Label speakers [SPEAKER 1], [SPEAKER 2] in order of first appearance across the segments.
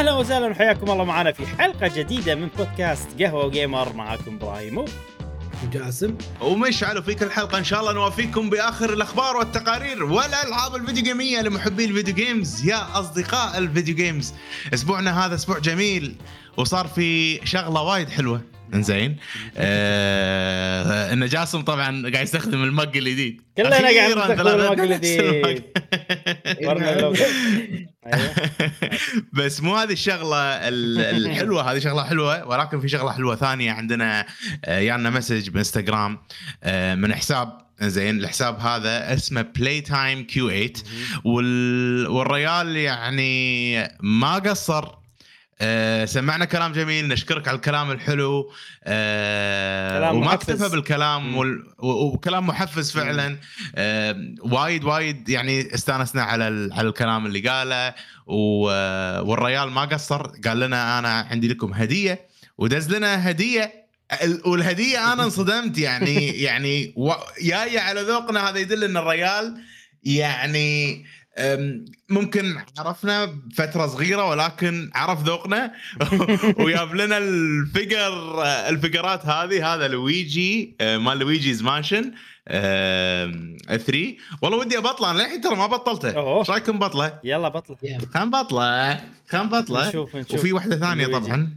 [SPEAKER 1] أهلا وسهلا وحياكم الله معنا في حلقة جديدة من بودكاست قهوة جيمر معاكم إبراهيم
[SPEAKER 2] جاسم
[SPEAKER 3] ومشعل في كل حلقة إن شاء الله نوافيكم بآخر الأخبار والتقارير والألعاب الفيديو جيمية لمحبي ال video games. يا أصدقاء ال video games أسبوعنا هذا أسبوع جميل وصار في شغلة وايد حلوة. إنزين. آه إن جاسم طبعا قاعد يستخدم ال mug الجديد.
[SPEAKER 1] كلنا قاعد نستخدم ال
[SPEAKER 3] mug
[SPEAKER 1] الجديد. أيوة.
[SPEAKER 3] بس مو هذه الشغلة ال- الحلوة هذه شغلة حلوة ولكن في شغلة حلوة ثانية عندنا. آه، يانا message بإنستغرام آه، من حساب زين الحساب هذا اسمه Playtime Q8 وال... والريال يعني ما قصر. آه سمعنا كلام جميل نشكرك على الكلام الحلو. آه
[SPEAKER 1] كلام
[SPEAKER 3] وما. اكتفى بالكلام. وال... وكلام محفز فعلا. آه وايد وايد يعني استانسنا على ال... على الكلام اللي قاله. و... والريال ما قصر. قال لنا أنا عندي لكم هدية. ودز لنا هدية. ال- والهدية أنا انصدمت يعني يعني و... جاية على ذوقنا. هذا يدل إن الريال يعني ممكن عرفنا فترة صغيرة ولكن عرف ذوقنا. وياب لنا ال figure ال figureات هذه هذا لويجي آه، مال Luigi's Mansion 3 والله ودي أبطله أنا للحين ترى ما بطلته. إيش رأيكم بطله؟
[SPEAKER 1] يلا بطلة.
[SPEAKER 3] خلينا نبطله خلينا نبطله
[SPEAKER 1] نشوف نشوف.
[SPEAKER 3] وفي واحدة
[SPEAKER 1] ثانية.
[SPEAKER 3] طبعا.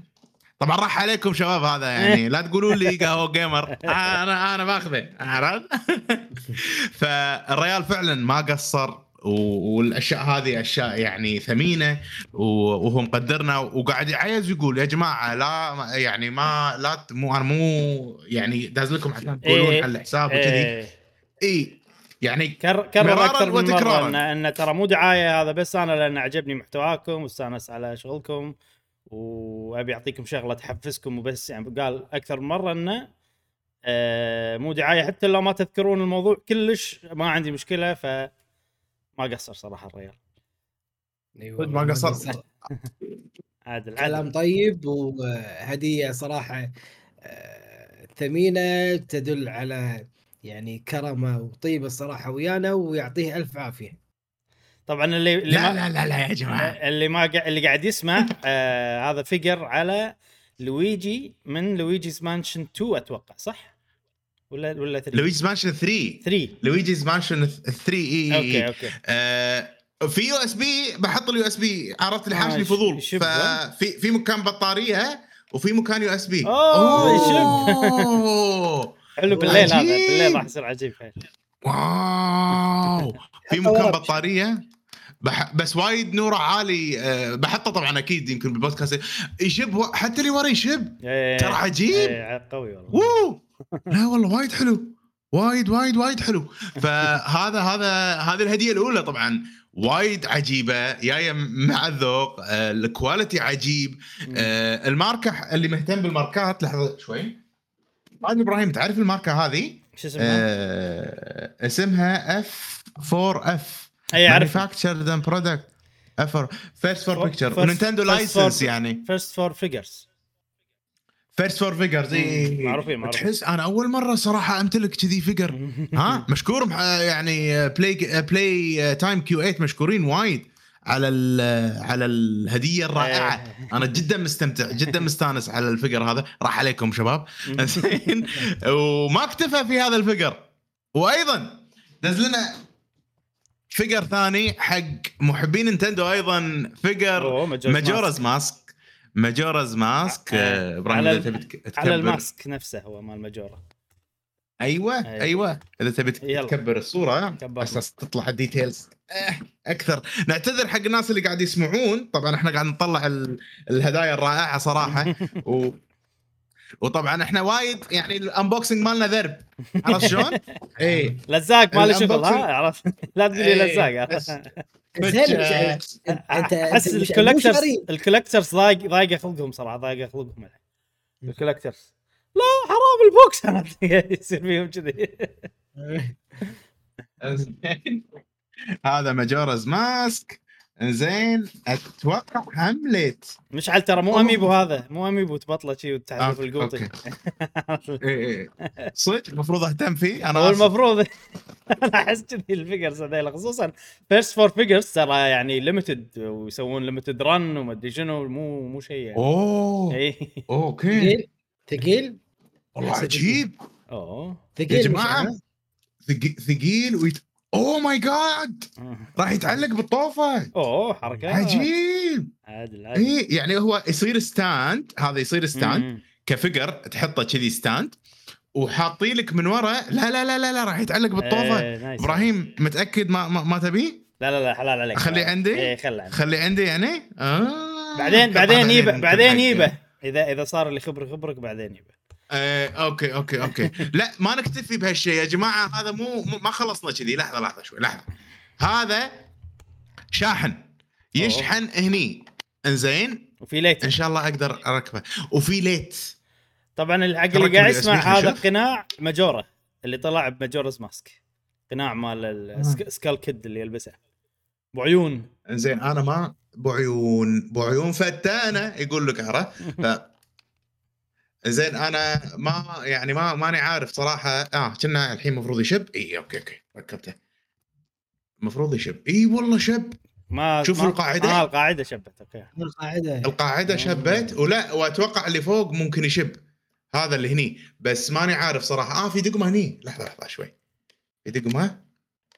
[SPEAKER 3] طبعا راح عليكم شباب هذا يعني. لا تقولوا لي قهوة قيمر أنا أنا باخذه. عرفت؟ فالريال فعلا ما قصر. والأشياء هذه أشياء يعني ثمينة وهو مقدرنا وقاعد يعيز يقول يا جماعة لا يعني ما لا مو أنا مو يعني داز لكم عشان تقولون
[SPEAKER 1] إيه.
[SPEAKER 3] على الحساب وكذي
[SPEAKER 1] إيه.
[SPEAKER 3] اي يعني
[SPEAKER 1] كر كرر أكثر من
[SPEAKER 3] مرة.
[SPEAKER 1] ان, إن ترى مو دعاية هذا بس أنا لأن عجبني محتواكم واستأنس على شغلكم وأبي أعطيكم شغلة تحفزكم وبس يعني قال أكثر من مرة إنه آه مو دعاية حتى لو ما تذكرون الموضوع كلش ما عندي مشكلة ف ما قصر صراحة الريال.
[SPEAKER 2] أيوه
[SPEAKER 3] ما قصرت
[SPEAKER 1] عادل
[SPEAKER 2] كلام طيب وهدية صراحة آه، ثمينة تدل على يعني كرمه وطيبة الصراحه ويانا ويعطيه ألف عافية.
[SPEAKER 1] طبعا اللي اللي
[SPEAKER 3] لا
[SPEAKER 1] ما
[SPEAKER 3] لا لا لا يا جماعة.
[SPEAKER 1] اللي ما قا- اللي قاعد يسمع آه هذا figure على لويجي من Luigi's Mansion 2 أتوقع صح؟ ولا ولا 3
[SPEAKER 3] لويجيز مانشن 3
[SPEAKER 1] 3
[SPEAKER 3] لويجيز مانشن 3 إي
[SPEAKER 1] okay okay.
[SPEAKER 3] آه في USB بحط ال USB عرفت اللي
[SPEAKER 1] آه،
[SPEAKER 3] حاشني
[SPEAKER 1] يش-
[SPEAKER 3] فضول؟ ففي في مكان بطارية وفي مكان
[SPEAKER 1] USB يشب.
[SPEAKER 3] أوه.
[SPEAKER 1] حلو بالليل هذا. بالليل راح يصير عجيب
[SPEAKER 3] wow! في مكان بطارية. بح... بس وايد نوره عالي. أه بحطه طبعا أكيد يمكن بالبودكاست. يشب حتى اللي ورا يشب. ترى عجيب!
[SPEAKER 1] قوي والله.
[SPEAKER 3] لا والله وايد حلو. وايد وايد وايد حلو. فهذا هذا هذه الهدية الأولى طبعا. وايد عجيبة جاية مع الذوق. آه، ال quality عجيب. آه، الماركة اللي مهتم بالماركات لحظة شوي. ادري إبراهيم تعرف الماركة هذه؟
[SPEAKER 1] شو اسمه؟
[SPEAKER 3] آه، اسمها F4F
[SPEAKER 1] أي اعرف
[SPEAKER 3] manufactured and product of
[SPEAKER 1] First
[SPEAKER 3] 4
[SPEAKER 1] Figures
[SPEAKER 3] و
[SPEAKER 1] Nintendo
[SPEAKER 3] license
[SPEAKER 1] for-
[SPEAKER 3] يعني.
[SPEAKER 1] First 4 Figures
[SPEAKER 3] First 4 Figures اي
[SPEAKER 1] معروفين معروفين.
[SPEAKER 3] تحس أنا أول مرة صراحة أمتلك كذي figure ها؟ مشكور مح- يعني Play Playtime Q8 مشكورين وايد على ال- على الهدية الرائعة. أنا جدا مستمتع جدا مستانس على ال figure هذا. راح عليكم شباب. زين. وما اكتفى في هذا ال figure وأيضا دز لنا figure ثاني حق محبين Nintendo
[SPEAKER 1] أيضا figure
[SPEAKER 3] Majora's Mask Majora's Mask
[SPEAKER 1] آه،
[SPEAKER 3] آه، إبراهيم
[SPEAKER 1] إذا
[SPEAKER 3] تبي تك-
[SPEAKER 1] على
[SPEAKER 3] تكبر.
[SPEAKER 1] ال mask نفسه هو مال ماجورا
[SPEAKER 3] أيوه
[SPEAKER 1] أيوة.
[SPEAKER 3] أيوه. إذا تبي. تكبر الصورة أساس تطلع ال details. آه، أكثر. نعتذر حق الناس اللي قاعد يسمعون. طبعا إحنا قاعد نطلع ال- الهدايا الرائعة صراحة. و... وطبعا إحنا وايد يعني ال unboxing مالنا ذرب. عرفت شلون؟ إيه.
[SPEAKER 1] لزاق مال شغل. ها؟ عرفت؟ لا تقول لي
[SPEAKER 3] إيه،
[SPEAKER 1] لزاق
[SPEAKER 2] يعني انت أحس ال
[SPEAKER 1] collectors.
[SPEAKER 2] ال
[SPEAKER 1] collectors ضايق ضايقه خلقهم صراحة ضايقه خلقهم الكولكترز لا حرام ال box. يصير فيهم كذي.
[SPEAKER 3] هذا Majora's Mask. زين أتوقع هملت
[SPEAKER 1] مشعل ترى مو amiibo هذا. مو amiibo تبطله شي وتحذف
[SPEAKER 3] okay،
[SPEAKER 1] القوطي.
[SPEAKER 3] إيه إيه. صدق المفروض أهتم فيه. أنا
[SPEAKER 1] هو. المفروض أنا أحس كذي ال figures هذيلا خصوصا First 4 Figures ترى يعني limited ويسوون limited run وما أدري شنو مو مو شيء يعني.
[SPEAKER 3] أوه.
[SPEAKER 1] اي
[SPEAKER 3] okay.
[SPEAKER 2] ثقيل ثقيل
[SPEAKER 3] والله عجيب.
[SPEAKER 1] أوه.
[SPEAKER 2] ثقيل
[SPEAKER 3] يا جماعة ثقيل wait oh my God راح يتعلق بالطوفة.
[SPEAKER 1] أوه حركه
[SPEAKER 3] عجيب.
[SPEAKER 1] عادل عادل.
[SPEAKER 3] اي يعني هو يصير stand هذا يصير stand.
[SPEAKER 1] ك
[SPEAKER 3] figure تحطه كذي stand وحاطي لك من ورا لا لا لا لا, لا راح يتعلق
[SPEAKER 1] بالطوفة. nice.
[SPEAKER 3] إبراهيم متأكد ما ما, ما تبيه؟
[SPEAKER 1] لا لا لا حلال عليك. حلال.
[SPEAKER 3] عندي؟
[SPEAKER 1] إيه خلي عندي.
[SPEAKER 3] خلي عندي يعني؟ آه.
[SPEAKER 1] بعدين بعدين يبه بعدين يبه إذا إذا صار اللي خبر خبرك بعدين يبه
[SPEAKER 3] آه، okay okay okay. لا ما نكتفي بهالشيء يا جماعة. هذا مو, مو ما خلصنا كذي. لحظة لحظة شوي لحظة. هذا شاحن. يشحن هني. إنزين؟
[SPEAKER 1] وفي light.
[SPEAKER 3] إن شاء الله أقدر أركبه. وفي light.
[SPEAKER 1] طبعا الحق
[SPEAKER 3] تركب
[SPEAKER 1] اللي قاعد يسمع هذا. قناع ماجورا اللي طلع ب Majora's Mask. قناع مال ال Skull Kid اللي يلبسه. بعيون.
[SPEAKER 3] إنزين أنا ما بعيون. بعيون فتانة يقول لك عرفت؟ زين أنا ما يعني ما ماني عارف صراحة. آه كنا الحين المفروض يشب؟ اي okay okay ركبته. المفروض يشب. اي والله شب.
[SPEAKER 1] ما
[SPEAKER 3] شوف
[SPEAKER 1] ما-
[SPEAKER 3] القاعدة.
[SPEAKER 1] آه القاعدة شبت okay.
[SPEAKER 2] القاعدة.
[SPEAKER 3] القاعدة شبت. ولا وأتوقع اللي فوق ممكن يشب. هذا اللي هني. بس ماني عارف صراحة. آه في دقمة هني. لحظة لحظة شوي. في دقمة.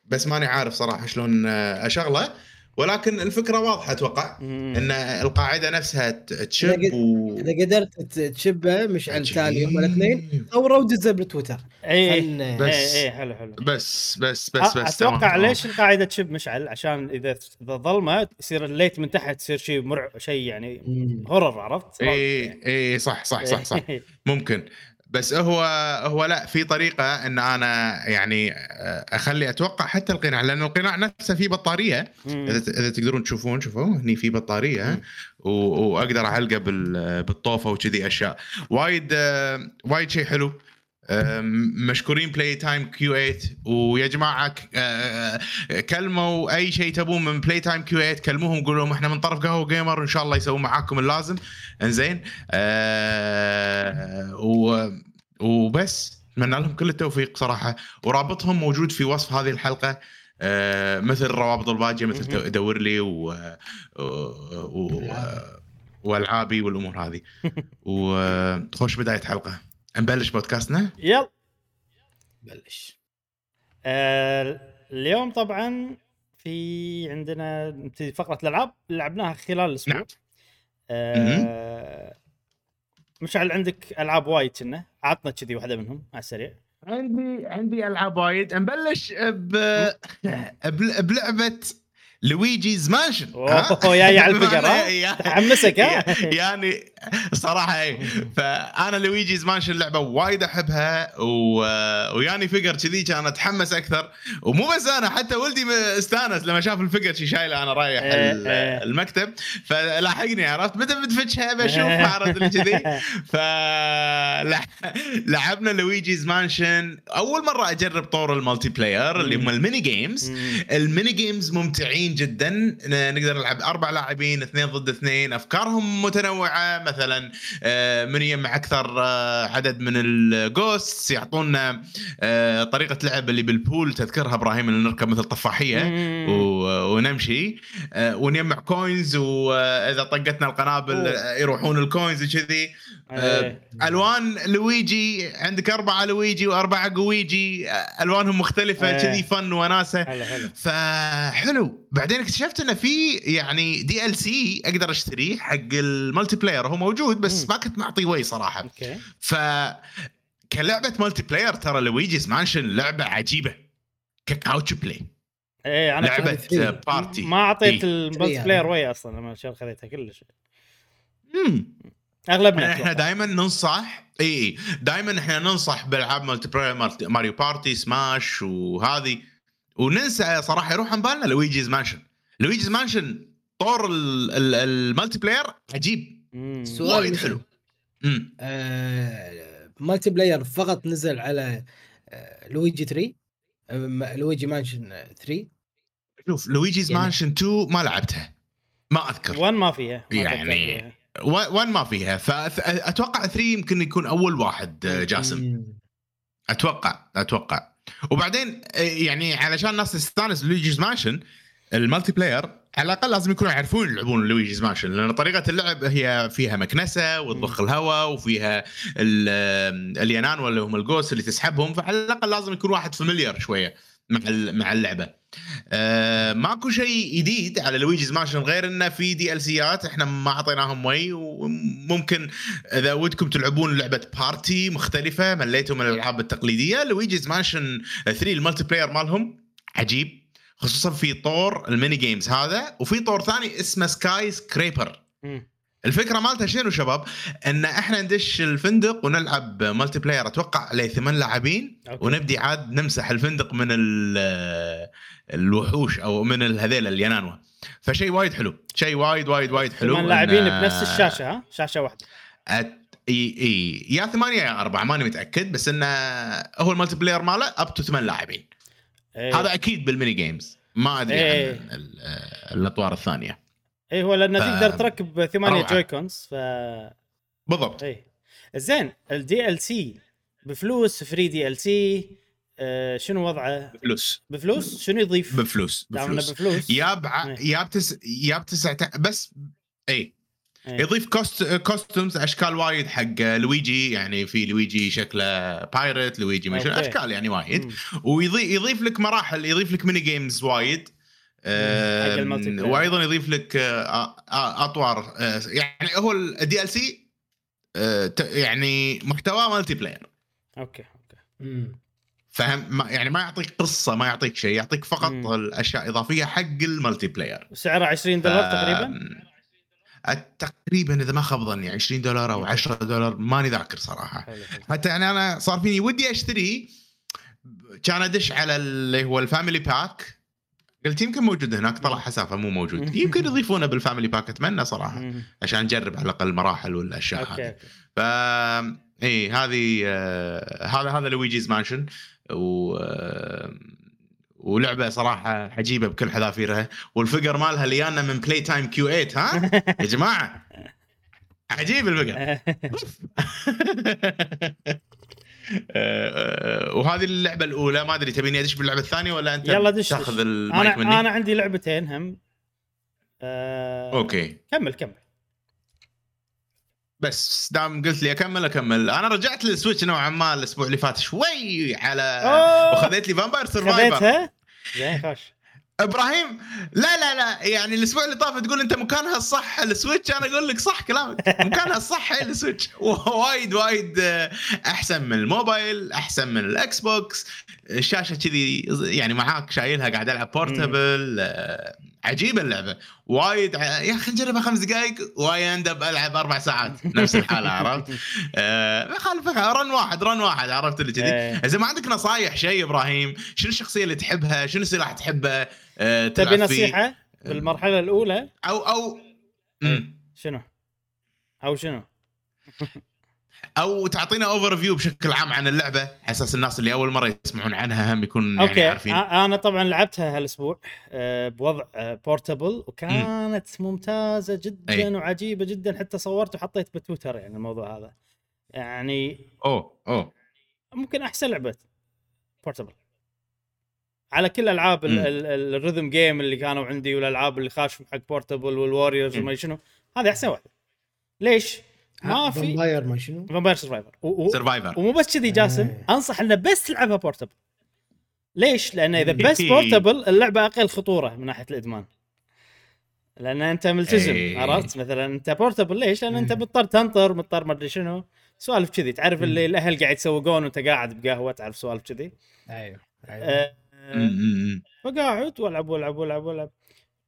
[SPEAKER 3] بس ماني عارف صراحة شلون آه، أشغله. ولكن الفكرة واضحة
[SPEAKER 1] أتوقع.
[SPEAKER 3] إن القاعدة نفسها تشب و
[SPEAKER 2] إذا قدرت تشبه مشعل
[SPEAKER 3] عجيب.
[SPEAKER 2] تالي هم الاثنين صوروا ودزه بالتويتر.
[SPEAKER 1] اي اي اي اي حلو حلو.
[SPEAKER 3] بس بس بس بس
[SPEAKER 1] أتوقع
[SPEAKER 3] تمام،
[SPEAKER 1] ليش القاعدة تشب مشعل؟ عشان إذا اذا ظلمة يصير الليت من تحت يصير شيء مرع شيء يعني. horror عرفت؟
[SPEAKER 3] اي اي صح صح صح صح. ممكن. بس هو هو لا في طريقة إن أنا يعني آه، أخلي أتوقع حتى القناع لأن القناع نفسه فيه بطارية. إذا تقدرون تشوفون شوفوا هني في بطارية. وأقدر أعلقه بال- بالطوفة وكذي أشياء. وايد آه، وايد شيء حلو. مشكورين Playtime Q8 ويا جماعة ك- آه، كلموا أي شيء تبون من Playtime Q8 كلموهم قولوا لهم إحنا من طرف قهوة و قيمر وان شاء الله يسوون معاكم اللازم. إنزين و- وبس. أتمنى لهم كل التوفيق صراحة. ورابطهم موجود في وصف هذه الحلقة آه، مثل الروابط الباقيه مثل. دور لي و, و... و... والعابي والأمور هذه. وخش بداية حلقة. نبلش بودكاستنا؟
[SPEAKER 1] يلا.
[SPEAKER 2] بلش.
[SPEAKER 1] آه اليوم طبعا في عندنا نبتدي فقرة الألعاب اللي لعبناها خلال الأسبوع.
[SPEAKER 3] نعم.
[SPEAKER 1] آه مشعل عندك ألعاب وايد كنا؟ عطنا كذي واحدة منهم على السريع.
[SPEAKER 3] عندي عندي ألعاب وايد. نبلش ب... بل- بلعبة Luigi's Mansion
[SPEAKER 1] أوه يا يا على ال figure ها تحمسك ها؟
[SPEAKER 3] يعني صراحة اي فأنا Luigi's Mansion لعبة وايد أحبها و... وياني figure كذي كان أتحمس أكثر. ومو بس أنا حتى ولدي استانس لما شاف ال figure شي شايله أنا رايح
[SPEAKER 1] إيه، إيه.
[SPEAKER 3] المكتب. فلاحقني عرفت؟ متى بتفتشها بشوف عرفت اللي كذي. فلعبنا Luigi's Mansion. أول مرة أجرب طور ال multiplayer اللي هم ال mini
[SPEAKER 1] games.
[SPEAKER 3] ال mini games ممتعين جدا. نقدر نلعب أربع لاعبين اثنين ضد اثنين. أفكارهم متنوعة. مثلا آه، من يجمع أكثر آه، عدد من ال ghosts. يعطونا آه، طريقة لعب اللي بال pool تذكرها إبراهيم اللي نركب مثل
[SPEAKER 1] طفاحية.
[SPEAKER 3] و- ونمشي. آه، ونجمع coins واذا طقتنا القنابل
[SPEAKER 1] أوه.
[SPEAKER 3] آه، يروحون ال coins وكذي.
[SPEAKER 1] إيه.
[SPEAKER 3] ألوان لويجي عندك أربعة لويجي وأربعة Gooigi. آه، ألوانهم مختلفة
[SPEAKER 1] إيه.
[SPEAKER 3] كذي فن وناسة.
[SPEAKER 1] حلو حلو.
[SPEAKER 3] فحلو. بعدين اكتشفت انه في يعني DLC أقدر أشتريه حق ال multiplayer. هو موجود بس. ما كنت معطيه وي صراحة.
[SPEAKER 1] okay.
[SPEAKER 3] ف كلعبة multiplayer ترى Luigi's Mansion لعبة عجيبة. ك couch
[SPEAKER 1] play. إيه
[SPEAKER 3] أنا لعبة
[SPEAKER 2] كنت-
[SPEAKER 3] آه، party
[SPEAKER 1] ما أعطيت
[SPEAKER 3] إيه.
[SPEAKER 1] ال
[SPEAKER 2] multi.
[SPEAKER 1] player وي أصلا لما خذيتها كلش.
[SPEAKER 3] مم. أغلبنا
[SPEAKER 1] إحنا.
[SPEAKER 3] دائما ننصح اي اي دائما إحنا ننصح بألعاب multiplayer Mario Party Smash وهذه. وننسى صراحة يروح عن بالنا Luigi's Mansion. Luigi's Mansion طور ال- ال- ال multiplayer عجيب. وايد حلو. امم
[SPEAKER 2] آه، multiplayer فقط نزل على آه، لويجي 3 آه، م- Luigi Mansion 3
[SPEAKER 3] شوف Luigi's
[SPEAKER 2] يعني-
[SPEAKER 3] Mansion 2 ما لعبتها. ما أذكر.
[SPEAKER 1] one ما فيها. ما
[SPEAKER 3] يعني-
[SPEAKER 1] أتذكر فيها.
[SPEAKER 3] و- one ما فيها. فاتوقع 3 يمكن يكون أول واحد آه، جاسم. أتوقع أتوقع. وبعدين آه، يعني علشان الناس تستانس Luigi's Mansion ال multiplayer على الأقل لازم يكونوا يعرفون يلعبون Luigi's Mansion لأن طريقة اللعب هي فيها مكنسة وتضخ الهواء وفيها ال- اليانان ولا هم الجوس اللي تسحبهم فعلى الأقل لازم يكون واحد familiar شوية. مع مع اللعبة. آه ماكو شيء جديد على Luigi's Mansion غير إنه في DLC ات إحنا ما أعطيناهم وي وممكن إذا ودكم تلعبون لعبة party مختلفة مليتوا من الألعاب التقليدية Luigi's Mansion 3 ال multiplayer مالهم عجيب خصوصا في طور ال mini games هذا وفي طور ثاني اسمه
[SPEAKER 1] ScareScraper.
[SPEAKER 3] الفكرة مالتها شنو شباب؟ إن إحنا ندش الفندق ونلعب multiplayer أتوقع عليه ثمان لاعبين. ونبدي عاد نمسح الفندق من ال- الوحوش أو من هذيل اليانانوا فشيء وايد حلو. شيء وايد وايد وايد حلو.
[SPEAKER 1] ثمان لاعبين
[SPEAKER 3] إن-
[SPEAKER 1] بنفس الشاشة ها؟ شاشة واحدة.
[SPEAKER 3] أت... إي إي. يا ثمانية يا أربعة ماني متأكد بس انه هو ال multiplayer ماله up to ثمان لاعبين.
[SPEAKER 1] إيه.
[SPEAKER 3] هذا أكيد بال mini games ما أدري
[SPEAKER 1] إيه.
[SPEAKER 3] عن ال- الأطوار الثانية.
[SPEAKER 1] اي هو لأنه
[SPEAKER 3] ف-
[SPEAKER 1] تقدر تركب ثمانية
[SPEAKER 3] روعة.
[SPEAKER 1] Joy-Cons ف
[SPEAKER 3] بالضبط.
[SPEAKER 1] اي زين ال DLC بفلوس free DLC شنو وضعه؟
[SPEAKER 3] بفلوس.
[SPEAKER 1] بفلوس؟ شنو يضيف؟
[SPEAKER 3] بفلوس بفلوس.
[SPEAKER 1] بفلوس.
[SPEAKER 3] ياب ع-
[SPEAKER 1] إيه.
[SPEAKER 3] ياب تس ياب تسع بس اي
[SPEAKER 1] إيه.
[SPEAKER 3] يضيف cost- costumes أشكال وايد حق لويجي يعني في لويجي شكله pirate Luigi
[SPEAKER 1] okay.
[SPEAKER 3] أشكال يعني وايد. ويضيف يضيف لك مراحل يضيف لك mini games وايد. وأيضا يضيف لك آه، آه، أطوار آه، يعني هو ال DLC يعني محتوى مالتي بلاير
[SPEAKER 1] أوكي.
[SPEAKER 2] أوكي.
[SPEAKER 3] فهم ما يعني ما يعطيك قصة ما يعطيك شيء يعطيك فقط
[SPEAKER 1] مم.
[SPEAKER 3] الأشياء اضافيه حق ال multiplayer
[SPEAKER 1] وسعره 20 دولار
[SPEAKER 3] ف-
[SPEAKER 1] تقريبا؟
[SPEAKER 3] تقريبا إذا ما خاب ظني 20 دولار أو 10 دولار ماني ذاكر صراحة.
[SPEAKER 1] حلو حلو.
[SPEAKER 3] حتى يعني أنا صار فيني ودي أشتري كان أدش على اللي هو ال family pack قلت يمكن موجود هناك طلع حسافة مو موجود. يمكن يضيفونه بال family pack اتمنى
[SPEAKER 1] صراحة.
[SPEAKER 3] عشان نجرب على الأقل مراحل
[SPEAKER 1] والأشياء
[SPEAKER 3] هذه.
[SPEAKER 1] أوكي.
[SPEAKER 3] ف إي هذه آه، هذا هذا Luigi's Mansion. و آه، ولعبة صراحة عجيبة بكل حذافيرها. والفقر مالها اللي جانا من Playtime Q8 ها؟ يا جماعة. عجيب الفقر. وهذه اللعبة الأولى. ما أدري تبيني أدش باللعبة الثانية ولا أنت
[SPEAKER 1] يلا دش
[SPEAKER 3] تاخذ. المايك
[SPEAKER 1] أنا
[SPEAKER 3] مني؟
[SPEAKER 1] أنا عندي لعبتين هم. آه...
[SPEAKER 3] أوكي.
[SPEAKER 1] كمل كمل.
[SPEAKER 3] بس دام قلت لي أكمل أكمل. أنا رجعت للسويتش نوعا ما الأسبوع اللي فات شوي على. وخذيت لي Vampire Survivor
[SPEAKER 1] خذيتها؟ زين خوش
[SPEAKER 3] إبراهيم لا لا لا يعني الأسبوع اللي طاف تقول أنت مكانها الصح السويتش أنا أقول لك صح كلامك. مكانها الصح هي السويتش. وايد وايد أحسن من الموبايل أحسن من الاكس بوكس الشاشة كذي يعني معاك شايلها قاعد ألعب portable آه، عجيبة اللعبة. وايد يا أخي نجربها خمس دقائق و end up ألعب أربع ساعات نفس الحالة عرفت؟ آه، ما يخالف run واحد run واحد عرفت اللي كذي
[SPEAKER 1] إيه.
[SPEAKER 3] إذا ما عندك نصايح شيء إبراهيم شنو الشخصية اللي تحبها شنو السلاح تحبه آه،
[SPEAKER 1] تبي؟ نصيحة بالمرحلة الأولى
[SPEAKER 3] أو أو مم.
[SPEAKER 1] شنو؟ أو شنو؟
[SPEAKER 3] أو تعطينا overview بشكل عام عن اللعبة على أساس الناس اللي أول مرة يسمعون عنها هم يكون يعني
[SPEAKER 1] أوكي
[SPEAKER 3] عارفين
[SPEAKER 1] أنا طبعا لعبتها هالأسبوع آه، بوضع portable وكانت ممتازة جدا
[SPEAKER 3] أي.
[SPEAKER 1] وعجيبة جدا حتى صورت وحطيت بتويتر يعني الموضوع هذا يعني
[SPEAKER 3] أوه أوه
[SPEAKER 1] ممكن أحسن لعبة portable على كل ألعاب ال-
[SPEAKER 3] مم.
[SPEAKER 1] ال- ال- ال rhythm game اللي كانوا عندي والألعاب اللي خاشوا حق portable وال
[SPEAKER 3] Warriors.
[SPEAKER 1] وما شنو هذه أحسن واحدة ليش؟ ما في.
[SPEAKER 2] فامباير ما شنو؟
[SPEAKER 1] Vampire Survivor
[SPEAKER 3] Survivor
[SPEAKER 1] ومو بس كذي جاسم
[SPEAKER 2] إيه.
[SPEAKER 1] أنصح إنه بس تلعبها portable ليش؟ لأن إذا بس portable اللعبة أقل خطورة من ناحية الإدمان. لأن أنت ملتزم
[SPEAKER 3] إيه.
[SPEAKER 1] عرفت؟ مثلا أنت portable ليش؟ لأن أنت
[SPEAKER 2] مم.
[SPEAKER 1] مضطر تنطر مضطر ما أدري شنو. سوالف كذي. تعرف اللي الأهل قاعد يسوقون وأنت قاعد بقهوة تعرف سوالف كذي؟
[SPEAKER 2] أيوه أيوه.
[SPEAKER 1] آه،
[SPEAKER 3] مم.
[SPEAKER 1] فقاعد والعب والعب والعب والعب.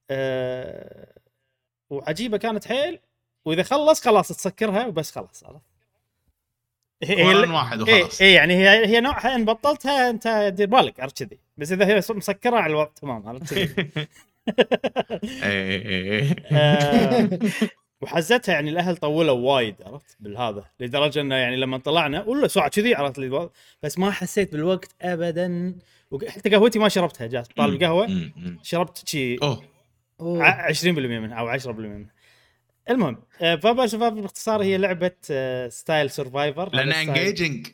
[SPEAKER 1] أه وعجيبة كانت حيل. وإذا خلص خلاص تسكرها وبس خلاص عرفت؟ هي
[SPEAKER 3] واحد
[SPEAKER 1] اي
[SPEAKER 3] وخلاص.
[SPEAKER 1] إيه يعني هي هي نوعها إن بطلتها أنت دير بالك عرفت كذي؟ بس إذا هي مسكرة على الوقت تمام عرفت كذي؟
[SPEAKER 3] إيه، إيه، إيه.
[SPEAKER 1] آه، وحزتها يعني الأهل طولوا وايد عرفت؟ بالهذا لدرجة إنه يعني لما طلعنا ولا ساعة كذي عرفت؟ لي بس ما حسيت بالوقت ابدا. وحتى قهوتي ما شربتها جالس طالب
[SPEAKER 3] قهوة.
[SPEAKER 1] شربت شي
[SPEAKER 3] أوه.
[SPEAKER 2] أوه.
[SPEAKER 1] ع- 20% منها أو 10% منها. المهم Vampire Survivor باختصار هي لعبة آه، style survivor.
[SPEAKER 3] لأنه engaging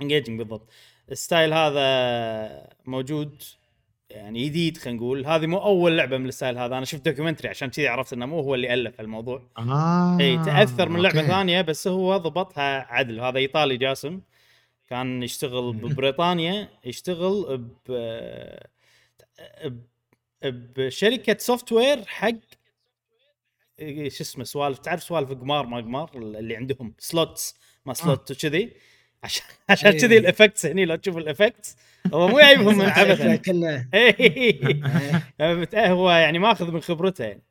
[SPEAKER 1] engaging بالضبط. ال style هذا موجود يعني جديد خلينا نقول. هذه مو أول لعبة من ال style هذا. أنا شفت documentary عشان كذي عرفت إنه مو هو اللي ألف الموضوع.
[SPEAKER 3] آه
[SPEAKER 1] إي تأثر من
[SPEAKER 3] لعبة.
[SPEAKER 1] ثانية بس هو ضبطها عدل. هذا إيطالي جاسم كان يشتغل ببريطانيا يشتغل ب ب- بشركه software حق شو اسمه سوالف تعرف سوالف قمار ما قمار اللي عندهم slots ما slot وكذي؟ عشان عشان
[SPEAKER 2] إيه.
[SPEAKER 1] كذي ال effects هني لو تشوف ال effects هو مو جايبهم من عبثا
[SPEAKER 2] كنا
[SPEAKER 1] إيه. هو يعني ماخذ من خبرته يعني.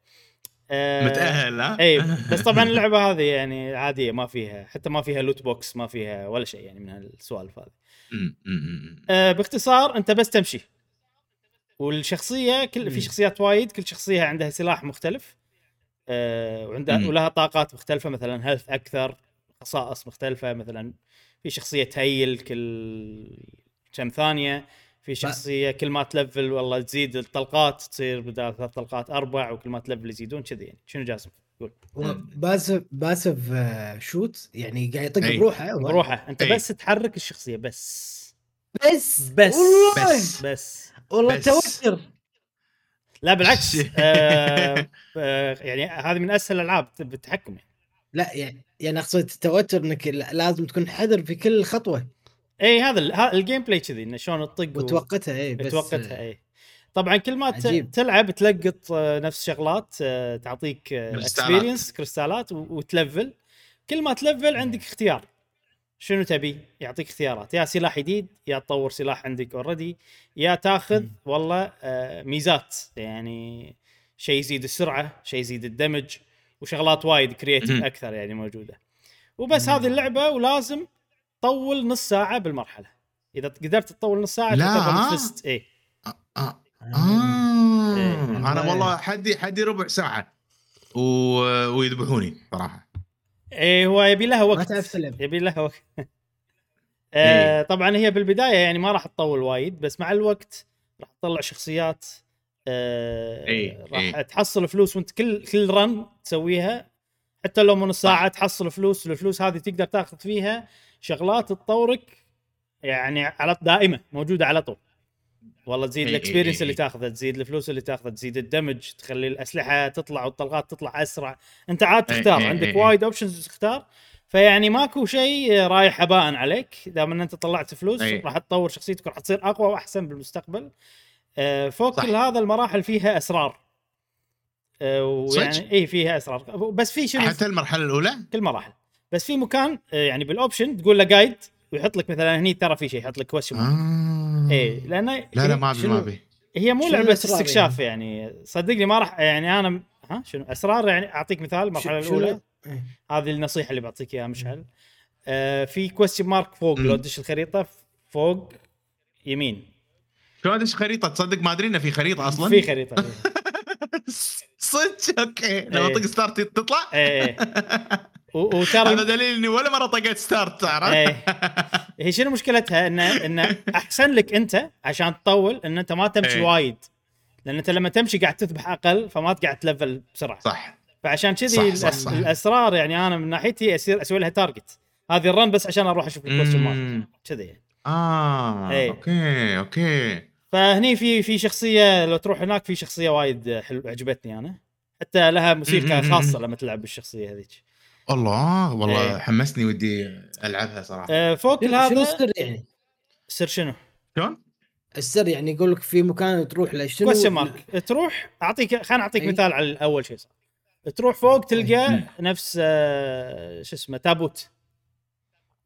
[SPEAKER 1] آه،
[SPEAKER 3] متأهل ها؟
[SPEAKER 1] اي بس طبعا اللعبة هذه يعني عادية ما فيها حتى ما فيها loot box ما فيها ولا شيء يعني من هالسوالف هذه. آه باختصار أنت بس تمشي. والشخصية كل في. شخصيات وايد كل شخصية عندها سلاح مختلف. آه وعندها
[SPEAKER 3] مم.
[SPEAKER 1] ولها طاقات مختلفة مثلا health أكثر خصائص مختلفة مثلا في شخصية ت heal كل كم ثانية في شخصية كل ما ت level والله تزيد الطلقات تصير بدل ثلاث طلقات أربع وكل ما ت level يزيدون كذي يعني. شنو جاسم؟ قول.
[SPEAKER 2] passive passive آه، shoot يعني قاعد يطق
[SPEAKER 3] أي.
[SPEAKER 2] بروحه.
[SPEAKER 1] بروحه. أنت
[SPEAKER 3] إي.
[SPEAKER 1] بس تحرك الشخصية بس.
[SPEAKER 2] بس.
[SPEAKER 1] بس.
[SPEAKER 2] والله.
[SPEAKER 1] بس. بس.
[SPEAKER 2] والله
[SPEAKER 3] بس.
[SPEAKER 2] توتر.
[SPEAKER 1] لا بالعكس. آه آه يعني هذه من أسهل الألعاب بالتحكم. يعني
[SPEAKER 2] لا يعني يعني أقصد التوتر إنك لازم تكون حذر في كل خطوة.
[SPEAKER 1] إي هذا ال gameplay كذي إنه شلون تطق
[SPEAKER 2] وتوقتها إي بس
[SPEAKER 1] توقتها إي. طبعا كل ما
[SPEAKER 2] عجيب.
[SPEAKER 1] تلعب تلقط آه، نفس شغلات آه، تعطيك. experience كريستالات. وت level. كل ما ت level عندك اختيار. شنو تبي يعطيك اختيارات يا سلاح جديد يا تطور سلاح عندك already يا تاخذ
[SPEAKER 2] مم.
[SPEAKER 1] والله آه، ميزات يعني شيء يزيد السرعة شيء يزيد ال damage وشغلات وايد
[SPEAKER 3] creative.
[SPEAKER 1] أكثر يعني موجودة وبس
[SPEAKER 2] مم.
[SPEAKER 1] هذه اللعبة ولازم طول نص ساعة بالمرحلة إذا قدرت تطول نص ساعة
[SPEAKER 3] لا.
[SPEAKER 1] فزت اي
[SPEAKER 3] آه. آه.
[SPEAKER 1] إيه.
[SPEAKER 3] أنا والله حدي حدي ربع ساعة و... ويذبحوني صراحة
[SPEAKER 1] إيه هو يبي لها
[SPEAKER 2] ما
[SPEAKER 1] وقت.
[SPEAKER 2] تعرف تلعب
[SPEAKER 1] يبي لها وقت.
[SPEAKER 3] إيه.
[SPEAKER 1] آه طبعا هي بالبداية يعني ما راح تطول وايد بس مع الوقت راح تطلع شخصيات آه
[SPEAKER 3] إيه،
[SPEAKER 1] راح
[SPEAKER 3] إيه.
[SPEAKER 1] تحصل فلوس وانت كل كل run تسويها حتى لو من نص ساعه تحصل فلوس والفلوس هذه تقدر تاخذ فيها شغلات تطورك يعني على دائمه موجودة على طول. والله تزيد ال
[SPEAKER 3] experience
[SPEAKER 1] اللي. تاخذه تزيد الفلوس اللي تاخذه تزيد ال damage تخلي الأسلحة تطلع والطلقات تطلع أسرع أنت عاد تختار عندك. وايد options تختار فيعني ماكو شيء رايح هباء عليك دام ان أنت طلعت فلوس. راح تطور شخصيتك وراح تصير أقوى وأحسن بالمستقبل آه، فوق
[SPEAKER 3] صح.
[SPEAKER 1] كل هذا المراحل فيها أسرار آه، ويعني؟ إي فيها أسرار بس في شنو
[SPEAKER 3] حتى المرحلة الأولى
[SPEAKER 1] كل مراحل بس في مكان آه، يعني بال option تقول له guide ويحط لك مثلا هني ترى في شيء يحط لك question
[SPEAKER 3] آه.
[SPEAKER 1] اي لأنه
[SPEAKER 3] لا لا ما
[SPEAKER 1] أبي
[SPEAKER 3] ما أبي.
[SPEAKER 1] هي مو
[SPEAKER 2] لعبة
[SPEAKER 1] استكشاف يعني؟ صدقني ما راح يعني أنا ها شنو؟ أسرار يعني أعطيك مثال المرحله الأولى.
[SPEAKER 2] إيه.
[SPEAKER 1] هذه النصيحة اللي بعطيك إياها مشعل. آه في question mark فوق. لو تدش الخريطة فوق يمين.
[SPEAKER 3] شلون ادش خريطه تصدق ما أدري انه في خريطة أصلا؟
[SPEAKER 1] في خريطة
[SPEAKER 3] صدق okay. لما
[SPEAKER 1] إيه.
[SPEAKER 3] اطق start تطلع
[SPEAKER 1] إيه. إيه و-
[SPEAKER 3] هذا
[SPEAKER 1] وترى
[SPEAKER 3] دليل إني ولا مرة طقيت start تعرف
[SPEAKER 1] إيه هي شنو مشكلتها ان إن أحسن لك أنت عشان تطول إن أنت ما تمشي
[SPEAKER 3] إيه.
[SPEAKER 1] وايد لأن أنت لما تمشي قاعد تذبح أقل فما قاعد تلفل بسرعة
[SPEAKER 3] صح
[SPEAKER 1] فعشان كذي. الأسرار يعني أنا من ناحيتي أسوي لها target هذه ال run بس عشان أروح أشوف ال question
[SPEAKER 3] mark.
[SPEAKER 1] كذي يعني.
[SPEAKER 3] آه
[SPEAKER 1] إيه.
[SPEAKER 3] okay okay
[SPEAKER 1] فهني في في شخصية لو تروح هناك في شخصية وايد حلو عجبتني أنا حتى لها موسيقى. خاصة لما تلعب بالشخصية هذيك
[SPEAKER 3] الله والله
[SPEAKER 1] إيه.
[SPEAKER 3] حمسني ودي ألعبها صراحة
[SPEAKER 1] آه، فوق كل
[SPEAKER 2] شنو
[SPEAKER 1] هذا
[SPEAKER 2] السر يعني؟
[SPEAKER 1] سر شنو؟
[SPEAKER 3] شلون؟
[SPEAKER 2] السر يعني يقول لك في مكان تروح له شنو
[SPEAKER 1] question mark تروح اعطيك خليني أعطيك
[SPEAKER 2] إي.
[SPEAKER 1] مثال على أول شيء صار تروح فوق تلقى
[SPEAKER 3] مم.
[SPEAKER 1] نفس آه، شو اسمه تابوت.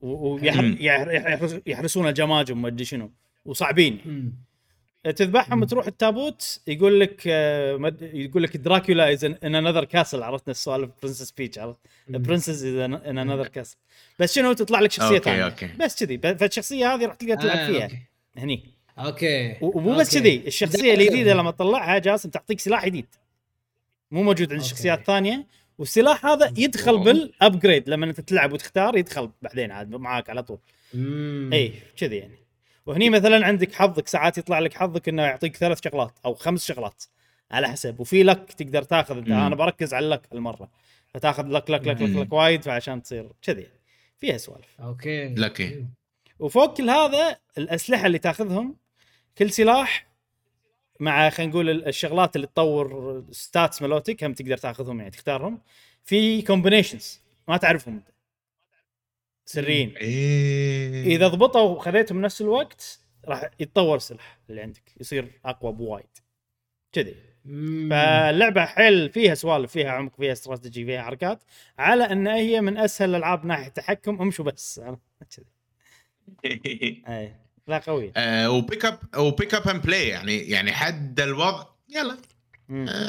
[SPEAKER 1] ويحرسون الجماجم ما أدري شنو وصعبين
[SPEAKER 2] مم.
[SPEAKER 1] تذبحهم
[SPEAKER 2] مم.
[SPEAKER 1] تروح التابوت يقول لك آه، يقول لك Dracula is in another castle عرفنا السوالف Princess Peach عرفت. princess is in another castle بس شنو تطلع لك شخصية
[SPEAKER 3] ثانية.
[SPEAKER 1] بس كذي فالشخصية هذه راح تلقى تلعب
[SPEAKER 2] آه،
[SPEAKER 1] فيها
[SPEAKER 2] okay.
[SPEAKER 1] هني okay ومو بس. كذي الشخصية الجديدة لما تطلعها جاسم تعطيك سلاح جديد مو موجود عند. الشخصيات الثانية والسلاح هذا يدخل.
[SPEAKER 3] بال
[SPEAKER 1] upgrade لما أنت تلعب وتختار يدخل بعدين عاد معاك على طول. اي كذي يعني وهني مثلا عندك حظك ساعات يطلع لك حظك إنه يعطيك ثلاث شغلات أو خمس شغلات على حسب. وفي لك تقدر تاخذ
[SPEAKER 3] أنت.
[SPEAKER 1] أنا بركز على ال luck هالمرة. فتاخذ luck luck luck
[SPEAKER 3] luck.
[SPEAKER 1] luck وايد فعشان تصير كذي. فيها سوالف.
[SPEAKER 2] okay.
[SPEAKER 3] lucky.
[SPEAKER 1] وفوق كل هذا الأسلحة اللي تاخذهم كل سلاح مع خلينا نقول ال- الشغلات اللي تطور stats مالوتك هم تقدر تاخذهم يعني تختارهم. في combinations ما تعرفهم. انت سريين.
[SPEAKER 3] إيه.
[SPEAKER 1] إذا ضبطوا وخذيتهم بنفس الوقت راح يتطور السلاح اللي عندك يصير أقوى بوايد. كذي. فاللعبة حيل فيها سوالف فيها عمق فيها استراتيجي فيها حركات على أن هي من أسهل الألعاب ناحية التحكم. امشوا بس. كذي. اي لا قوية.
[SPEAKER 3] آه، و pick up و pick up and play يعني يعني حد الوضع يلا.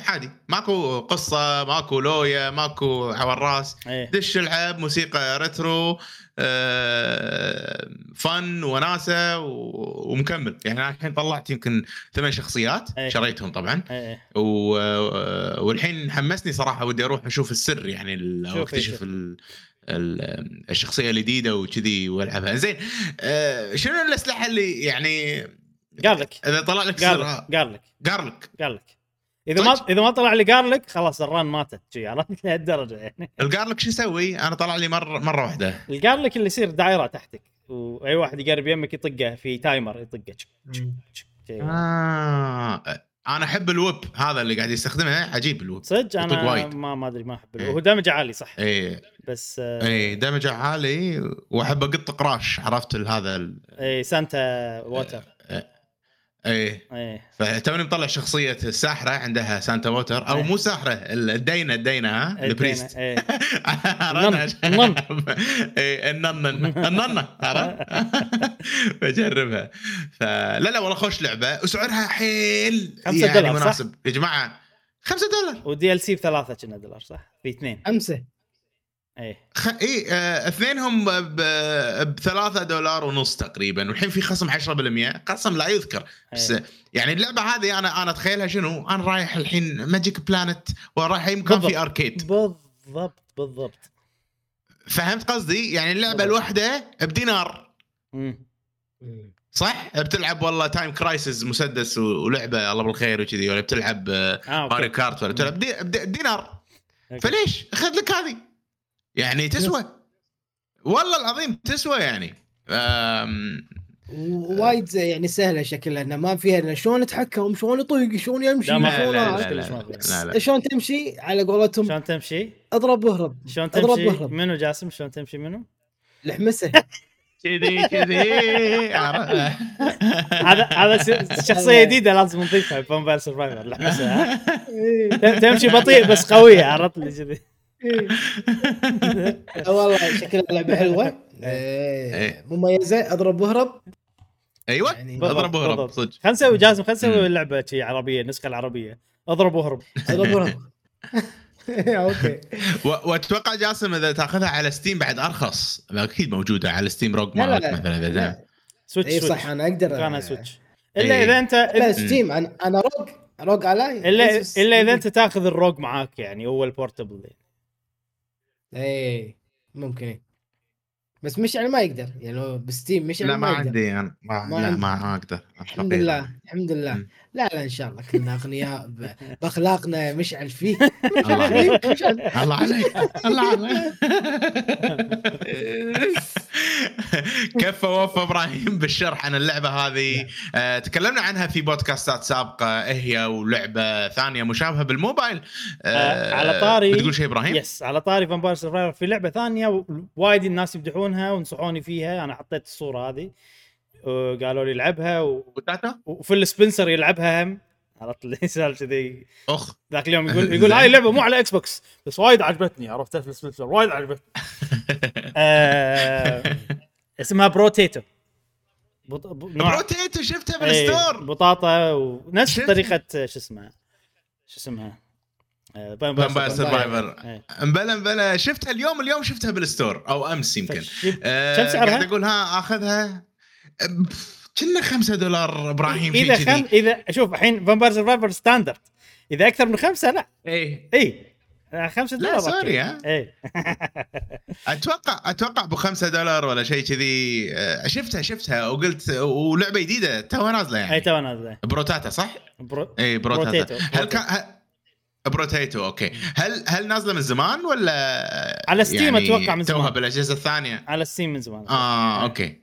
[SPEAKER 3] عادي. ماكو قصة ماكو لويا ماكو حوراس
[SPEAKER 1] إيه.
[SPEAKER 3] دش العب موسيقى retro آه، فن وناسة ومكمل. يعني أنا الحين طلعت يمكن ثمان شخصيات
[SPEAKER 1] أي.
[SPEAKER 3] شريتهم طبعا.
[SPEAKER 1] إيه
[SPEAKER 3] و... آه، والحين حمسني صراحة ودي أروح أشوف السر يعني ال- أو
[SPEAKER 1] شوف أكتشف.
[SPEAKER 3] ال... ال- الشخصية الجديدة وكذي وألعبها. زين آه، شنو الأسلحة اللي يعني
[SPEAKER 1] قال لك.
[SPEAKER 3] إذا طلع لك.
[SPEAKER 1] قال لك. قال لك. إذا ما
[SPEAKER 3] صدق؟
[SPEAKER 1] إذا ما طلع لي قال لك خلاص الران ماتت شي عرفت لهالدرجة يعني
[SPEAKER 3] القارلك شو يسوي؟ أنا طلع لي مره مرة واحدة
[SPEAKER 1] القال لك اللي يصير دائرة تحتك وأي واحد يقرب يمك يطقه في timer يطقه.
[SPEAKER 3] آه. أنا أحب ال whip هذا اللي قاعد يستخدمه عجيب ال
[SPEAKER 1] whip
[SPEAKER 3] صدق
[SPEAKER 1] أنا
[SPEAKER 3] وايد.
[SPEAKER 1] ما ما أدري ما أحب
[SPEAKER 3] إيه.
[SPEAKER 1] هو damage عالي صح
[SPEAKER 3] اي
[SPEAKER 1] بس آه،
[SPEAKER 3] اي damage عالي وأحب أقط قراش عرفت هذا ال-
[SPEAKER 1] اي Santa Water
[SPEAKER 3] اي
[SPEAKER 1] إيه.
[SPEAKER 3] فتوني مطلع شخصية الساحرة عندها Santa Water أو
[SPEAKER 1] إيه.
[SPEAKER 3] مو ساحرة الدينة الدينة ها؟
[SPEAKER 1] ال
[SPEAKER 3] priest.
[SPEAKER 1] إيه.
[SPEAKER 3] ال nun ال nun. بجربها. فلا لا والله خوش لعبة. وسعرها حيل.
[SPEAKER 1] خمسة
[SPEAKER 3] يعني
[SPEAKER 1] دولار، صح؟
[SPEAKER 3] مناسب. يا جماعة 5 دولار.
[SPEAKER 1] و DL C بثلاثة كنا دولار صح؟ في اثنين.
[SPEAKER 2] امسه
[SPEAKER 1] إيه
[SPEAKER 3] خ... اي آه اثنينهم ب... ب 3 دولار ونص تقريبا والحين في خصم 10% قسم لا يذكر بس
[SPEAKER 1] إيه.
[SPEAKER 3] يعني اللعبة هذه أنا أنا أتخيلها شنو؟ أنا رايح الحين Magic Planet ورايح اي مكان في. arcade
[SPEAKER 1] بالضبط بالضبط
[SPEAKER 3] فهمت قصدي؟ يعني
[SPEAKER 1] اللعبة.
[SPEAKER 3] الواحده بدينار
[SPEAKER 1] مم.
[SPEAKER 3] صح؟ بتلعب والله Time Crisis مسدس ولعبة الله بالخير وكذي ولا بتلعب آه، Mario
[SPEAKER 1] okay
[SPEAKER 3] Kart ولا بتلعب دي... دينار
[SPEAKER 1] okay.
[SPEAKER 3] فليش؟ خذ لك هذه يعني تسوى. والله العظيم تسوى يعني. أم...
[SPEAKER 2] وايد زي- يعني سهلة شكلها إنه ما فيها إنه شلون يتحكم شلون يطيق شلون يمشي.
[SPEAKER 1] لا، ما
[SPEAKER 3] لا
[SPEAKER 2] شلون
[SPEAKER 3] لا.
[SPEAKER 2] شلون تمشي؟ على قولتهم
[SPEAKER 1] شلون تمشي؟
[SPEAKER 2] اضرب واهرب
[SPEAKER 1] شلون
[SPEAKER 2] اضرب
[SPEAKER 1] تمشي؟
[SPEAKER 2] واهرب
[SPEAKER 1] منو جاسم؟ شلون تمشي منو؟
[SPEAKER 2] الحمسه
[SPEAKER 3] كذي كذي. عرفت؟
[SPEAKER 1] هذا هذا شخصية جديدة لازم نضيفها Vampire Survivor لحمسة؟ ت- تمشي بطيء بس قوية عرفت؟ لي كذي
[SPEAKER 2] والله شكلها لعبة حلوة.
[SPEAKER 3] إيه.
[SPEAKER 2] إيه، مميزة. أضرب واهرب
[SPEAKER 3] أيوه
[SPEAKER 2] يعني
[SPEAKER 3] أضرب واهرب. صدق.
[SPEAKER 1] خلينا نسوي جاسم خلينا نسوي
[SPEAKER 3] مم.
[SPEAKER 1] اللعبة شي عربية النسخة العربية. أضرب واهرب
[SPEAKER 2] أضرب واهرب
[SPEAKER 3] okay. وأتوقع جاسم إذا تأخذها على Steam بعد أرخص. أكيد موجودة على Steam
[SPEAKER 2] لا،
[SPEAKER 3] مالك
[SPEAKER 2] لا.
[SPEAKER 3] مثلا
[SPEAKER 1] إذا.
[SPEAKER 2] Switch
[SPEAKER 1] إي
[SPEAKER 2] صح أنا أقدر
[SPEAKER 1] كانها Switch إلا
[SPEAKER 3] إيه.
[SPEAKER 1] إذا أنت
[SPEAKER 2] لا Steam أنا أنا ROG ROG علي.
[SPEAKER 1] إلا
[SPEAKER 2] إلا
[SPEAKER 1] إذا أنت تأخذ ال ROG معاك يعني هو ال
[SPEAKER 2] portable إيه ممكن إيه. بس مشعل ما يقدر يعني هو بستيم مشعل
[SPEAKER 3] لا ما
[SPEAKER 2] يقدر.
[SPEAKER 3] عندي أنا ما
[SPEAKER 2] ما
[SPEAKER 3] لا
[SPEAKER 2] عندي.
[SPEAKER 3] ما ما أقدر
[SPEAKER 2] الحمد. لله الحمد لله
[SPEAKER 3] مم.
[SPEAKER 2] لا لا إن شاء الله كلنا أغنياء ب- بأخلاقنا مشعل فيه
[SPEAKER 3] الله عليك الله عليك الله عليك كفى وفى إبراهيم بالشرح عن اللعبة هذه؟ آه، تكلمنا عنها في بودكاستات سابقة. إيه هي؟ ولعبة ثانية مشابهة بالموبايل.
[SPEAKER 1] آه، على طاري-
[SPEAKER 3] بتقول شيء إبراهيم؟
[SPEAKER 1] يس على طاري Vampire Survivor في لعبة ثانية وايد الناس يمدحونها ونصحوني فيها. أنا حطيت الصورة هذه. وقالوا لي العبها و...
[SPEAKER 3] و
[SPEAKER 1] Phil Spencer يلعبها هم. عرفت لي سالفه كذي
[SPEAKER 3] أخ.
[SPEAKER 1] ذاك اليوم يقول يقول هاي اللعبه مو على Xbox بس وايد عجبتني. عرفت؟ Phil Spencer وايد عجبتني. آه اسمها Brotato. بط... ب... نوع
[SPEAKER 3] Brotato شفتها
[SPEAKER 1] إيه،
[SPEAKER 3] بال store
[SPEAKER 1] بطاطا ونفس
[SPEAKER 3] شفت؟
[SPEAKER 1] طريقة شو اسمها؟ شو اسمها؟ آه، Vampire
[SPEAKER 3] Survivor
[SPEAKER 1] إيه.
[SPEAKER 3] مبلا مبلا شفتها اليوم اليوم شفتها بال store أو أمس يمكن.
[SPEAKER 1] فشب-
[SPEAKER 3] آه،
[SPEAKER 1] كم سعرها؟
[SPEAKER 3] قاعد أقول ها أخذها؟ كنا 5 دولار
[SPEAKER 1] إبراهيم
[SPEAKER 3] إذا
[SPEAKER 1] خم... اذا شوف الحين Vampire Survivor standard إذا أكثر من خمسة لا.
[SPEAKER 3] إيه.
[SPEAKER 1] اي خمسة
[SPEAKER 3] لا،
[SPEAKER 1] دولار
[SPEAKER 3] سوري،
[SPEAKER 1] أوكي.
[SPEAKER 3] ها؟
[SPEAKER 1] اي
[SPEAKER 3] أتوقع أتوقع ب 5 دولار ولا شيء كذي آه، شفتها شفتها وقلت ولعبة جديدة توها نازلة
[SPEAKER 1] اي
[SPEAKER 3] يعني
[SPEAKER 1] تو نازلة
[SPEAKER 3] Brotata صح؟
[SPEAKER 1] Bro...
[SPEAKER 3] اي Brotata
[SPEAKER 1] Brotato.
[SPEAKER 3] هل. كان ه- Brotato okay هل هل نازلة من زمان ولا
[SPEAKER 1] على Steam
[SPEAKER 3] يعني
[SPEAKER 1] أتوقع من
[SPEAKER 3] توها
[SPEAKER 1] زمان.
[SPEAKER 3] بالأجهزة الثانية
[SPEAKER 1] على Steam من زمان
[SPEAKER 3] آه okay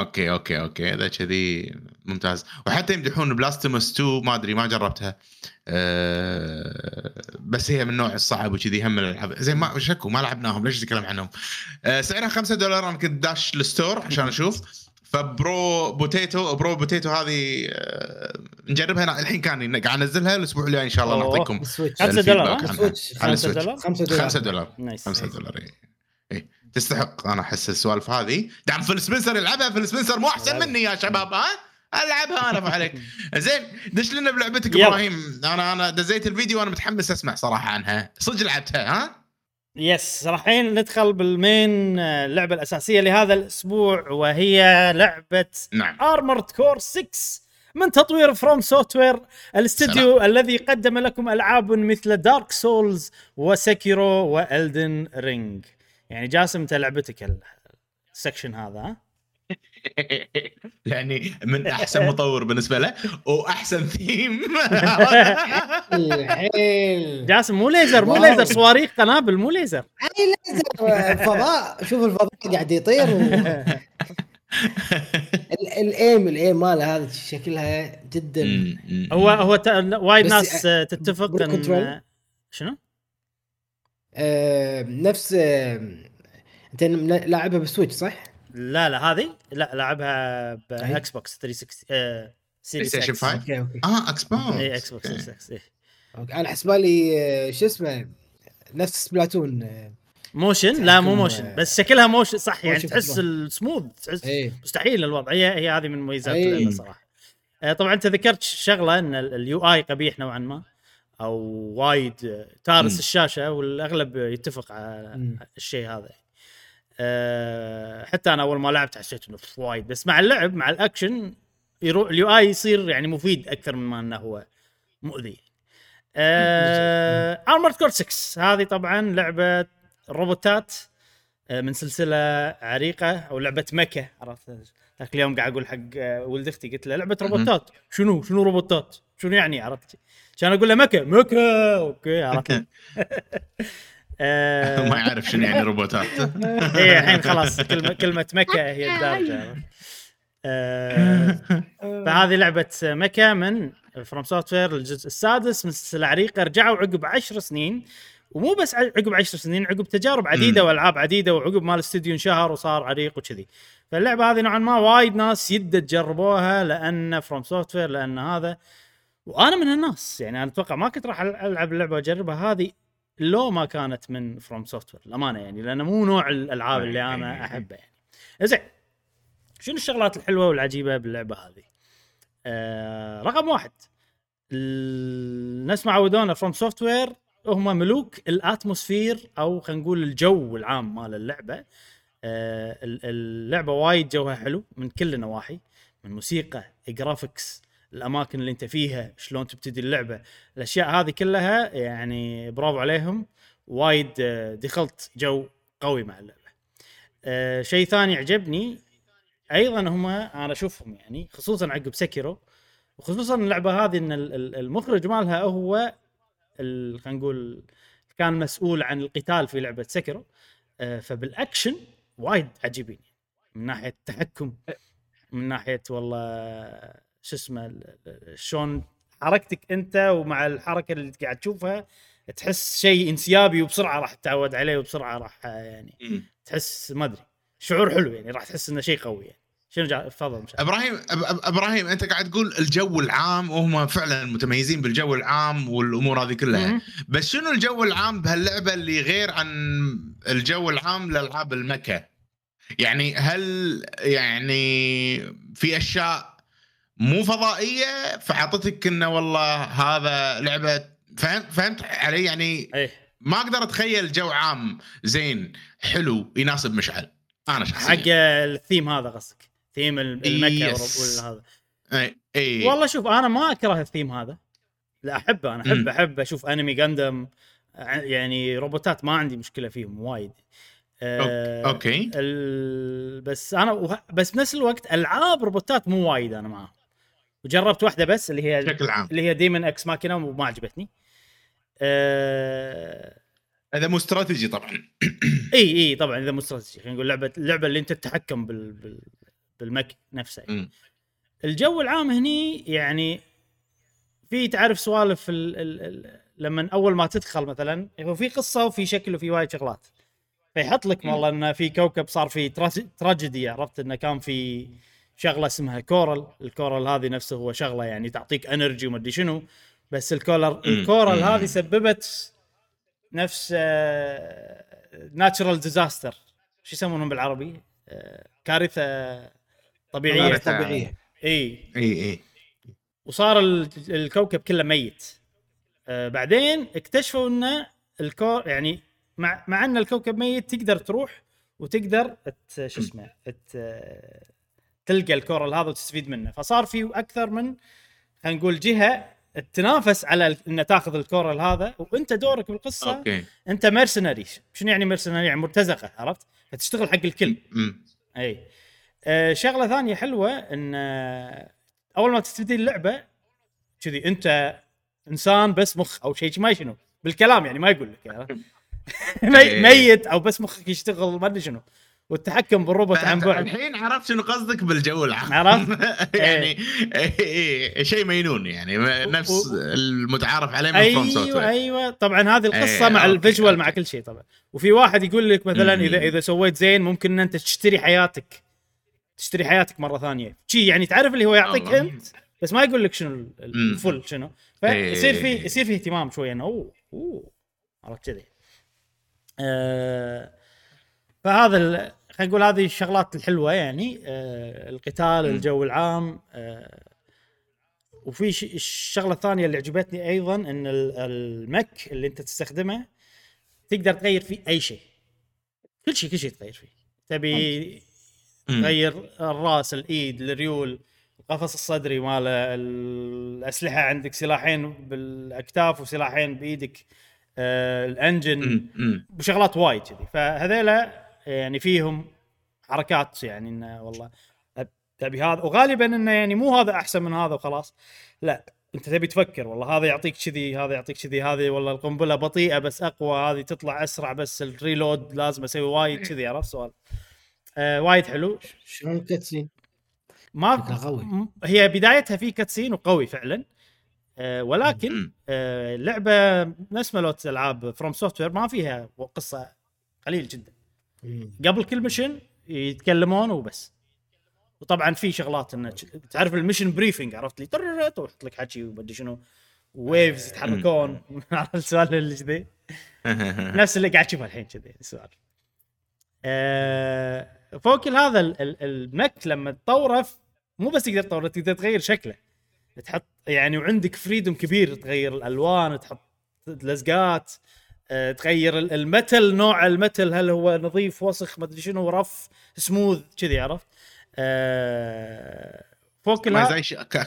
[SPEAKER 3] okay okay okay. اذا كذي ممتاز. وحتى يمدحون Blasphemous 2 ما أدري ما جربتها. أه بس هي من النوع الصعب وكذي هم الالعاب زين ما شكو ما لعبناهم. ليش نتكلم عنهم؟ أه سعرها 5 دولار أنا كنت داش ال store عشان أشوف. ف Bro Potato Bro Potato هذه أه نجربها. الحين كان قاعد انزلها الأسبوع الجاي إن شاء الله. نعطيكم
[SPEAKER 2] ال Switch.
[SPEAKER 1] خمسة دولار،
[SPEAKER 3] ال feedback
[SPEAKER 1] ها؟
[SPEAKER 3] عنها.
[SPEAKER 2] ال Switch.
[SPEAKER 3] على
[SPEAKER 1] خمسة
[SPEAKER 3] ال Switch.
[SPEAKER 1] دولار.
[SPEAKER 2] 5 دولار.
[SPEAKER 3] 5 دولار.
[SPEAKER 1] nice.
[SPEAKER 3] 5 دولار اي تستحق. أنا أحس السوالف هذه. دعم Phil Spencer يلعبها Phil Spencer مو
[SPEAKER 1] أحسن.
[SPEAKER 3] مني يا شباب ها؟ ألعبها أنا عليك. زين دش لنا بلعبتك. إبراهيم. أنا أنا دزيت الفيديو وأنا متحمس أسمع صراحة عنها. صدق لعبتها ها؟
[SPEAKER 1] yes راح الحين ندخل بال main آه، اللعبة الأساسية لهذا الأسبوع وهي لعبة
[SPEAKER 3] نعم.
[SPEAKER 1] Armored Core 6 من تطوير FromSoftware الاستديو الذي قدم لكم ألعاب مثل Dark Souls و Sekiro و Elden Ring يعني جاسم انت لعبتك ال- ال section هذا ها؟
[SPEAKER 3] يعني من أحسن مطور بالنسبة له وأحسن ثيم
[SPEAKER 1] جاسم مو ليزر مو. ليزر صواريخ قنابل مو ليزر
[SPEAKER 2] هاي لازم فضاء شوف الفضاء قاعد يطير ال aim ال aim ماله هذا شكلها جدا
[SPEAKER 1] هو هو. وايد ناس آه، تتفق
[SPEAKER 2] إن؟
[SPEAKER 1] شنو؟
[SPEAKER 2] آه نفس آه انت لاعبها بال Switch صح؟
[SPEAKER 1] لا لا هذه لا لعبها
[SPEAKER 2] أي.
[SPEAKER 1] ب Xbox 360 آه Play
[SPEAKER 3] Series
[SPEAKER 1] X
[SPEAKER 3] 5 okay okay آه
[SPEAKER 1] Xbox إي Xbox Series X إيه.
[SPEAKER 2] okay أنا حسبالي آه، شو اسمه نفس Splatoon
[SPEAKER 1] motion لا مو
[SPEAKER 2] motion
[SPEAKER 1] بس شكلها motion صح يعني
[SPEAKER 2] motion
[SPEAKER 1] تحس. السموث تحس
[SPEAKER 2] إيه
[SPEAKER 1] مستحيل الوضع هي هي هذه من مميزات. اللعبه صراحة طبعا أنت ذكرت شغلة إن ال UI قبيح نوعا ما أو وايد تارس
[SPEAKER 3] مم.
[SPEAKER 1] الشاشة والأغلب يتفق على. الشيء هذا. آه، حتى أنا أول ما لعبت حسيت إنه وايد. بس مع اللعب مع الأكشن يروح ال UI يصير يعني مفيد أكثر من ما إنه هو مؤذي. آه Armored Core 6 هذه طبعا لعبة روبوتات آه، من سلسلة عريقة أو لعبة mecha عرفت؟ ذاك اليوم قاعد أقول حق آه، ولد أختي قلت له لعبة روبوتات. شنو؟ شنو روبوتات؟ شنو يعني؟ عرفت. كان أقول له mecha. mecha! okay عرفت. آه،
[SPEAKER 3] ما يعرف شنو يعني روبوتات.
[SPEAKER 1] إيه الحين خلاص كلمة كلمة mecha هي الدارجة؟ آه، فهذه لعبة mecha من FromSoftware الجزء السادس من سلسلة عريقة رجعوا عقب عشر سنين. ومو بس عقب عشر سنين عقب تجارب
[SPEAKER 3] عديدة.
[SPEAKER 1] وألعاب عديدة وعقب ما الاستديو انشهر وصار عريق وكذي. فاللعبة هذه نوعا ما وايد ناس يدة جربوها لأن FromSoftware لأن هذا. وأنا من الناس يعني أنا أتوقع ما كنت راح ألعب اللعبة وأجربها. هذه لو ما كانت من FromSoftware الامانه يعني لأنه مو نوع الألعاب اللي أنا أحبه يعني. زين شنو الشغلات الحلوة والعجيبة باللعبة هذه؟ آه رقم واحد الناس معودونا FromSoftware هم ملوك ال atmosphere أو خلينا نقول الجو العام مال اللعبة. آه ال- اللعبة وايد جوها حلو من كل النواحي من موسيقى graphics الأماكن اللي أنت فيها شلون تبتدي اللعبة. الأشياء هذه كلها يعني برافو عليهم. وايد آه، دخلت جو قوي مع اللعبة. آه شيء ثاني عجبني أيضا هم أنا أشوفهم يعني خصوصا عقب Sekiro وخصوصا اللعبة هذه إن ال- ال- المخرج مالها هو خلينا نقول كان مسؤول عن القتال في لعبة سكيرو آه، فبالأكشن وايد عجيبين. من ناحية التحكم من ناحية والله شو اسمه شلون حركتك أنت ومع الحركة اللي قاعد تشوفها تحس شيء انسيابي وبسرعة راح تتعود عليه وبسرعة راح آه، يعني تحس ما أدري شعور حلو يعني راح تحس إنه شيء قوي يعني. شنو جا... تفضل مشعل.
[SPEAKER 3] إبراهيم أب- إبراهيم أنت قاعد تقول الجو العام وهم فعلا متميزين بالجو العام والأمور هذه كلها.
[SPEAKER 1] مهم.
[SPEAKER 3] بس شنو الجو العام بهاللعبة اللي غير عن الجو العام لألعاب المكة؟ يعني هل يعني في أشياء مو فضائية؟ فعطتك إنه والله هذا لعبة فهمت فهمت علي؟ يعني
[SPEAKER 1] إيه.
[SPEAKER 3] ما أقدر أتخيل جو عام زين حلو يناسب مشعل. أنا شخصيا.
[SPEAKER 1] حق الثيم هذا قصدك؟ ثيم ال-
[SPEAKER 3] ال
[SPEAKER 1] mecha والهذا.
[SPEAKER 3] أي أي.
[SPEAKER 1] والله شوف أنا ما أكره الثيم هذا. لا أحبه أنا احب. احب أشوف أنمي Gundam يعني روبوتات ما عندي مشكلة فيهم وايد. آه،
[SPEAKER 3] okay.
[SPEAKER 1] ال... بس أنا وه... بس بنفس الوقت ألعاب روبوتات مو وايد أنا معاهم. وجربت واحدة بس اللي هي
[SPEAKER 3] بشكل عام.
[SPEAKER 1] اللي هي Daemon X Machina وما عجبتني. آه...
[SPEAKER 3] هذا مو استراتيجي طبعا.
[SPEAKER 1] إي إي طبعا إذا مو استراتيجي. خلينا نقول لعبة اللعبة اللي أنت تتحكم بال... بال... بال mech نفسه.
[SPEAKER 3] مم.
[SPEAKER 1] الجو العام هني يعني في تعرف سوالف ال ال ال لما أول ما تدخل مثلا هو في قصة وفي شكل وفي وايد شغلات. فيحط لك والله انه في كوكب صار في تراج- تراجيدي عرفت؟ إنه كان في شغلة اسمها Coral. ال Coral هذه نفسه هو شغلة يعني تعطيك energy وما أدري شنو. بس الكولر ال
[SPEAKER 3] Coral.
[SPEAKER 1] هذه سببت نفس natural disaster شو يسمونهم بالعربي؟ آه،
[SPEAKER 3] كارثة
[SPEAKER 2] طبيعية. طبيعية.
[SPEAKER 1] اي
[SPEAKER 3] اي اي
[SPEAKER 1] وصار ال- الكوكب كله ميت. آه بعدين اكتشفوا إن الكور يعني مع مع إن الكوكب ميت تقدر تروح وتقدر شو اسمه تلقى ال Coral هذا وتستفيد منه. فصار في أكثر من خلينا نقول جهة تنافس على ان تاخذ ال Coral هذا. وأنت دورك بالقصة
[SPEAKER 3] okay.
[SPEAKER 1] أنت mercenary شنو يعني mercenary يعني مرتزقة عرفت؟ فتشتغل حق الكل.
[SPEAKER 3] مم.
[SPEAKER 1] اي آه شغلة ثانية حلوة إن آه، أول ما تبتدي اللعبة كذي أنت إنسان بس مخ أو شيء ما شنو بالكلام يعني ما يقول لك. يعني
[SPEAKER 3] إيه.
[SPEAKER 1] ميت أو بس مخك يشتغل ما أدري شنو. والتحكم بالروبوت عن بعد.
[SPEAKER 3] الحين عرفت شنو قصدك بالجو العام
[SPEAKER 1] عرفت؟
[SPEAKER 3] يعني إيه، إيه، شيء مينون يعني نفس المتعارف عليه من
[SPEAKER 1] أيوه أيوه. طبعا هذه القصة
[SPEAKER 3] إيه،
[SPEAKER 1] مع ال
[SPEAKER 3] visual.
[SPEAKER 1] مع كل شيء طبعا. وفي واحد يقول لك مثلا. اذا إذا سويت زين ممكن إن أنت تشتري حياتك. تشتري حياتك مرة ثانية شي يعني تعرف اللي هو يعطيك. انت بس ما يقول لك شنو. الفل شنو
[SPEAKER 3] إيه.
[SPEAKER 1] فيصير في يصير في اهتمام شوية انه أوه أوه عرفت كذي آه فهذا خلينا نقول هذه الشغلات الحلوة يعني آه القتال
[SPEAKER 3] مم.
[SPEAKER 1] الجو العام آه وفي الشغلة الثانية اللي عجبتني أيضا إن ال- المك اللي أنت تستخدمه تقدر تغير فيه أي شيء كل شيء كل شيء تغير فيه تبي. تغير الراس الإيد الريول القفص الصدري ماله الأسلحة عندك سلاحين بالأكتاف وسلاحين بإيدك آه
[SPEAKER 3] ال engine.
[SPEAKER 1] بشغلات وايد كذي. فهذيلا يعني فيهم حركات يعني إنه والله تبي هذا. وغالبا إنه يعني مو هذا أحسن من هذا وخلاص. لا أنت تبي تفكر والله هذا يعطيك كذي هذا يعطيك كذي هذه والله القنبلة بطيئة بس أقوى هذه تطلع أسرع بس ال reload لازم أسوي وايد كذي عرفت؟ سؤال. آه وايد حلو.
[SPEAKER 2] شلون cutscene
[SPEAKER 1] ما
[SPEAKER 2] قوي.
[SPEAKER 1] هي بدايتها في cutscene وقوي فعلا. آه ولكن. آه لعبة نفس ملوت ألعاب From Software ما فيها قصة قليل جدا. قبل كل mission يتكلمون وبس. وطبعا في شغلات انه تعرف ال mission briefing عرفت لي؟ طررت ويحط لك حكي ومدري شنو. waves يتحركون. عرفت السؤال اللي كذي؟ نفس اللي قاعد تشوفه الحين كذي السؤال. آه فوق كل هذا ال- ال- ال mech لما تطوره مو بس تقدر تطوره تقدر تغير شكله. تحط يعني وعندك freedom كبير تغير الألوان تحط لزقات آه، تغير ال- ال metal نوع ال metal هل هو نظيف وسخ ما أدري شنو rough smooth كذي عرفت؟ آه، فوق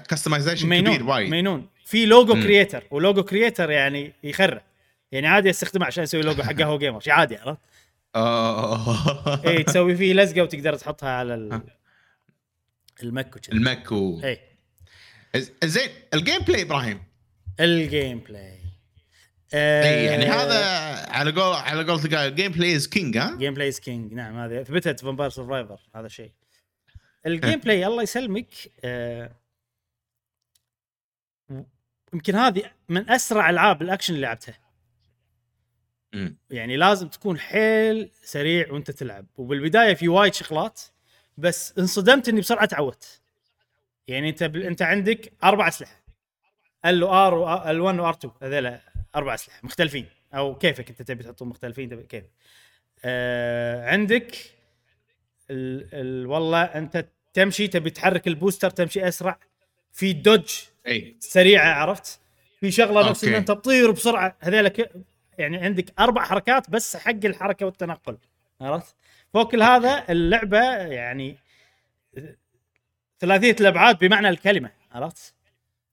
[SPEAKER 3] customization كبير وايد.
[SPEAKER 1] مينون. في لوجو
[SPEAKER 3] مم.
[SPEAKER 1] creator و logo creator يعني يخرع يعني عادي أستخدمه عشان أسوي لوجو حق قهوه جيمر عادي عرفت؟
[SPEAKER 3] آه.
[SPEAKER 1] اي تسوي فيه لزقة وتقدر تحطها على ال... ال mech وكذا
[SPEAKER 3] ال mech و
[SPEAKER 1] اي
[SPEAKER 3] زين ال gameplay إبراهيم.
[SPEAKER 1] ال gameplay
[SPEAKER 3] اي يعني هذا على قول على قولتك ال gameplay is king ها؟
[SPEAKER 1] gameplay king نعم هذه اثبتت Vampire Survivor هذا الشيء ال gameplay الله يسلمك. آه، يمكن هذه من أسرع ألعاب الأكشن اللي لعبتها.
[SPEAKER 3] مم.
[SPEAKER 1] يعني لازم تكون حيل سريع وانت تلعب. وبالبداية في وايد شغلات بس انصدمت إني بسرعة تعودت. يعني أنت ب... أنت عندك أربع أسلحة. ال R L 1 و R 2 هذول أربع أسلحة مختلفين. أو كيفك أنت تبي تحطهم مختلفين تبي كيف. آه عندك ال... ال... والله أنت تمشي تبي تحرك ال booster تمشي أسرع. في dodge
[SPEAKER 3] أي.
[SPEAKER 1] سريعة عرفت؟ في شغلة نفس ان. أنت تطير بسرعة. هذيلا. يعني عندك أربع حركات بس حق الحركة والتنقل عرفت فوق كل هذا اللعبة يعني ثلاثية الأبعاد بمعنى الكلمة عرفت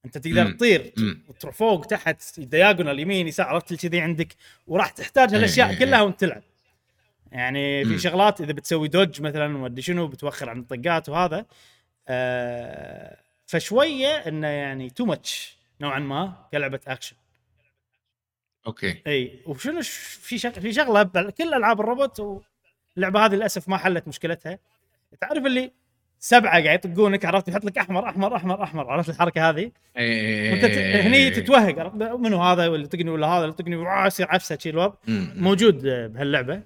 [SPEAKER 1] أنت تقدر. تطير
[SPEAKER 3] مم.
[SPEAKER 1] تروح فوق تحت دياجونال يمين يسار عرفت كذي عندك وراح تحتاج هالأشياء
[SPEAKER 3] إيه.
[SPEAKER 1] كلها وأنت تلعب يعني في. شغلات إذا بتسوي دوج مثلا وما أدري شنو بتوخر عن الطقات وهذا آه فشوية إنه يعني too much نوعا ما كلعبة اكشن
[SPEAKER 3] okay.
[SPEAKER 1] إي وشنو في شغ... في شغلة بل- كل ألعاب الروبوت واللعبه هذه للأسف ما حلت مشكلتها. تعرف اللي سبعة قاعد يطقونك عرفت؟ يحط لك أحمر أحمر أحمر أحمر عرفت الحركة هذه. وأنت ت- هني تتوهق؟ منو هذا ولا يطقني ولا هذا ولا يطقني يصير عفسة شي الوضع. موجود بهاللعبة.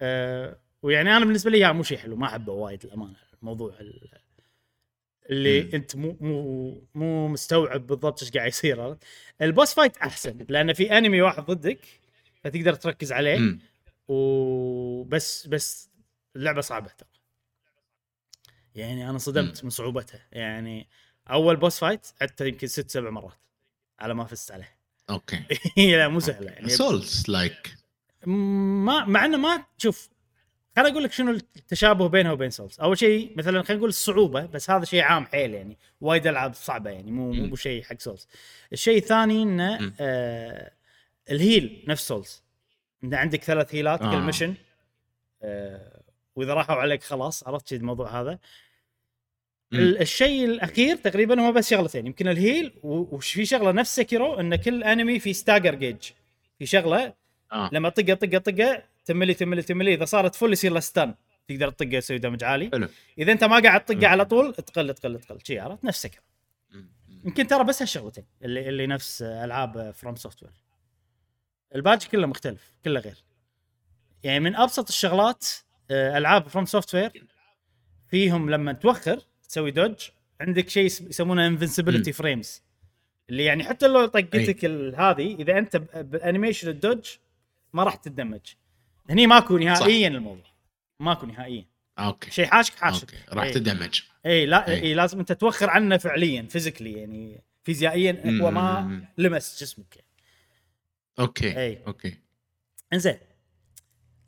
[SPEAKER 1] أه ويعني أنا بالنسبة لي مو شيء حلو ما أحبه وايد الامانه الموضوع ال- اللي
[SPEAKER 3] مم.
[SPEAKER 1] انت مو مو مو مستوعب بالضبط إيش قاعد يصير؟ ال boss fight أحسن لأن في enemy واحد ضدك فتقدر تركز عليه
[SPEAKER 3] مم.
[SPEAKER 1] وبس بس اللعبة صعبة ترى. يعني أنا صدمت من صعوبتها. يعني أول boss fight عدته يمكن ست سبع مرات على ما فزت عليه.
[SPEAKER 3] okay.
[SPEAKER 1] لا مو سهلة يعني.
[SPEAKER 3] Souls-like
[SPEAKER 1] ما مع إنه ما شوف خليني أقول لك شنو التشابه بينها وبين Souls أول شيء مثلا خلينا نقول الصعوبة بس هذا شيء عام حيل يعني. وايد ألعاب صعبة يعني مو مو
[SPEAKER 3] مم.
[SPEAKER 1] بشيء حق Souls الشيء الثاني
[SPEAKER 3] إنه.
[SPEAKER 1] آه ال heal نفس Souls انت عندك ثلاث هيلات كل
[SPEAKER 3] آه.
[SPEAKER 1] mission آه وإذا راحوا عليك خلاص عرفت الموضوع هذا؟ الشيء الأخير تقريبا هو بس شغلتين. يمكن ال heal وفي شغلة نفس Sekiro إن كل enemy في stagger gauge في شغلة
[SPEAKER 3] آه.
[SPEAKER 1] لما طقة طقة طقة تملي تملي تملي. إذا صارت full يصير له stun تقدر تطقه يسوي damage عالي.
[SPEAKER 3] حلو.
[SPEAKER 1] إذا أنت ما قاعد تطقه. على طول تقل تقل تقل. شي عرفت؟ نفس. يمكن ترى بس هالشغلتين. اللي اللي نفس ألعاب From Software الباقي كله مختلف كله غير. يعني من أبسط الشغلات آه، ألعاب From Software فيهم لما توخر تسوي dodge عندك شيء يس- يسمونه
[SPEAKER 3] invincibility.
[SPEAKER 1] frames اللي يعني حتى لو طقتك هذه إذا أنت ب- بال animation ال dodge ما راح تدمج هني ماكو نهائيا الموضوع ماكو نهائيا
[SPEAKER 3] okay
[SPEAKER 1] شيء حاشك حاشك
[SPEAKER 3] okay راح
[SPEAKER 1] إيه.
[SPEAKER 3] تدمج
[SPEAKER 1] اي لا
[SPEAKER 3] إيه.
[SPEAKER 1] اي لازم أنت توخر عنه فعليا physically يعني فيزيائيا هو ما. لمس جسمك يعني.
[SPEAKER 3] okay
[SPEAKER 1] إيه.
[SPEAKER 3] okay
[SPEAKER 1] إنزين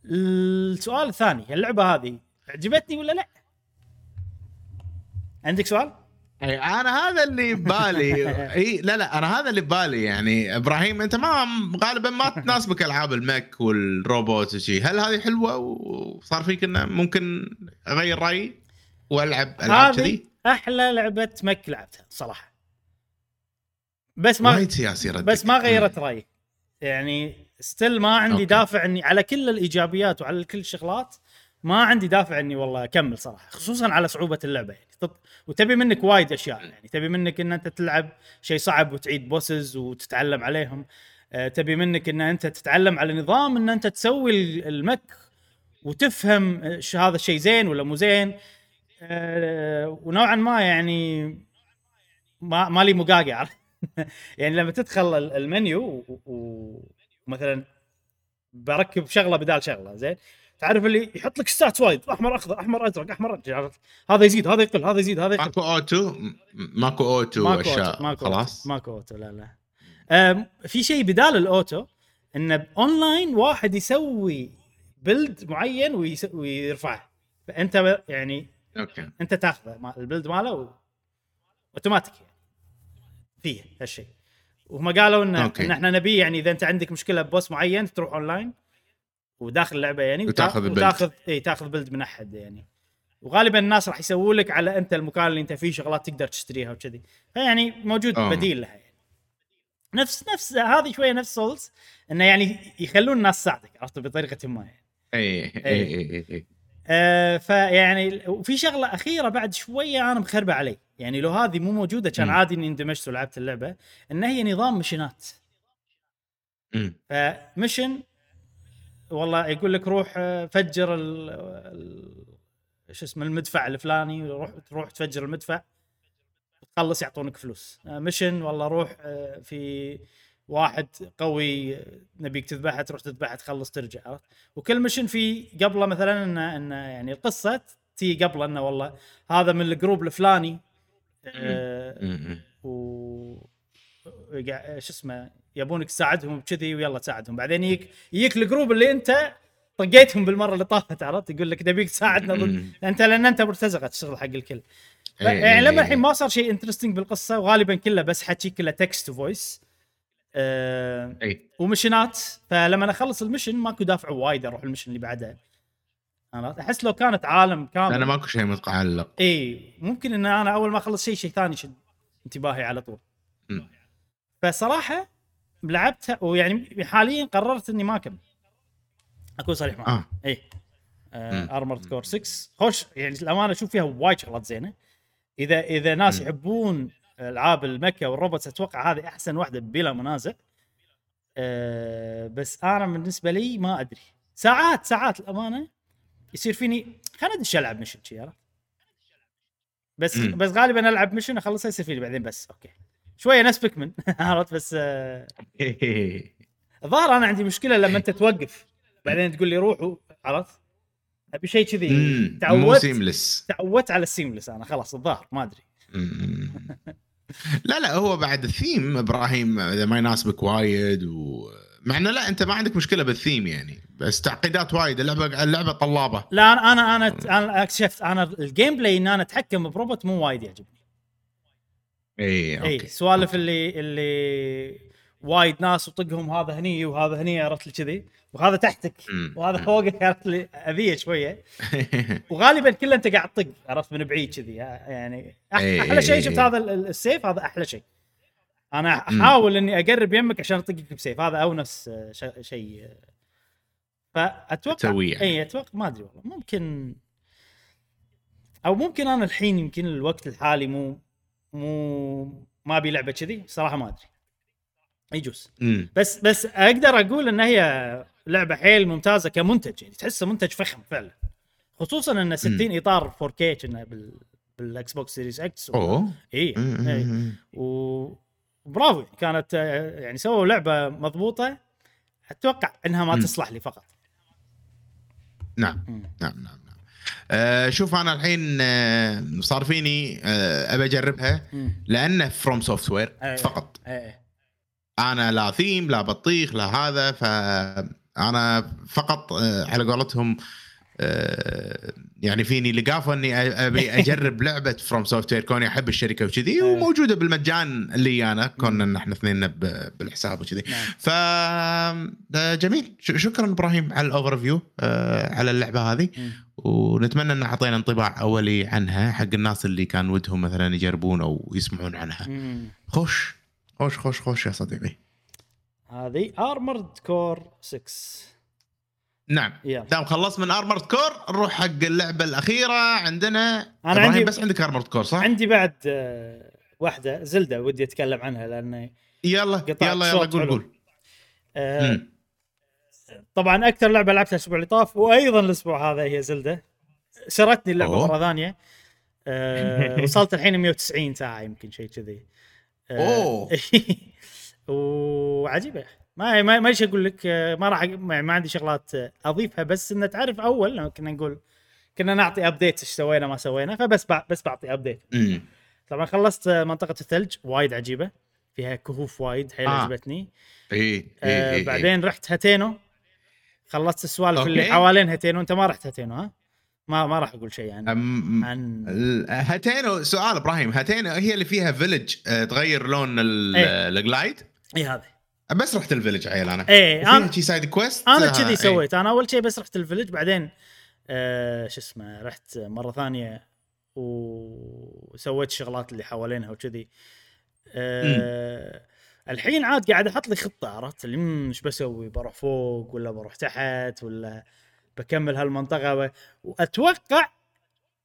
[SPEAKER 1] السؤال الثاني اللعبه هذه عجبتني ولا لا؟ عندك سؤال؟
[SPEAKER 3] اي أنا هذا اللي ببالي. اي لا لا أنا هذا اللي ببالي يعني. إبراهيم أنت ما غالبا ما تناسبك ألعاب ال mech والروبوت وشي. هل هذه حلوة وصار فيك إنه ممكن أغير رأيي وألعب ألعاب
[SPEAKER 1] هذه
[SPEAKER 3] كذي؟
[SPEAKER 1] أحلى لعبة mech لعبتها صراحة. بس ما بس ما غيرت رأيي. يعني still ما عندي
[SPEAKER 3] okay.
[SPEAKER 1] دافع إني على كل الإيجابيات وعلى كل الشغلات. ما عندي دافع إني والله أكمل صراحة خصوصا على صعوبة اللعبة يعني. تط- وتبي منك وايد أشياء يعني. تبي منك إن أنت تلعب شيء صعب وتعيد بوسز وتتعلم عليهم. آه، تبي منك إن أنت تتعلم على نظام إن أنت تسوي ال- المك وتفهم آه، هذا الشيء زين ولا مو زين. آه، ونوعا ما يعني ما مالي مقاقع؟ يعني لما تدخل ال- المنيو ومثلا بركب شغلة بدال شغلة زين. تعرف اللي يحط لك stats وايد. أحمر أخضر أحمر أزرق أحمر عرفت؟ هذا يزيد هذا يقل هذا يزيد هذا يقل.
[SPEAKER 3] ماكو auto؟ ماكو auto
[SPEAKER 1] ماكو أشياء. ماكو
[SPEAKER 3] خلاص؟
[SPEAKER 1] ماكو auto لا لا. أم، في شيء بدال ال auto انه اونلاين واحد يسوي build معين ويس- ويرفعه. فأنت يعني
[SPEAKER 3] okay.
[SPEAKER 1] أنت تاخذه ال build ماله و... اوتوماتيك يعني. فيه هالشيء. وهم قالوا إن
[SPEAKER 3] okay.
[SPEAKER 1] إن إحنا نبي يعني إذا أنت عندك مشكلة ب boss معين تروح أونلاين. وداخل اللعبة يعني
[SPEAKER 3] وتاخذ.
[SPEAKER 1] وتاخذ اي تاخذ build من أحد يعني. وغالبا الناس راح يسووا لك على أنت المكان اللي أنت فيه شغلات تقدر تشتريها وكذي. فيعني موجود
[SPEAKER 3] آه.
[SPEAKER 1] بديل لها يعني. نفس نفس هذه شوية نفس Souls إنه يعني يخلون الناس تساعدك عرفت؟ بطريقة ما يعني.
[SPEAKER 3] اي اي اي اي
[SPEAKER 1] آه فيعني وفي شغلة أخيرة بعد شوية أنا مخربة علي. يعني لو هذه مو موجودة كان. عادي إني اندمجت ولعبت اللعبة ان هي نظام مشينات. فمشن والله يقول لك روح آه، فجر ال ال- شو اسمه المدفع الفلاني روح تروح تفجر المدفع تخلص يعطونك فلوس آه، مشن والله روح آه، في واحد قوي نبيك تذبحه تروح تذبحه تخلص ترجع عرفت؟ وكل مشن في قبله مثلا إنه إنه يعني القصة تي قبله إنه والله هذا من ال group الفلاني آه،. و شو اسمه يبونك تساعدهم كذي ويلا تساعدهم. بعدين يجيك يجيك ال group اللي انت طقيتهم بالمرة اللي طافت عرفت؟ يقول لك نبيك تساعدنا ضد. أنت لأن أنت مرتزقة تشتغل حق الكل. ف-
[SPEAKER 3] إي-
[SPEAKER 1] يعني لما
[SPEAKER 3] إي.
[SPEAKER 1] الحين ما صار شيء interesting بالقصة وغالبا كله بس حكي كله text voice أه
[SPEAKER 3] و
[SPEAKER 1] mission ات فلما اخلص ال mission ماكو دافع وايد أروح ال mission اللي بعده. عرفت؟ أحس لو كانت عالم كامل.
[SPEAKER 3] أنا ماكو شيء متعلق
[SPEAKER 1] إي ممكن إن أنا أول ما أخلص شيء شيء ثاني يشد انتباهي على طول.
[SPEAKER 3] أمم.
[SPEAKER 1] فصراحة لعبتها ويعني حاليا قررت إني ما أكمل. أكون صريح معك.
[SPEAKER 3] آه.
[SPEAKER 1] اي
[SPEAKER 3] مم.
[SPEAKER 1] Armored Core 6 خوش يعني الامانه أشوف فيها وايد شغلات زينة. إذا إذا ناس
[SPEAKER 3] مم.
[SPEAKER 1] يحبون ألعاب ال mech وال robots أتوقع هذه أحسن واحدة بلا منازع. أه بس أنا بالنسبة لي ما أدري. ساعات ساعات الامانه يصير فيني خليني ادش ألعب mission شي عرفت؟ بس
[SPEAKER 3] مم.
[SPEAKER 1] بس غالبا ألعب mission أخلصها يصير فيني بعدين بس. okay. شوية ناس بيكمن عرفت؟ بس آه، الظاهر أنا عندي مشكلة لما أنت توقف بعدين تقول لي روحوا عرفت؟ أبي شيء كذي. تعودت
[SPEAKER 3] seamless
[SPEAKER 1] تعودت على ال seamless أنا خلاص الظاهر ما
[SPEAKER 3] أدري. لا لا هو بعد الثيم إبراهيم إذا ما يناسبك وايد و مع إنه لا أنت ما عندك مشكلة بالثيم يعني بس تعقيدات وايد اللعبة اللعبة طلابة.
[SPEAKER 1] لا أنا أنا أنا, أكتشفت أنا ال gameplay إن أنا أتحكم بروبوت مو وايد يعجبني.
[SPEAKER 3] اي
[SPEAKER 1] اي
[SPEAKER 3] okay
[SPEAKER 1] سوالف اللي اللي وايد ناس وطقهم هذا هني وهذا هني عرفت لي كذي وهذا تحتك. وهذا فوقك عرفت لي أذية شوية وغالبا كله انت قاعد تطق عرفت من بعيد كذي يعني
[SPEAKER 3] إيه،
[SPEAKER 1] أحلى شيء
[SPEAKER 3] إيه،
[SPEAKER 1] شفت
[SPEAKER 3] إيه.
[SPEAKER 1] هذا ال- السيف هذا أحلى شيء
[SPEAKER 3] أنا.
[SPEAKER 1] أحاول إني أقرب يمك عشان أطقك بسيف هذا اونس آه، شيء. فاتوقع
[SPEAKER 3] تسويه يعني.
[SPEAKER 1] اي أتوقع ما أدري والله ممكن أو ممكن أنا الحين يمكن الوقت الحالي مو مو ما أبي لعبة كذي صراحة ما أدري يجوز
[SPEAKER 3] مم.
[SPEAKER 1] بس بس أقدر أقول إن هي لعبة حيل ممتازة كمنتج يعني تحسه منتج فخم فعلا خصوصا إن 60 إطار 4K كنا بال بال Xbox Series X
[SPEAKER 3] أوه
[SPEAKER 1] إي
[SPEAKER 3] مم.
[SPEAKER 1] إي.
[SPEAKER 3] مم.
[SPEAKER 1] و برافو كانت يعني سووا لعبة مضبوطة أتوقع إنها ما
[SPEAKER 3] مم.
[SPEAKER 1] تصلح لي فقط
[SPEAKER 3] نعم
[SPEAKER 1] مم.
[SPEAKER 3] نعم نعم نعم آه شوف أنا الحين آه صار فيني آه ابى أجربها. لأنه
[SPEAKER 1] FromSoftware.
[SPEAKER 3] فقط
[SPEAKER 1] إيه
[SPEAKER 3] أنا لا ثيم لا بطيخ لا هذا فانا فقط آه، على قولتهم يعني فيني لقافة إني أبي أجرب لعبة FromSoftware كوني أحب الشركة وكذي
[SPEAKER 1] إيه.
[SPEAKER 3] وموجودة بالمجان اللي أنا. كنا ان إحنا اثنين ب- بالحساب وكذي.
[SPEAKER 1] نعم.
[SPEAKER 3] ف آه، جميل. شكرا إبراهيم على ال overview على اللعبة هذه. ونتمنى إن أعطينا انطباع أولي عنها حق الناس اللي كان ودهم مثلا يجربون أو يسمعون عنها. خوش. خوش خوش خوش يا صديقي.
[SPEAKER 1] هذه Armored Core 6
[SPEAKER 3] نعم
[SPEAKER 1] يلا
[SPEAKER 3] دام خلصت من ارمرد كور نروح حق اللعبة الأخيرة عندنا إبراهيم
[SPEAKER 1] عندي-
[SPEAKER 3] بس عندك ارمرد كور صح؟
[SPEAKER 1] عندي بعد آه، واحدة زلدة ودي أتكلم عنها لأن
[SPEAKER 3] يلا يلا يلا قول. قول
[SPEAKER 1] آه،. طبعا أكثر لعبة لعبتها الأسبوع اللي طاف وأيضا الأسبوع هذا هي زلدة شرتني اللعبة
[SPEAKER 3] أوه.
[SPEAKER 1] مرة ثانية أه وصلت الحين 190 ساعة يمكن شيء كذي آه،
[SPEAKER 3] أوه.
[SPEAKER 1] وعجيبة ما ما ما إيش أقول لك ما راح ما عندي شغلات أضيفها بس إن تعرف أول لما كنا نقول كنا نعطي update إيش سوينا ما سوينا فبس بع- بس بعطي
[SPEAKER 3] update.
[SPEAKER 1] طبعا خلصت منطقة الثلج وايد عجيبة فيها كهوف وايد حيل
[SPEAKER 3] آه.
[SPEAKER 1] عجبتني
[SPEAKER 3] إي إي
[SPEAKER 1] آه بعدين رحت هاتينو خلصت السوالف. اللي حوالين هاتينو أنت ما رحت هاتينو ها ما ما راح أقول شيء عن
[SPEAKER 3] أم...
[SPEAKER 1] عن
[SPEAKER 3] هاتينو سؤال إبراهيم هاتينو هي اللي فيها village آه، تغير لون ال-
[SPEAKER 1] إيه.
[SPEAKER 3] ال glide
[SPEAKER 1] اي هذا
[SPEAKER 3] بس رحت ال village عيل
[SPEAKER 1] أنا.
[SPEAKER 3] فيها
[SPEAKER 1] أنا
[SPEAKER 3] شي side quest
[SPEAKER 1] أنا
[SPEAKER 3] آه،
[SPEAKER 1] كذي
[SPEAKER 3] إيه.
[SPEAKER 1] سويت. أنا أول شيء بس رحت ال village بعدين آه شو اسمه رحت مرة ثانية وسويت الشغلات اللي حوالينها وكذي. آه الحين عاد قاعد أحط لي خطة عرفت؟ اللي إيش بسوي؟ بروح فوق ولا بروح تحت ولا بكمل هالمنطقة؟ و... واتوقع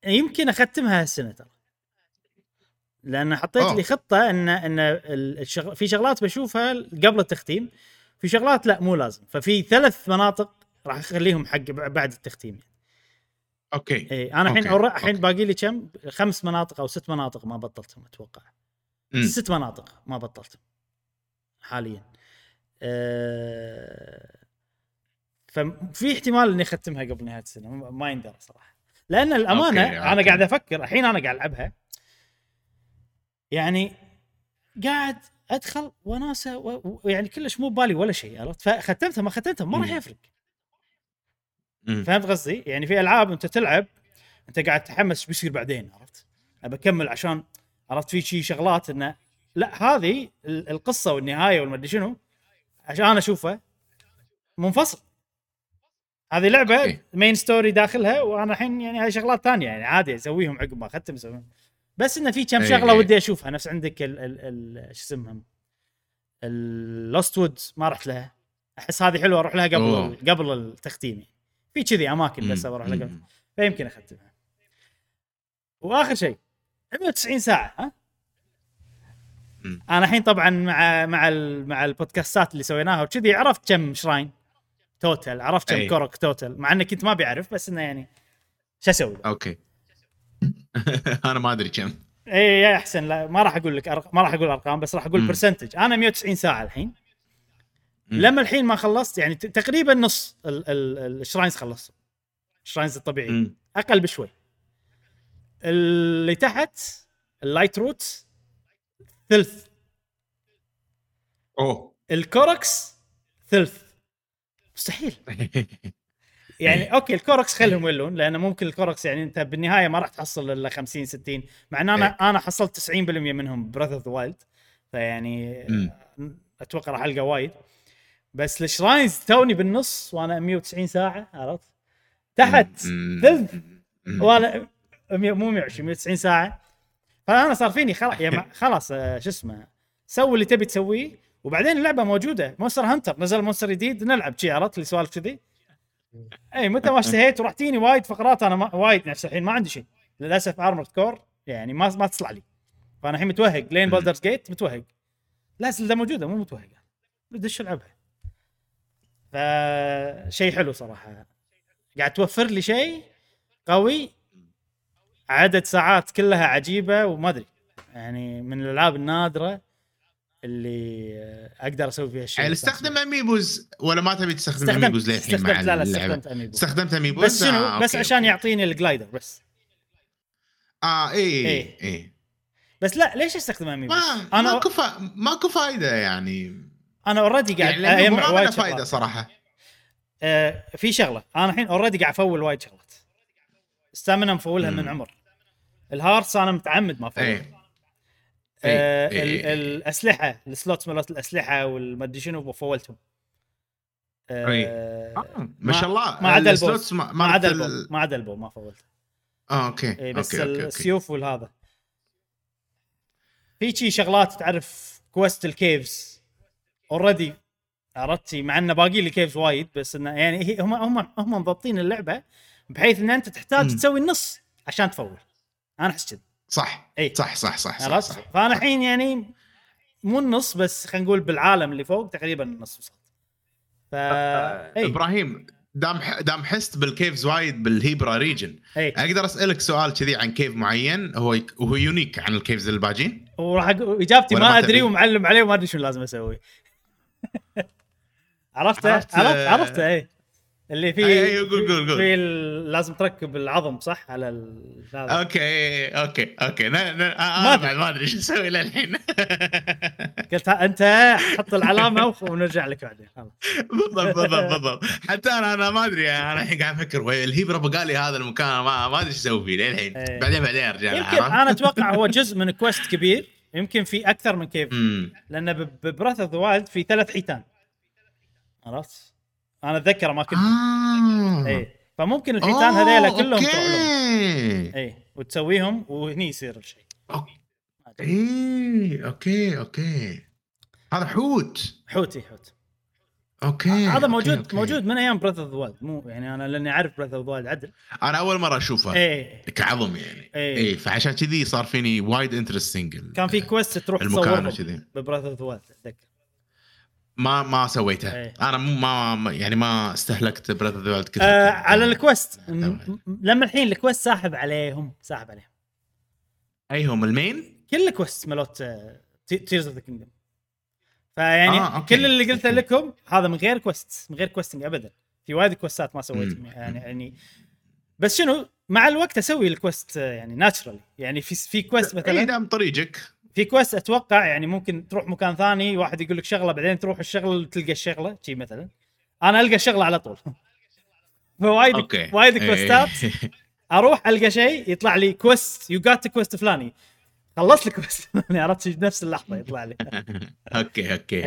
[SPEAKER 1] يمكن أختمها هالسنة ترى. لأن حطيت
[SPEAKER 3] أوه.
[SPEAKER 1] لي خطة ان إن ال- الشغل في شغلات بشوفها قبل التختيم في شغلات لا مو لازم ففي ثلاث مناطق راح أخليهم حق بعد التختيم.
[SPEAKER 3] okay
[SPEAKER 1] إي أنا الحين الحين. باقي لي كم خمس مناطق أو ست مناطق ما بطلتهم
[SPEAKER 3] أتوقع.
[SPEAKER 1] ست مناطق ما بطلتهم حاليا أه ففي احتمال إني أختمها قبل نهاية السنة ما- يندرى صراحة لأن الأمانة
[SPEAKER 3] okay،
[SPEAKER 1] أنا
[SPEAKER 3] okay.
[SPEAKER 1] قاعد أفكر الحين أنا قاعد ألعبها يعني قاعد أدخل وناسة و... و- يعني كلش مو ببالي ولا شيء عرفت فختمتها ما ختمتها ما راح. يفرق. فهمت قصدي؟ يعني في ألعاب انت تلعب أنت قاعد تتحمس بيصير بعدين عرفت؟ أبى أكمل عشان عرفت في شي شغلات إنه لا هذه ال- القصة والنهاية والمدري شنو عشان اشوفها منفصل هذه
[SPEAKER 3] لعبة.
[SPEAKER 1] main story داخلها وأنا الحين يعني هاي شغلات ثانية يعني عادي أسويهم عقب ما أختم أسويهم بس انه في كم
[SPEAKER 3] إي
[SPEAKER 1] شغلة
[SPEAKER 3] إي.
[SPEAKER 1] ودي أشوفها. نفس عندك ال ال ال شو اسمهم؟ ال Lost Woods ما رحت لها. أحس هذه حلوة أروح لها قبل
[SPEAKER 3] أوه.
[SPEAKER 1] قبل التختيم يعني. في كذي أماكن بس بروح لقط فيمكن أختمها. وآخر شيء 190 ساعة ها؟
[SPEAKER 3] مم.
[SPEAKER 1] أنا الحين طبعا مع مع ال- مع البودكاستات اللي سويناها وكذي عرفت كم shrine؟ total عرفت كم
[SPEAKER 3] أي.
[SPEAKER 1] Korok total مع اني كنت ما بعرف بس إنه يعني شو أسوي؟
[SPEAKER 3] okay. أنا ما أدري كم.
[SPEAKER 1] اي يا أحسن لا ما راح أقول لك أرق... ما راح أقول أرقام بس راح
[SPEAKER 3] أقول.
[SPEAKER 1] percentage أنا 190 ساعة الحين.
[SPEAKER 3] مم.
[SPEAKER 1] لما الحين ما خلصت يعني تقريبا نص ال- ال- ال shrines خلصت. ال shrines الطبيعي.
[SPEAKER 3] مم.
[SPEAKER 1] أقل بشوي. اللي تحت ال Lightroot ثلث.
[SPEAKER 3] أوه.
[SPEAKER 1] ال Koroks ثلث. مستحيل. يعني
[SPEAKER 3] إيه.
[SPEAKER 1] okay ال Koroks خلهم يولون لأن ممكن ال Koroks يعني أنت بالنهاية ما راح تحصل إلا 50 60 مع إن أنا أنا حصلت 90% منهم ب Breath of the Wild
[SPEAKER 3] فيعني.
[SPEAKER 1] أتوقع راح ألقى وايد. بس ال shrines توني بالنص وأنا 190 ساعة عرفت؟ تحت. ثلث. وأنا 100 مو 120 190 ساعة. فأنا صار فيني خلاص آه، شو اسمه سوي اللي تبي تسويه وبعدين اللعبة موجودة. Monster Hunter نزل monster جديد نلعب شي عرفت؟ اللي سوالف كذي. اي متى ما اشتهيت وراح تجيني وايد فقرات أنا ما وايد نفس الحين ما عندي شيء. للأسف Armored Core يعني ما ما تصلح لي. فأنا الحين متوهق. لين. Baldur's Gate متوهق. لا زيلدا موجودة مو متوهق بدش ألعبها. فشيء حلو صراحة. قاعد توفر لي شيء قوي. عدد ساعات كلها عجيبة وما أدري. يعني من الألعاب النادرة. اللي أقدر أسوي فيها الشيء
[SPEAKER 3] يعني استخدم amiibos ولا ما تبي تستخدم amiibos للحين مع
[SPEAKER 1] استخدمت لا لا
[SPEAKER 3] اللعبة؟
[SPEAKER 1] استخدمت amiibo
[SPEAKER 3] استخدمت amiibos
[SPEAKER 1] بس شنو؟
[SPEAKER 3] آه،
[SPEAKER 1] بس
[SPEAKER 3] okay،
[SPEAKER 1] عشان
[SPEAKER 3] okay.
[SPEAKER 1] يعطيني ال glider بس.
[SPEAKER 3] آه اي
[SPEAKER 1] إيه.
[SPEAKER 3] اي اي
[SPEAKER 1] بس لا ليش أستخدم amiibo
[SPEAKER 3] ما
[SPEAKER 1] أنا
[SPEAKER 3] ماكو فا... ماكو فايدة يعني.
[SPEAKER 1] أنا already قاعد
[SPEAKER 3] يعني
[SPEAKER 1] اجمع
[SPEAKER 3] ما
[SPEAKER 1] وايد
[SPEAKER 3] فايدة
[SPEAKER 1] شغلات.
[SPEAKER 3] صراحة.
[SPEAKER 1] آه في شغلة. أنا الحين already قاعد أفول وايد شغلات. stamina مفولها من. عمر. ال hearts أنا متعمد ما افول
[SPEAKER 3] اي
[SPEAKER 1] آه
[SPEAKER 3] إيه،
[SPEAKER 1] ال-
[SPEAKER 3] إيه، إيه.
[SPEAKER 1] الأسلحة ال slots مالت الأسلحة والمدري شنو فولتهم. آه
[SPEAKER 3] آه، ما شاء الله.
[SPEAKER 1] ما عدا
[SPEAKER 3] ال
[SPEAKER 1] bows
[SPEAKER 3] ما
[SPEAKER 1] عدا
[SPEAKER 3] ال-
[SPEAKER 1] ال bow ما عدا ال bow ما فولت.
[SPEAKER 3] آه
[SPEAKER 1] okay بس
[SPEAKER 3] okay okay, okay.
[SPEAKER 1] السيوف والهذا. في شي شغلات تعرف quest ال caves؟ already عرفت مع إنه باقي لي caves وايد بس إنه يعني هي- هم هم هم مضبطين اللعبة بحيث إن أنت تحتاج
[SPEAKER 3] مم.
[SPEAKER 1] تسوي النص عشان تفول. أنا أحس كذي.
[SPEAKER 3] صح.
[SPEAKER 1] إي.
[SPEAKER 3] صح صح صح, صح,
[SPEAKER 1] عرفت؟
[SPEAKER 3] صح.
[SPEAKER 1] فأنا الحين يعني مو النص بس خلينا نقول بالعالم اللي فوق تقريبا النص وصلت. ف إي.
[SPEAKER 3] إبراهيم دام دام حست بال caves وايد بال Hebra
[SPEAKER 1] region
[SPEAKER 3] إي. أقدر أسألك سؤال كذي عن cave معين؟ هو وهو unique عن ال caves الباجين
[SPEAKER 1] وراح
[SPEAKER 3] إجابتي
[SPEAKER 1] ما
[SPEAKER 3] أدري؟
[SPEAKER 1] ومعلم عليه وما أدري شو لازم أسوي. عرفته؟
[SPEAKER 3] عرفت-
[SPEAKER 1] عرفت؟ عرفته إي. اللي في
[SPEAKER 3] أي- أي، قول- قول- قول.
[SPEAKER 1] في لازم تركب العظم صح على ال- هذا
[SPEAKER 3] okay okay okay ن- ن-
[SPEAKER 1] ما
[SPEAKER 3] أنا
[SPEAKER 1] أدري.
[SPEAKER 3] بعد ما أدري شو أسوي للحين
[SPEAKER 1] قلت أنت حط العلامة ونرجع لك بعدين.
[SPEAKER 3] بالضبط بالضبط بالضبط حتى أنا أنا ما أدري أنا الحين قاعد أفكر ال Hebra بقى لي هذا المكان ما ما أدري إيش أسوي فيه للحين
[SPEAKER 1] إيه.
[SPEAKER 3] بعدين بعدين أرجع
[SPEAKER 1] يمكن؟ أنا أتوقع هو جزء من quest كبير يمكن في أكثر من cave.
[SPEAKER 3] لأن
[SPEAKER 1] ب Breath of the Wild في ثلاث حيتان عرفت؟ أنا اتذكر ما كنت
[SPEAKER 3] آه.
[SPEAKER 1] اي فممكن الحيتان هذيلا كلهم تروح لهم
[SPEAKER 3] okay
[SPEAKER 1] اي وتسويهم وهني يصير الشيء.
[SPEAKER 3] إيه okay okay. هذا حوت.
[SPEAKER 1] حوتي حوت.
[SPEAKER 3] أوكي
[SPEAKER 1] هذا
[SPEAKER 3] okay،
[SPEAKER 1] موجود
[SPEAKER 3] okay.
[SPEAKER 1] موجود من أيام Breath of the Wild مو يعني أنا لأني أعرف Breath of the Wild عدل.
[SPEAKER 3] أنا أول مرة أشوفه.
[SPEAKER 1] اي
[SPEAKER 3] كعظم يعني.
[SPEAKER 1] إيه.
[SPEAKER 3] اي فعشان كذي صار فيني وايد interesting
[SPEAKER 1] كان في quest تروح
[SPEAKER 3] المكان
[SPEAKER 1] تصورهم
[SPEAKER 3] وكذي.
[SPEAKER 1] ب Breath of the Wild أتذكر.
[SPEAKER 3] ما ما سويته.
[SPEAKER 1] إيه.
[SPEAKER 3] أنا ما يعني ما استهلكت Breath of the كثر
[SPEAKER 1] آه على ال quest. لما الحين ال quest ساحب عليهم ساحب عليهم.
[SPEAKER 3] أي هم ال main
[SPEAKER 1] كل ال quest مالت Tears of the Kingdom فيعني
[SPEAKER 3] آه، okay.
[SPEAKER 1] كل اللي قلته. لكم هذا من غير quest من غير questing ابدا. في وايد كويستات ما سويتهم
[SPEAKER 3] مم.
[SPEAKER 1] يعني يعني بس شنو مع الوقت أسوي ال quest آه، يعني naturally يعني في في quest
[SPEAKER 3] اي
[SPEAKER 1] مثلا
[SPEAKER 3] دام طريقك.
[SPEAKER 1] في quest أتوقع يعني ممكن تروح مكان ثاني واحد يقول لك شغلة بعدين تروح الشغله تلقى الشغلة شي مثلا. أنا ألقى الشغلة على طول. فوايد وايد
[SPEAKER 3] إيه.
[SPEAKER 1] كويستات أروح ألقى شيء يطلع لي quest you got quest فلاني خلصت ال quest يعني عرفت شي؟ بنفس اللحظة يطلع لي.
[SPEAKER 3] okay
[SPEAKER 1] okay.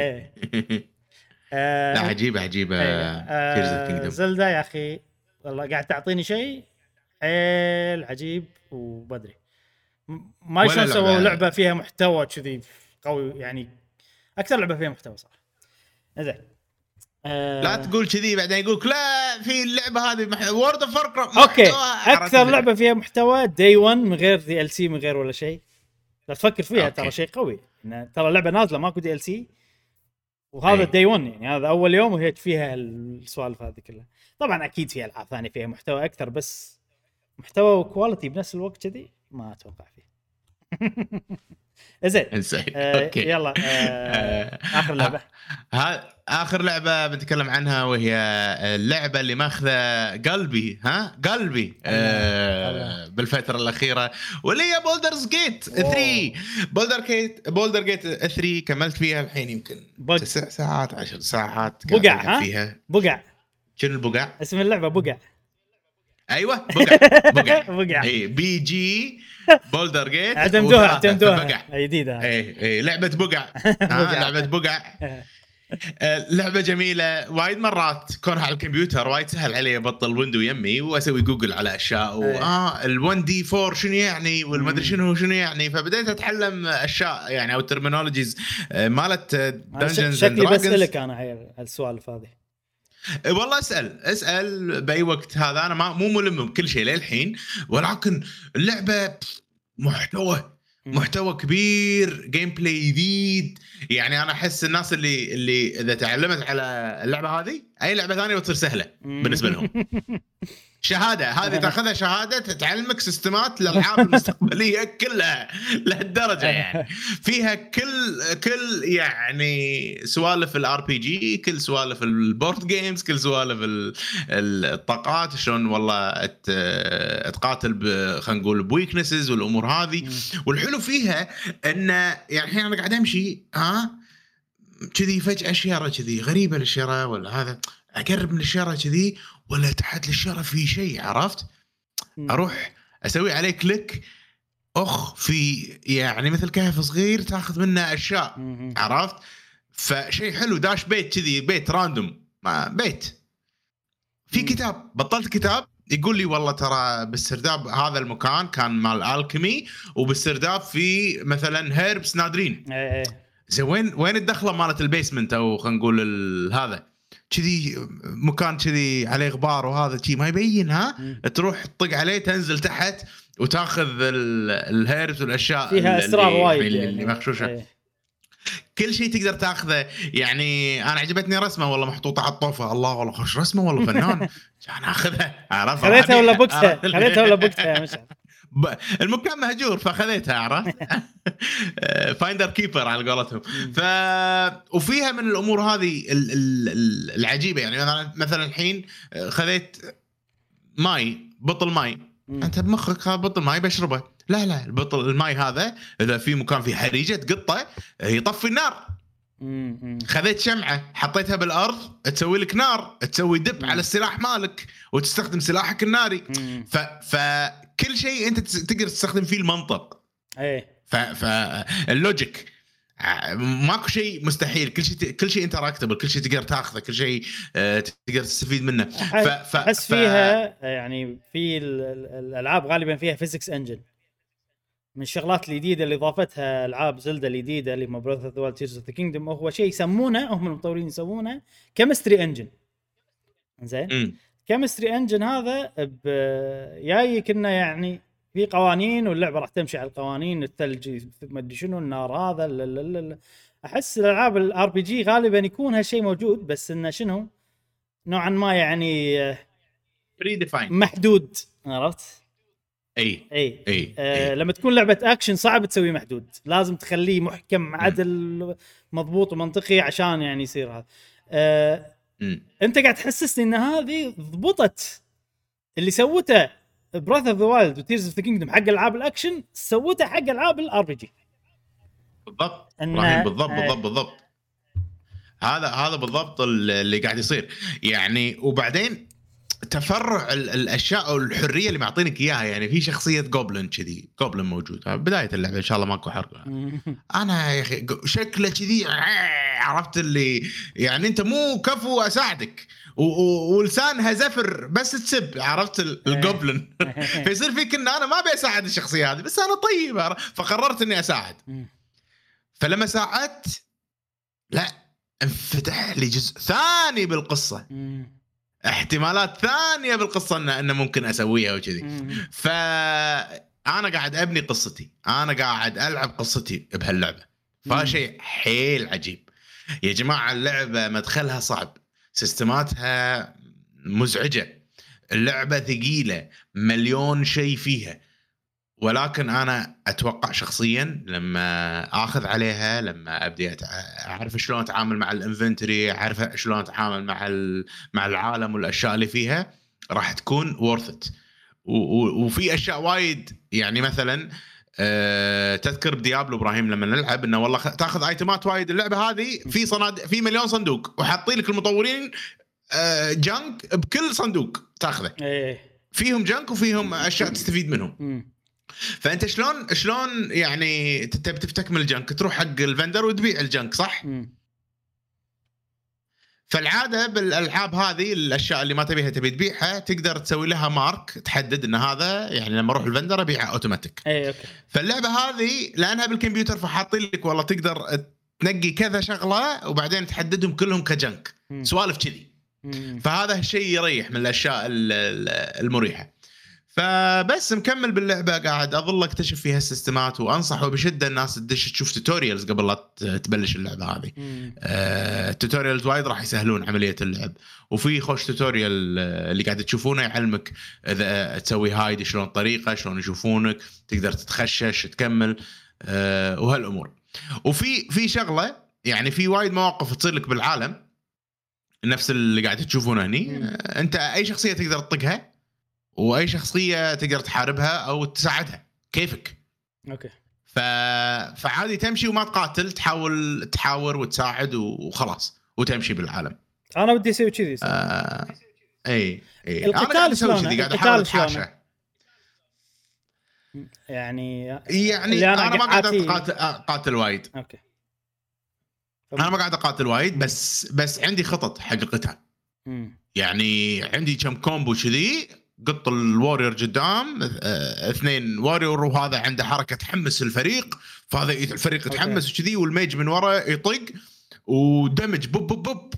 [SPEAKER 1] آه،
[SPEAKER 3] لا عجيبة عجيبة.
[SPEAKER 1] إيه. آه، Zelda يا أخي. والله قاعد تعطيني شيء. حيل عجيب وبدري. ما شلون
[SPEAKER 3] لعبة.
[SPEAKER 1] سووا لعبة فيها محتوى كذي قوي يعني أكثر لعبة فيها محتوى صح زين. آه،
[SPEAKER 3] لا تقول كذي بعدين يقولك لا في اللعبة هذه مح... word of
[SPEAKER 1] أوكي. أكثر لعبة فيها محتوى day 1 من غير DLC من غير ولا شيء. لا تفكر فيها
[SPEAKER 3] أوكي.
[SPEAKER 1] ترى شيء قوي. ترى اللعبة نازلة ماكو DLC وهذا. day 1 يعني هذا أول يوم وهي فيها السوالف هذه كلها. طبعا أكيد في ألعاب ثانية فيها محتوى أكثر بس محتوى و quality بنفس الوقت كذي. ما أتوقع فيه زين
[SPEAKER 3] انسى
[SPEAKER 1] آه
[SPEAKER 3] أوكي
[SPEAKER 1] يلا آه آخر لعبة
[SPEAKER 3] ها آخر لعبة بنتكلم عنها وهي اللعبة اللي ماخذة قلبي ها قلبي آه. بالفترة الأخيرة واللي هي بولدرز جيت 3 بولدر جيت بولدر جيت 3 كملت فيها الحين يمكن. تسع ساعات عشر ساعات قاعد
[SPEAKER 1] بقع،؟
[SPEAKER 3] فيها
[SPEAKER 1] بقع
[SPEAKER 3] شنو البقع؟
[SPEAKER 1] اسم اللعبة بقع
[SPEAKER 3] أيوه بقع بقع.
[SPEAKER 1] بقع.
[SPEAKER 3] اي بي جي بولدر جيت
[SPEAKER 1] اعتمدوها اعتمدوها
[SPEAKER 3] فبقع
[SPEAKER 1] جديدة. هذه.
[SPEAKER 3] اي اي لعبة بقع.
[SPEAKER 1] بقع.
[SPEAKER 3] لعبة بقع. آه، لعبة جميلة. وايد مرات كونها على الكمبيوتر وايد سهل علي أبطل ويندو يمي وأسوي جوجل على
[SPEAKER 1] أشياء.
[SPEAKER 3] واه ال1 دي 4 شنو يعني والمدري. شنو شنو يعني. فبديت أتعلم أشياء يعني أو الترمينولوجيز مالت
[SPEAKER 1] أنا ش-
[SPEAKER 3] dungeons
[SPEAKER 1] شكلي بسألك أنا هاي السوالف هذه.
[SPEAKER 3] والله اسأل اسأل بأي وقت هذا أنا ما مو ملم بكل شيء للحين ولكن اللعبة محتوى. محتوى كبير gameplay جديد يعني أنا أحس الناس اللي اللي إذا تعلمت على اللعبة هذه أي لعبة ثانية بتصير سهلة بالنسبة لهم. شهادة هذه تأخذها شهادة تعلمك سيستمات الألعاب المستقبلية كلها لهالدرجة يعني. فيها كل كل يعني سوالف ال RPG كل سوالف ال board games كل سوالف ال- ال- الطاقات شلون والله تقاتل خلينا نقول ب weaknesses والأمور هذه. والحلو فيها انه يعني الحين أنا قاعد أمشي ها كذي فجأة شيره كذي غريبة للشيره ولا هذا أقرب من الشيره كذي ولا تحت الشيره في شيء عرفت؟ أروح أسوي عليه click أخ في يعني مثل كهف صغير تاخذ منه
[SPEAKER 1] أشياء.
[SPEAKER 3] عرفت؟ فشيء حلو داش بيت كذي بيت random ما بيت في. كتاب بطلت كتاب يقول لي والله ترى بالسرداب هذا المكان كان مال الكيمي وبالسرداب في مثلا herbs نادرين
[SPEAKER 1] إيه، إيه.
[SPEAKER 3] زين وين وين الدخلة مالت ال basement؟ أو خلينا نقول ال- هذا. كذي مكان كذي عليه غبار وهذا شي ما يبين ها. تروح تطق عليه تنزل تحت وتاخذ ال- ال herbs
[SPEAKER 1] والأشياء
[SPEAKER 3] فيها
[SPEAKER 1] أسرار وايد
[SPEAKER 3] اللي,
[SPEAKER 1] يعني.
[SPEAKER 3] اللي مخشوشة.
[SPEAKER 1] إيه.
[SPEAKER 3] كل شيء تقدر تاخذه. يعني أنا عجبتني رسمة والله محطوطة على الطوفة. الله والله خوش رسمة والله فنان. كان آخذها. عرفت؟
[SPEAKER 1] خذيتها ولا بقتها
[SPEAKER 3] عرفت؟
[SPEAKER 1] خذيتها ولا بقتها يا مشعل؟
[SPEAKER 3] المكان مهجور فاخذتها عرفت؟ finder keeper على قولتهم. ف وفيها من الأمور هذه ال- ال- ال- العجيبة يعني مثلا مثلا الحين خذيت ماي بطل ماي. أنت بمخك هذا بطل ماي بشربه. لا لا البطل الماي هذا إذا في مكان فيه حريقه تقطه يطفي النار. خذيت شمعة حطيتها بالأرض تسوي لك نار تسوي
[SPEAKER 1] dip.
[SPEAKER 3] على السلاح مالك وتستخدم سلاحك الناري. ف... فكل شيء أنت تقدر تستخدم فيه المنطق.
[SPEAKER 1] إيه.
[SPEAKER 3] ف... فال logic ع- ماكو شيء مستحيل. كل شيء كل شيء interactable. كل شيء تقدر تاخذه. كل شيء آه، تقدر تستفيد منه. ف... ف...
[SPEAKER 1] أحس
[SPEAKER 3] ف-
[SPEAKER 1] فيها يعني في ال- ال- الألعاب غالبا فيها physics engine من الشغلات الجديدة اللي اضافتها ألعاب Zelda الجديدة اللي Breath of the Wild Tears of the Kingdom هو شيء يسمونه هم المطورين يسمونه chemistry engine زين. chemistry engine هذا جاي كنا يعني في قوانين واللعبة راح تمشي على القوانين الثلج ما أدري شنو النار هذا. أحس الألعاب ال RPG غالبا يكون هالشيء موجود بس إنه شنو نوعا ما يعني آه،
[SPEAKER 3] Predefined.
[SPEAKER 1] محدود عرفت؟
[SPEAKER 3] اي
[SPEAKER 1] اي.
[SPEAKER 3] اي
[SPEAKER 1] آه
[SPEAKER 3] إي.
[SPEAKER 1] لما تكون لعبة اكشن صعب تسويه محدود. لازم تخليه محكم عدل مضبوط ومنطقي عشان يعني يصير هذا. آه. انت قاعد تحسسني إن هذه ضبطت اللي سوته Breath of the Wild و Tears of the Kingdom حق ألعاب الأكشن سوته حق ألعاب ال RPG
[SPEAKER 3] بالضبط إبراهيم بالضبط. بالضبط بالضبط. هذا هذا بالضبط اللي قاعد يصير. يعني وبعدين تفرع ال- الأشياء أو الحرية اللي معطينك إياها. يعني في شخصية goblin كذي. goblin موجود. بداية اللعبة إن شاء الله ماكو حرق. أنا يا أخي شكله كذي عرفت اللي يعني أنت مو كفو أساعدك. ولسانها زفر بس تسب عرفت ال- الجوبلن فيصير فيك إن أنا ما أبي أساعد الشخصية هذه بس أنا طيب؟ فقررت إني أساعد. فلما ساعدت لا انفتح لي جزء ثاني
[SPEAKER 1] بالقصة.
[SPEAKER 3] احتمالات ثانية بالقصة انه انه ممكن أسويها وكذي.
[SPEAKER 1] مم.
[SPEAKER 3] فانا قاعد أبني قصتي. أنا قاعد ألعب قصتي بهاللعبة. فهذا
[SPEAKER 1] مم.
[SPEAKER 3] شيء حيل عجيب. يا جماعة اللعبة مدخلها صعب. سيستماتها مزعجة. اللعبة ثقيلة. مليون شيء فيها. ولكن أنا أتوقع شخصيا لما آخذ عليها لما أبدي أعرف شلون أتعامل مع الانفنتوري أعرف شلون أتعامل مع مع العالم والأشياء اللي فيها راح تكون worth it. و- و- وفي أشياء وايد يعني مثلا أه تذكر ب Diablo إبراهيم لما نلعب إنه والله تأخذ item ات وايد اللعبة هذه في صناديق في مليون صندوق وحاطين لك المطورين أه junk بكل صندوق تأخذه.
[SPEAKER 1] إيه.
[SPEAKER 3] فيهم junk وفيهم أشياء تستفيد منهم. فأنت شلون شلون يعني تبي تفتك من ال junk تروح حق ال vendor وتبيع ال junk صح؟
[SPEAKER 1] مم.
[SPEAKER 3] فالعادة بالألعاب هذه الأشياء اللي ما تبيها تبي تبيعها تقدر تسوي لها mark تحدد إن هذا يعني لما أروح ال vendor أبيعه
[SPEAKER 1] أوتوماتيك إيه
[SPEAKER 3] أوكي فاللعبة هذه لأنها بالكمبيوتر فحاطين لك والله تقدر تنقي كذا شغلة وبعدين تحددهم كلهم كجنك. سوالف كذي. فهذا الشيء يريح من الأشياء ال- ال- المريحة فبس مكمل باللعبة. قاعد أظل أكتشف فيها ال systems وانصح وبشده الناس تدش تشوف tutorials قبل لا تبلش اللعبة هذه. آه، ال tutorials وايد راح يسهلون عملية اللعب. وفي خوش tutorial آه، اللي قاعد تشوفونه يعلمك إذا آه، تسوي هايد شلون طريقه شلون يشوفونك تقدر تتخشش تكمل. آه، وهالأمور. وفي في شغلة يعني في وايد مواقف تصير لك بالعالم. نفس اللي قاعد تشوفونه هني. آه، أنت أي شخصية تقدر تطقها؟ وأي شخصية تقدر تحاربها أو تساعدها. كيفك؟
[SPEAKER 1] أوكي.
[SPEAKER 3] ف... فعادي تمشي وما تقاتل تحاول تحاور وتساعد وخلاص وتمشي بالعالم.
[SPEAKER 1] أنا بدي أسوي كذي.
[SPEAKER 3] آه... اي اي
[SPEAKER 1] القتال
[SPEAKER 3] أنا قاعد أسوي
[SPEAKER 1] شلونه؟
[SPEAKER 3] كذي قاعد
[SPEAKER 1] القتال أحاول؟
[SPEAKER 3] أتحاشى.
[SPEAKER 1] يعني
[SPEAKER 3] يعني
[SPEAKER 1] اللي أنا
[SPEAKER 3] أنا, ما قاعد اقاتل أقاتل وايد.
[SPEAKER 1] أوكي.
[SPEAKER 3] أنا ما قاعد أقاتل وايد بس بس عندي خطط حق القتال. يعني عندي كم combo كذي قط ال warrior قدام آه، اثنين warrior وهذا عنده حركة تحمس الفريق فهذا الفريق. يتحمس وكذي وال mage من ورا يطق و damage بوب بوب بوب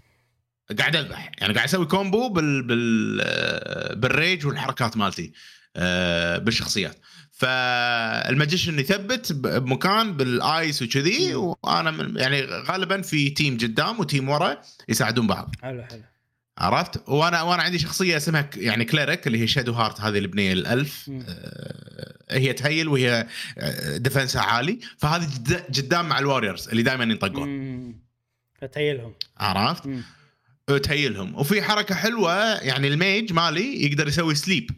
[SPEAKER 3] قاعد أذبح. يعني قاعد أسوي combo بال بال آه، بالريج والحركات مالتي آه، بالشخصيات. فال magician يثبت بمكان بال ice وكذي وأنا يعني غالبا في team قدام و team ورا يساعدون بعض.
[SPEAKER 1] حلو حلو.
[SPEAKER 3] عرفت؟ وأنا وأنا عندي شخصية اسمها يعني cleric اللي هي Shadowheart هذه البنية ال
[SPEAKER 1] elf.
[SPEAKER 3] آه، هي ت heal وهي آه، defense ها عالي. فهذه قدام مع ال warriors اللي دائما ينطقون.
[SPEAKER 1] فت heal هم.
[SPEAKER 3] عرفت؟
[SPEAKER 1] مم.
[SPEAKER 3] ت heal هم. وفي حركة حلوة يعني ال mage مالي يقدر يسوي sleep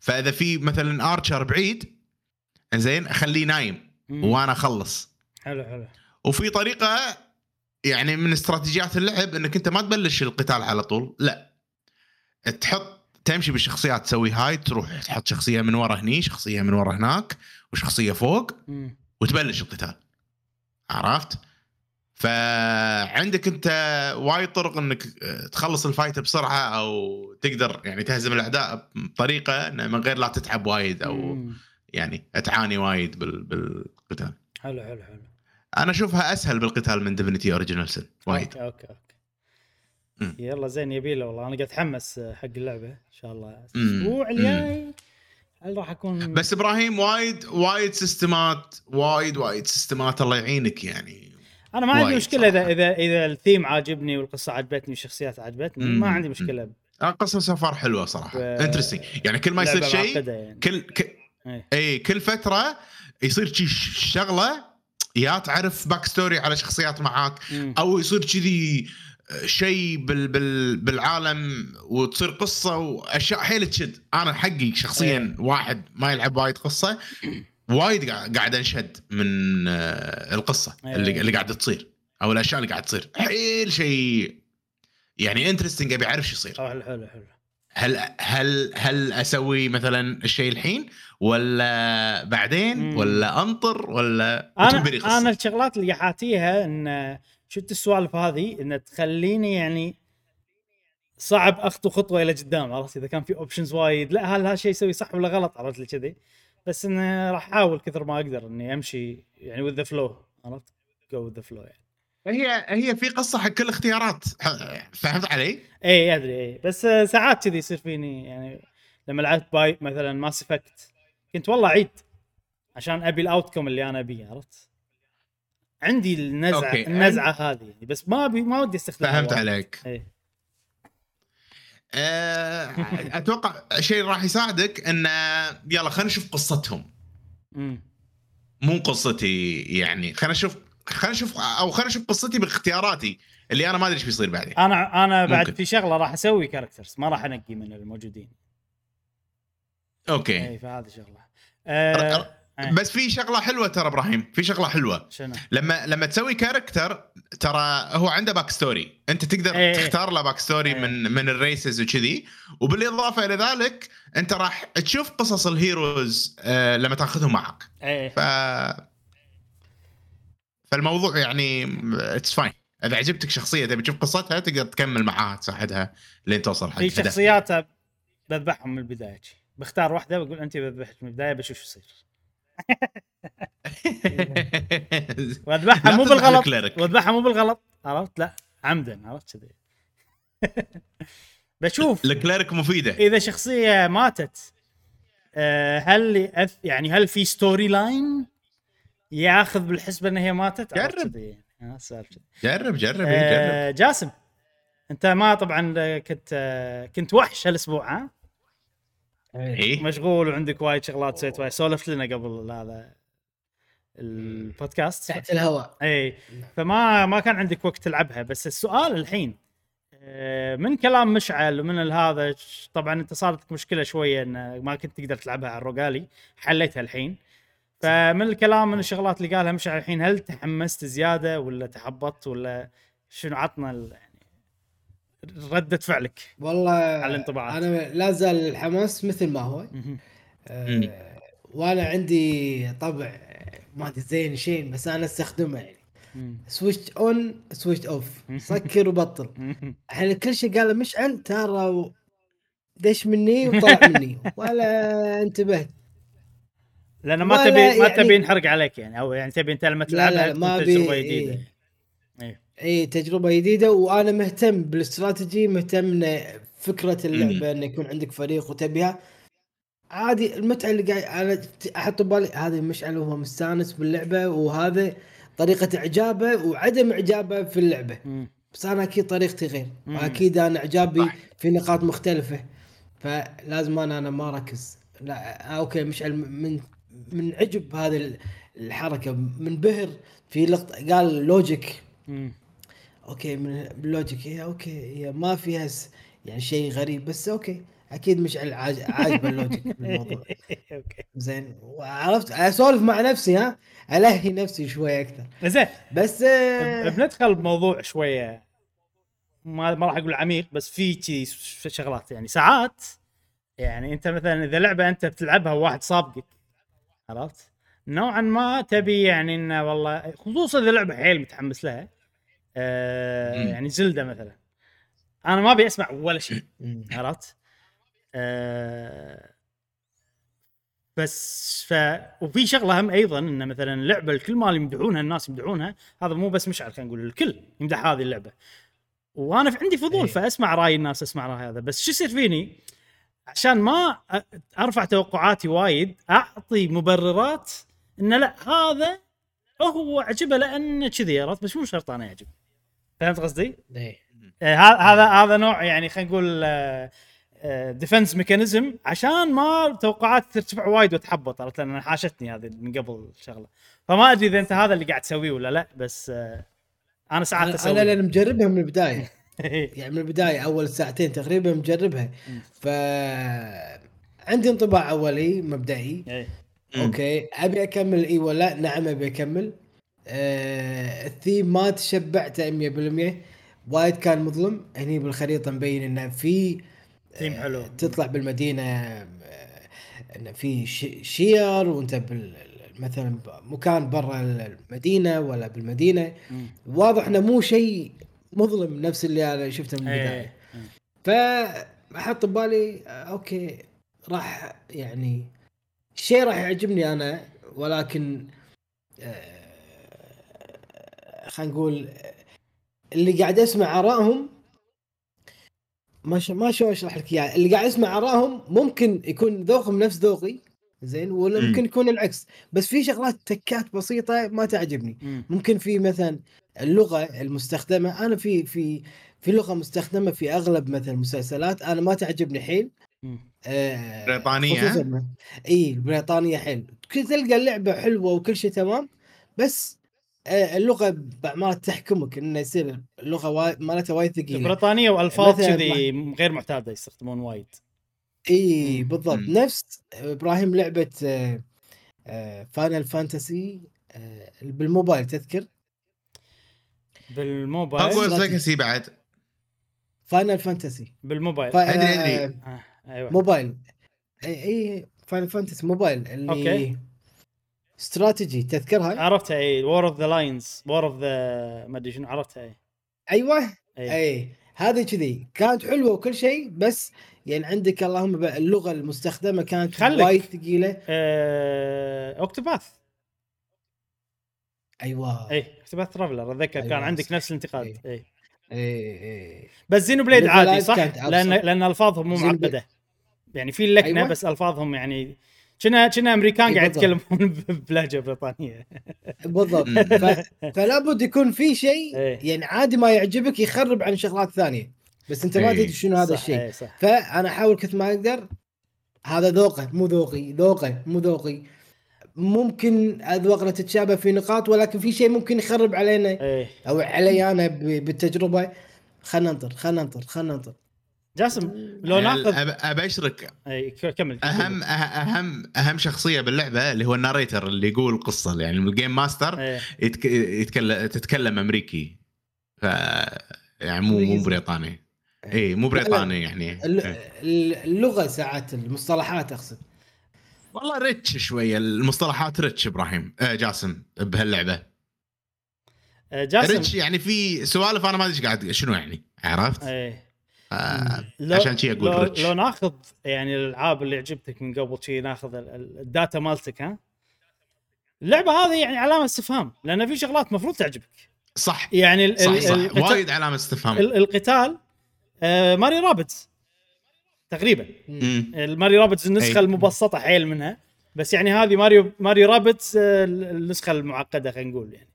[SPEAKER 3] فإذا في مثلا archer بعيد زين أخليه نايم.
[SPEAKER 1] مم.
[SPEAKER 3] وأنا أخلص.
[SPEAKER 1] حلو حلو.
[SPEAKER 3] وفي طريقة يعني من استراتيجيات اللعب إنك أنت ما تبلش القتال على طول لا. تحط تمشي بالشخصيات تسوي هاي تروح تحط شخصية من ورا هني شخصية من ورا هناك وشخصية فوق. وتبلش القتال. عرفت؟ فعندك أنت وايد طرق إنك تخلص ال fight بسرعة أو تقدر يعني تهزم الأعداء بطريقة من غير لا تتعب وايد
[SPEAKER 1] أو.
[SPEAKER 3] يعني تعاني وايد بال- بالقتال.
[SPEAKER 1] حلو حلو حلو.
[SPEAKER 3] أنا اشوفها اسهل بالقتال من Divinity Original Sin وايد
[SPEAKER 1] أوكي أوكي
[SPEAKER 3] مم.
[SPEAKER 1] يلا زين يبي له والله أنا قاعد أتحمس حق اللعبة إن شاء الله. الأسبوع الجاي هل راح أكون
[SPEAKER 3] بس إبراهيم وايد وايد systems وايد وايد systems الله يعينك يعني
[SPEAKER 1] أنا ما عندي مشكلة إذا
[SPEAKER 3] صراحة.
[SPEAKER 1] إذا إذا الثيم عاجبني والقصة عجبتني والشخصيات عجبتني. ما عندي. مشكلة
[SPEAKER 3] القصة سفر حلوة
[SPEAKER 1] صراحة
[SPEAKER 3] interesting يعني كل ما يصير شيء
[SPEAKER 1] يعني.
[SPEAKER 3] كل ك...
[SPEAKER 1] إيه.
[SPEAKER 3] اي كل فترة يصير شي ش- شغلة يا تعرف back story على شخصيات معاك
[SPEAKER 1] مم.
[SPEAKER 3] أو يصير كذي شيء بال بال بالعالم وتصير قصة وأشياء حيل تشد أنا حقي شخصيا واحد ما يلعب وايد قصة وايد قاعد أنشد من آه، القصة
[SPEAKER 1] أيه.
[SPEAKER 3] اللي اللي قاعدة تصير أو الأشياء اللي قاعد تصير. حيل شيء يعني interesting أبي أعرف شو يصير.
[SPEAKER 1] أوه، حلو حلو حلو.
[SPEAKER 3] هل هل هل أسوي مثلا الشيء الحين ولا بعدين
[SPEAKER 1] مم.
[SPEAKER 3] ولا أنطر ولا أنا؟
[SPEAKER 1] أنا الشغلات اللي حاتيها إن شفت السوالف هذه إن تخليني يعني صعب أخطو خطوة إلى قدام عرفت؟ إذا كان في options وايد لا هل هالشيء يسوي صح ولا غلط؟ عرفت؟ لي كذي. بس انه راح أحاول كثر ما أقدر إني أمشي يعني with the flow عرفت؟ go with the flow يعني.
[SPEAKER 3] هي هي في قصة حق كل الاختيارات ح- فهمت علي؟
[SPEAKER 1] اي أدري اي بس ساعات كذي يصير فيني يعني لما لعبت باي مثلا Mass Effect كنت والله عيد عشان أبي ال outcome اللي أنا أبيه عرفت؟ عندي النزعة
[SPEAKER 3] أوكي.
[SPEAKER 1] النزعة هذه يعني بس ما أبي ما ودي استخدمها
[SPEAKER 3] فهمت. عليك
[SPEAKER 1] اي
[SPEAKER 3] أه، أتوقع شيء راح يساعدك انه يلا خلينا نشوف قصتهم
[SPEAKER 1] أمم.
[SPEAKER 3] مو قصتي يعني خلينا نشوف خلينا نشوف أو خلينا نشوف قصتي باختياراتي اللي أنا ما أدري إيش بيصير بعدين
[SPEAKER 1] أنا أنا بعد
[SPEAKER 3] ممكن.
[SPEAKER 1] في شغلة راح أسوي characters ما راح أنقي من الموجودين
[SPEAKER 3] أوكي
[SPEAKER 1] اي فهذه شغلة آه إيه.
[SPEAKER 3] بس في شغلة حلوة ترى إبراهيم في شغلة حلوة
[SPEAKER 1] شنو؟
[SPEAKER 3] لما لما تسوي character ترى هو عنده back story أنت تقدر
[SPEAKER 1] إيه.
[SPEAKER 3] تختار له back story
[SPEAKER 1] إيه.
[SPEAKER 3] من من ال races وكذي وبالإضافة إلى ذلك أنت راح تشوف قصص ال heroes آه، لما تاخذهم معك
[SPEAKER 1] اي
[SPEAKER 3] ف فالموضوع يعني it's fine إذا عجبتك شخصية تبي تشوف قصتها تقدر تكمل معاها تساعدها لين توصل حق
[SPEAKER 1] في
[SPEAKER 3] هدفك.
[SPEAKER 1] شخصيات بذبحهم من البداية. بختار واحدة واقول أنت بذبحك من البداية بشوف شو يصير. واذبحها مو بالغلط. واذبحها مو بالغلط. عرفت؟ لا. عمدا عرفت كذي بشوف
[SPEAKER 3] ال cleric
[SPEAKER 1] مفيدة. إذا شخصية ماتت آه، هل يعني هل في story line ياخذ بالحسبة إن هي ماتت
[SPEAKER 3] جرب.
[SPEAKER 1] كذي. آه،.
[SPEAKER 3] جرب جرب إيه، جرب.
[SPEAKER 1] آه، جاسم أنت ما طبعا آه، كنت آه، كنت وحش هالأسبوع ها؟
[SPEAKER 3] إيه.
[SPEAKER 1] مشغول وعندك وايد شغلات سويت وايد. سولفت لنا قبل هذا البودكاست.
[SPEAKER 2] تحت الهواء.
[SPEAKER 1] اي فما ما كان عندك وقت تلعبها. بس السؤال الحين آه، من كلام مشعل ومن هذا طبعا أنت صارت لك مشكلة شوية إن ما كنت تقدر تلعبها على الروجالي حليتها الحين. فمن الكلام من الشغلات اللي قالها مشعل الحين هل تحمست زيادة ولا تحبطت ولا شنو عطنا يعني ردة فعلك
[SPEAKER 2] والله
[SPEAKER 1] على الانطباعات.
[SPEAKER 2] أنا لا زال الحماس مثل ما هو. آه، وأنا عندي طبع ما أدري زين شين بس أنا أستخدمه يعني. switch on switch off سكر وبطل. الحين كل شيء قاله مشعل ترى دش مني وطلع مني ولا انتبهت
[SPEAKER 1] لأن ما تبي ما
[SPEAKER 2] يعني-
[SPEAKER 1] تبي ينحرق عليك يعني أو يعني تبي أنت لما تلعبها
[SPEAKER 2] لا،
[SPEAKER 1] تكون
[SPEAKER 2] ما تجربة
[SPEAKER 1] جديدة
[SPEAKER 2] إيه.
[SPEAKER 1] إيه.
[SPEAKER 2] اي تجربة جديدة وأنا مهتم بالاستراتيجي مهتم إن فكرة اللعبة انه يكون عندك فريق وتبيها عادي المتعة اللي قاعد أنا أحط ببالي هذا مشعل وهو مستانس باللعبة وهذا طريقة إعجابه وعدم إعجابه في اللعبة
[SPEAKER 1] مم.
[SPEAKER 2] بس أنا أكيد طريقتي غير
[SPEAKER 1] مم.
[SPEAKER 2] وأكيد أنا
[SPEAKER 3] إعجابي.
[SPEAKER 2] في نقاط مختلفة فلازم أنا أنا ما أركز لا okay مشعل من من عجب هذه الحركة منبهر في لقطة قال
[SPEAKER 1] logic.
[SPEAKER 2] okay من بال logic هي okay هي ما فيها. يعني شيء غريب بس okay أكيد مش عاج... عاجبة ال logic بالموضوع
[SPEAKER 1] okay.
[SPEAKER 2] زين. وعرفت أسولف مع نفسي ها؟ ألهي نفسي شوي أكثر.
[SPEAKER 1] زين.
[SPEAKER 2] بس آه،
[SPEAKER 1] بندخل بموضوع شوية ما ما راح أقول عميق بس في شغلات يعني ساعات يعني أنت مثلا إذا لعبة أنت بتلعبها وواحد سابقك عرفت؟ نوعا ما تبي يعني إنه والله خصوصا إذا لعبة حيل متحمس لها آه. يعني زلدة مثلا أنا ما أبي أسمع ولا شيء. عرفت؟ آه بس ف وفي شغلة هم أيضا إن مثلا اللعبه الكل ما يمدحونها الناس يمدحونها هذا مو بس مشعل خلينا نقول الكل يمدح هذه اللعبة وأنا في عندي فضول
[SPEAKER 2] إيه.
[SPEAKER 1] فأسمع رأي الناس أسمع رأي هذا بس شو يصير فيني عشان ما ارفع توقعاتي وايد اعطي مبررات إن لا هذا هو عجبه لأنه كذي عرفت؟ بس مو شرط أنا يعجب فهمت قصدي؟
[SPEAKER 2] إيه.
[SPEAKER 1] آه، هذا هذا نوع يعني خلينا نقول defense mechanism عشان ما توقعاتي ترتفع وايد وتحبط عرفت؟ لأن حاشتني هذه من قبل الشغله فما أدري إذا أنت هذا اللي قاعد تسويه ولا لا بس آه، أنا ساعات
[SPEAKER 2] أنا
[SPEAKER 1] أسوي
[SPEAKER 2] أنا لأن مجربها من البداية. يعني من البداية أول ساعتين تقريبا مجربها. ف عندي انطباع أولي مبدئي.
[SPEAKER 1] إيه.
[SPEAKER 2] okay. أبي أكمل إي ولا نعم أبي أكمل. آه الثيم ما تشبعته 100% وايد كان مظلم. هني بالخريطة مبين إنه في
[SPEAKER 1] ثيم حلو.
[SPEAKER 2] تطلع بالمدينة آه، إنه في ش- شير وأنت بال مثلا مكان برا المدينة ولا
[SPEAKER 1] بالمدينة.
[SPEAKER 2] واضح إنه مو شيء مظلم نفس اللي أنا شفته من البداية.
[SPEAKER 1] إيه.
[SPEAKER 2] فأحط ببالي أوكي راح يعني شيء راح يعجبني أنا ولكن آه، خلينا نقول اللي قاعد أسمع آرائهم ما ش... ما شو أشرح لك إياه. اللي قاعد أسمع آرائهم ممكن يكون ذوقهم نفس ذوقي زين؟ ولا
[SPEAKER 3] مم.
[SPEAKER 2] ممكن يكون العكس. بس في شغلات تكات بسيطة ما تعجبني.
[SPEAKER 1] مم.
[SPEAKER 2] ممكن في مثلا اللغة المستخدمة. أنا في في في لغة مستخدمة في أغلب مثلا المسلسلات. أنا ما تعجبني حيل. آه، ما- إي البريطانيه حيل. كل تلقى اللعبة حلوة وكل شيء تمام. بس آه، اللغة بعمارة تحكمك إنه يصير اللغة وايد مالتها وايد ثقيلة.
[SPEAKER 1] بريطانيا
[SPEAKER 2] وألفاظ
[SPEAKER 1] كذي غير معتادة يستخدمون وايد.
[SPEAKER 2] إي
[SPEAKER 1] مم.
[SPEAKER 2] بالضبط.
[SPEAKER 3] مم.
[SPEAKER 2] نفس إبراهيم لعبة Final Fantasy بال mobile تذكر؟
[SPEAKER 1] بال
[SPEAKER 3] mobile؟ Hogwarts Legacy بعد.
[SPEAKER 2] Final Fantasy
[SPEAKER 1] بال mobile.
[SPEAKER 2] فا-
[SPEAKER 3] أدري،
[SPEAKER 2] آه،
[SPEAKER 3] أدري.
[SPEAKER 1] آه. أيوه.
[SPEAKER 2] موبايل. إي إي Final Fantasy mobile. اللي
[SPEAKER 1] okay.
[SPEAKER 2] استراتيجي تذكرها؟
[SPEAKER 1] عرفتها إي. War of the Lions War of the ما أدري شنو عرفتها إي.
[SPEAKER 2] أيوه.
[SPEAKER 1] إي.
[SPEAKER 2] إي. هذه كذي. كانت حلوة وكل شيء بس يعني عندك اللهم اللغة المستخدمة كانت. وايد ثقيلة
[SPEAKER 1] آه... Octopath
[SPEAKER 2] أيوه
[SPEAKER 1] اي Octopath Traveler أتذكر كان
[SPEAKER 2] أيوة،
[SPEAKER 1] عندك
[SPEAKER 2] صح.
[SPEAKER 1] نفس الانتقاد. اي
[SPEAKER 2] اي اي
[SPEAKER 1] بس
[SPEAKER 2] Xenoblade
[SPEAKER 1] عادي صح؟ لأن لأن ألفاظهم مو معقدة يعني في اللكنه
[SPEAKER 2] أيوة.
[SPEAKER 1] بس ألفاظهم يعني كنا كنا أمريكان
[SPEAKER 2] أي
[SPEAKER 1] قاعد. يتكلمون بلهجة بريطانية
[SPEAKER 2] بالضبط. ف... فلا بد يكون في شيء
[SPEAKER 1] إيه.
[SPEAKER 2] يعني عادي ما يعجبك يخرب عن شغلات ثانية بس انت ما
[SPEAKER 3] إيه.
[SPEAKER 2] تدري شنو هذا الشيء.
[SPEAKER 1] إيه، صح.
[SPEAKER 2] فأنا أحاول كثر ما أقدر هذا ذوقه مو ذوقي ذوقه مو ذوقي. ممكن اذواقنا تتشابه في نقاط ولكن في شيء ممكن يخرب علينا.
[SPEAKER 1] إيه.
[SPEAKER 2] أو علي أنا بالتجربة. خلينا ننطر خلينا ننطر خلينا ننطر.
[SPEAKER 1] جاسم لو ناخذ
[SPEAKER 3] أبشرك.
[SPEAKER 1] اي كمل
[SPEAKER 3] أهم أه- أهم أهم شخصية باللعبة اللي هو ال narrator اللي يقول القصة يعني ال game master
[SPEAKER 1] إيه.
[SPEAKER 3] يتك... يتكلم تتكلم أمريكي. ف يعني مو مو. بريطاني. اي مو بريطاني يعني. إيه.
[SPEAKER 2] الل- اللغة ساعات المصطلحات أقصد.
[SPEAKER 3] والله rich شوية المصطلحات rich إبراهيم. آه جاسم بهاللعبة.
[SPEAKER 1] آه، جاسم.
[SPEAKER 3] rich يعني في سوالف أنا ما أدري إيش قاعد شنو يعني؟ عرفت؟
[SPEAKER 1] إيه.
[SPEAKER 3] آه
[SPEAKER 1] لو-
[SPEAKER 3] عشان شي أقول
[SPEAKER 1] لو,
[SPEAKER 3] rich.
[SPEAKER 1] لو ناخذ يعني الألعاب اللي عجبتك من قبل شي ناخذ ال- ال- ال data مالتك ها؟ اللعبة هذه يعني علامة استفهام لأن في شغلات مفروض تعجبك.
[SPEAKER 3] صح.
[SPEAKER 1] يعني ال
[SPEAKER 3] صح
[SPEAKER 1] ال
[SPEAKER 3] صح. وايد علامة استفهام.
[SPEAKER 1] ال- القتال آه Mario Rabbids تقريبا.
[SPEAKER 3] ال
[SPEAKER 1] Mario Rabbids النسخة
[SPEAKER 3] أي.
[SPEAKER 1] المبسطة حيل منها بس يعني هذه Mario Mario Rabbids آه النسخة المعقدة خلينا نقول يعني.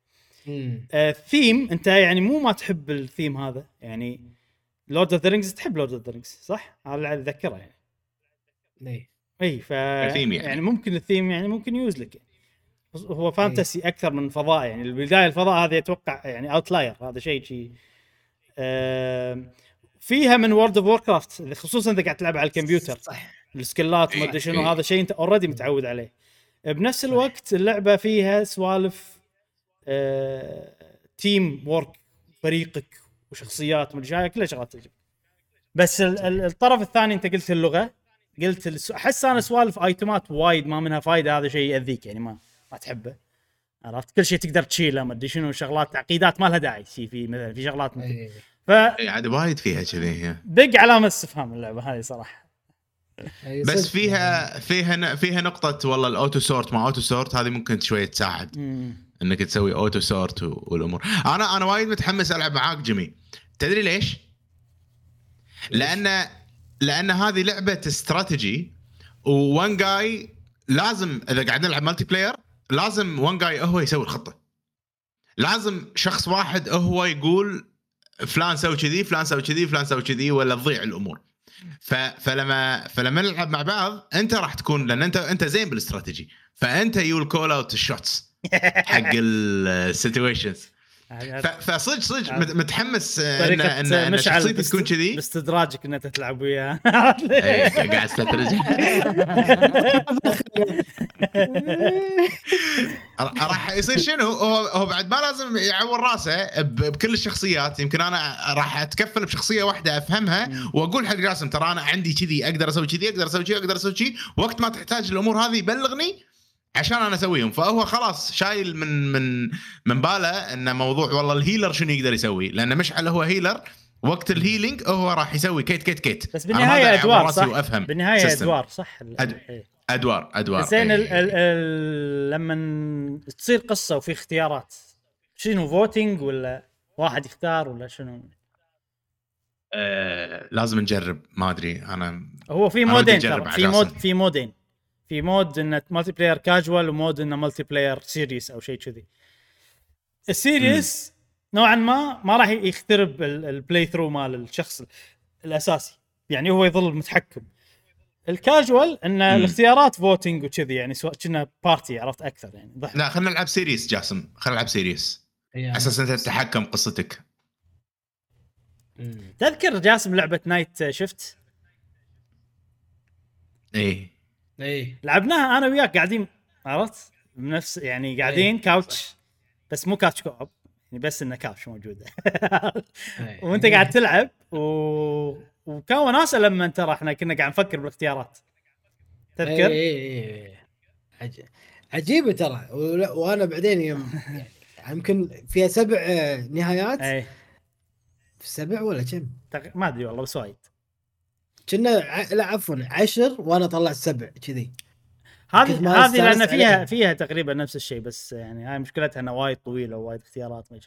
[SPEAKER 1] آه ثيم انت يعني مو ما تحب الثيم هذا يعني Lord of the Rings تحب Lord of the Rings صح؟ هذا اللي اتذكره يعني
[SPEAKER 2] إيه.
[SPEAKER 1] إي ف
[SPEAKER 3] الثيم يعني.
[SPEAKER 1] يعني ممكن الثيم يعني ممكن يوز لك هو fantasy أكثر من فضاء يعني البداية الفضاء هذا يتوقع يعني outlier هذا شيء شيء آم، فيها من World of Warcraft خصوصا إذا قاعد تلعب على الكمبيوتر.
[SPEAKER 2] صح.
[SPEAKER 1] ال skill ات وما أدري
[SPEAKER 3] إيه،
[SPEAKER 1] شنو. هذا شيء أنت already متعود عليه. بنفس الوقت اللعبة فيها سوالف آه، teamwork فريقك وشخصيات ومدري شو، كلها شغلات تعجب بس ال- ال- الطرف الثاني أنت قلت اللغة قلت الس- أحس أنا سوالف item ات وايد ما منها فايدة هذا شيء يأذيك يعني ما ما تحبه. عرفت؟ كل شيء تقدر تشيله ما أدري شنو شغلات تعقيدات ما لها داعي. شي في مثلا في شغلات. ف
[SPEAKER 3] عاد وايد فيها كذي هي.
[SPEAKER 1] دق علامه استفهام اللعبة هذه صراحة
[SPEAKER 2] إيه،
[SPEAKER 3] بس
[SPEAKER 2] صدق يعني.
[SPEAKER 3] فيها فيها فيها نقطة والله ال auto sort مع auto sort هذه ممكن شوية تساعد. إنك تسوي auto sort والأمور أنا أنا وايد متحمس ألعب معاك جيمي تدري ليش؟ لأن لأن هذه لعبة استراتيجي one guy لازم إذا قاعد نلعب multiplayer لازم one guy هو يسوي الخطة لازم شخص واحد هو يقول فلان سوي كذي فلان سوي كذي فلان سوي كذي ولا تضيع الأمور. فلما فلما نلعب مع بعض أنت راح تكون لأن انت أنت زين بالاستراتيجي. فأنت you call out ال shots حق السيتويشنز فصدق صدق مت- متحمس ان
[SPEAKER 1] طريقة
[SPEAKER 3] ان, إن
[SPEAKER 1] مشعل
[SPEAKER 3] شخصيتي تكون كذي.
[SPEAKER 1] باستدراجك انك تلعب وياه
[SPEAKER 3] قاعد استدرج راح يصير شنو؟ هو بعد ما لازم يعور راسه بكل الشخصيات. يمكن أنا راح أتكفل بشخصية واحدة أفهمها وأقول حق جاسم ترى أنا عندي كذي أقدر أسوي كذي أقدر أسوي كذي أقدر أسوي كذي. وقت ما تحتاج الأمور هذه يبلغني عشان أنا أسويهم. فهو خلاص شايل من من من باله ان موضوع والله ال healer شنو يقدر يسوي. لأن مشعل هو healer. وقت ال healing هو راح يسوي كيت كيت كيت.
[SPEAKER 1] بس بالنهاية
[SPEAKER 3] أدوار
[SPEAKER 1] صح؟
[SPEAKER 3] وأفهم
[SPEAKER 1] بالنهاية
[SPEAKER 3] system.
[SPEAKER 1] أدوار صح؟
[SPEAKER 3] أد-
[SPEAKER 1] إيه.
[SPEAKER 3] أدوار أدوار.
[SPEAKER 1] زين ال
[SPEAKER 3] إيه.
[SPEAKER 1] ال ال لما تصير قصة وفي اختيارات شنو voting ولا واحد يختار ولا شنو؟
[SPEAKER 3] آه لازم نجرب ما أدري. أنا
[SPEAKER 1] هو في
[SPEAKER 3] mode ين
[SPEAKER 1] ترى في
[SPEAKER 3] mode.
[SPEAKER 1] في mode ين في mode انه multiplayer casual و mode انه multiplayer serious أو شيء كذي. ال serious نوعا ما ما راح يخترب ال- ال playthrough مال الشخص الأساسي. يعني هو يظل متحكم. الكاجوال إن
[SPEAKER 3] مم.
[SPEAKER 1] الاختيارات voting وكذي يعني سواء كنا party عرفت؟ أكثر يعني ضحك.
[SPEAKER 3] لا خلينا نلعب serious جاسم. خلينا نلعب serious
[SPEAKER 2] يعني.
[SPEAKER 3] على أساس أنت تتحكم قصتك.
[SPEAKER 1] تذكر جاسم لعبة Late Shift
[SPEAKER 3] إيه.
[SPEAKER 2] اي
[SPEAKER 1] لعبناها أنا وياك قاعدين عرفت؟ بنفس يعني قاعدين
[SPEAKER 2] إيه،
[SPEAKER 1] couch بس مو couch co-op يعني بس إنه couch موجودة.
[SPEAKER 2] إي.
[SPEAKER 1] وأنت قاعد تلعب و... وكان وناسه لما أنت إحنا كنا قاعد نفكر بالاختيارات. تذكر؟
[SPEAKER 2] اي اي اي عج... عجيبة ترى. وأنا بعدين يوم يعني يمكن فيها سبع آه، نهايات.
[SPEAKER 1] اي
[SPEAKER 2] سبع ولا كم؟
[SPEAKER 1] ما أدري والله بس وايد.
[SPEAKER 2] كنا ع... لا عفوا عشر وأنا طلعت سبع كذي
[SPEAKER 1] هذه هذه
[SPEAKER 2] لأن
[SPEAKER 1] فيها
[SPEAKER 2] عليها.
[SPEAKER 1] فيها تقريبا نفس الشيء بس يعني هاي مشكلتها إنها وايد طويلة ووايد اختيارات ما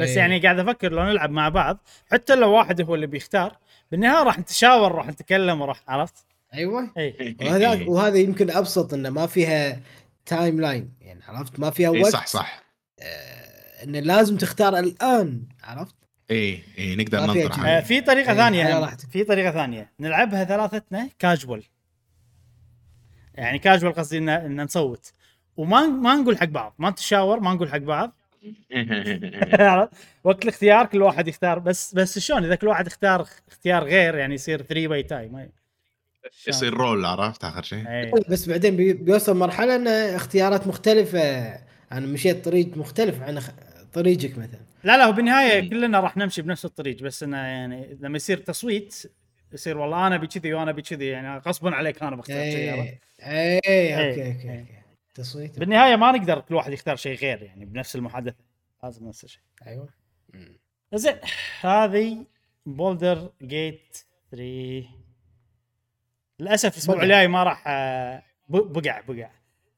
[SPEAKER 1] بس
[SPEAKER 2] إي.
[SPEAKER 1] يعني قاعد أفكر لو نلعب مع بعض حتى لو واحد هو اللي بيختار بالنهاية راح نتشاور راح نتكلم وراح عرفت؟
[SPEAKER 2] أيوه
[SPEAKER 1] اي
[SPEAKER 2] وهذا وهذا يمكن أبسط إنه ما فيها timeline يعني عرفت ما فيها وقت
[SPEAKER 3] صح صح
[SPEAKER 2] آه إنه لازم تختار الآن عرفت؟
[SPEAKER 3] إيه إيه نقدر
[SPEAKER 2] ما
[SPEAKER 3] ننظر
[SPEAKER 2] جديد.
[SPEAKER 1] آه،
[SPEAKER 3] عليه
[SPEAKER 1] في طريقة
[SPEAKER 2] إيه،
[SPEAKER 1] ثانية.
[SPEAKER 2] راحتك.
[SPEAKER 1] في طريقة ثانية. نلعبها ثلاثتنا كاجوال يعني كاجوال قصدي ان نصوت. وما ما نقول حق بعض. ما نتشاور ما نقول حق بعض. وقت الاختيار كل واحد يختار. بس بس شلون؟ إذا كل واحد اختار اختيار غير يعني يصير 3 way tie ما
[SPEAKER 3] يصير roll عرفت؟ آخر شيء.
[SPEAKER 1] اي
[SPEAKER 2] بس بعدين بي- بيوصل مرحلة إن اختيارات مختلفة. أنا مشيت طريق مختلف عن طريقك مثلا.
[SPEAKER 1] لا لا هو بالنهاية كلنا راح نمشي بنفس الطريق بس إنه يعني لما يصير تصويت يصير والله أنا بكذي وأنا بكذي يعني غصبا عليك أنا بختار شيء؟
[SPEAKER 2] اي okay
[SPEAKER 1] إيه،
[SPEAKER 2] okay
[SPEAKER 1] إيه.
[SPEAKER 2] okay تصويت
[SPEAKER 1] بالنهاية ما نقدر كل واحد يختار شيء غير يعني بنفس المحادثة لازم نفس الشيء
[SPEAKER 2] أيوه.
[SPEAKER 1] زين هذه Baldur's Gate 3 للأسف
[SPEAKER 2] الأسبوع.
[SPEAKER 1] الجاي ما راح آه، ب- بقع بقع.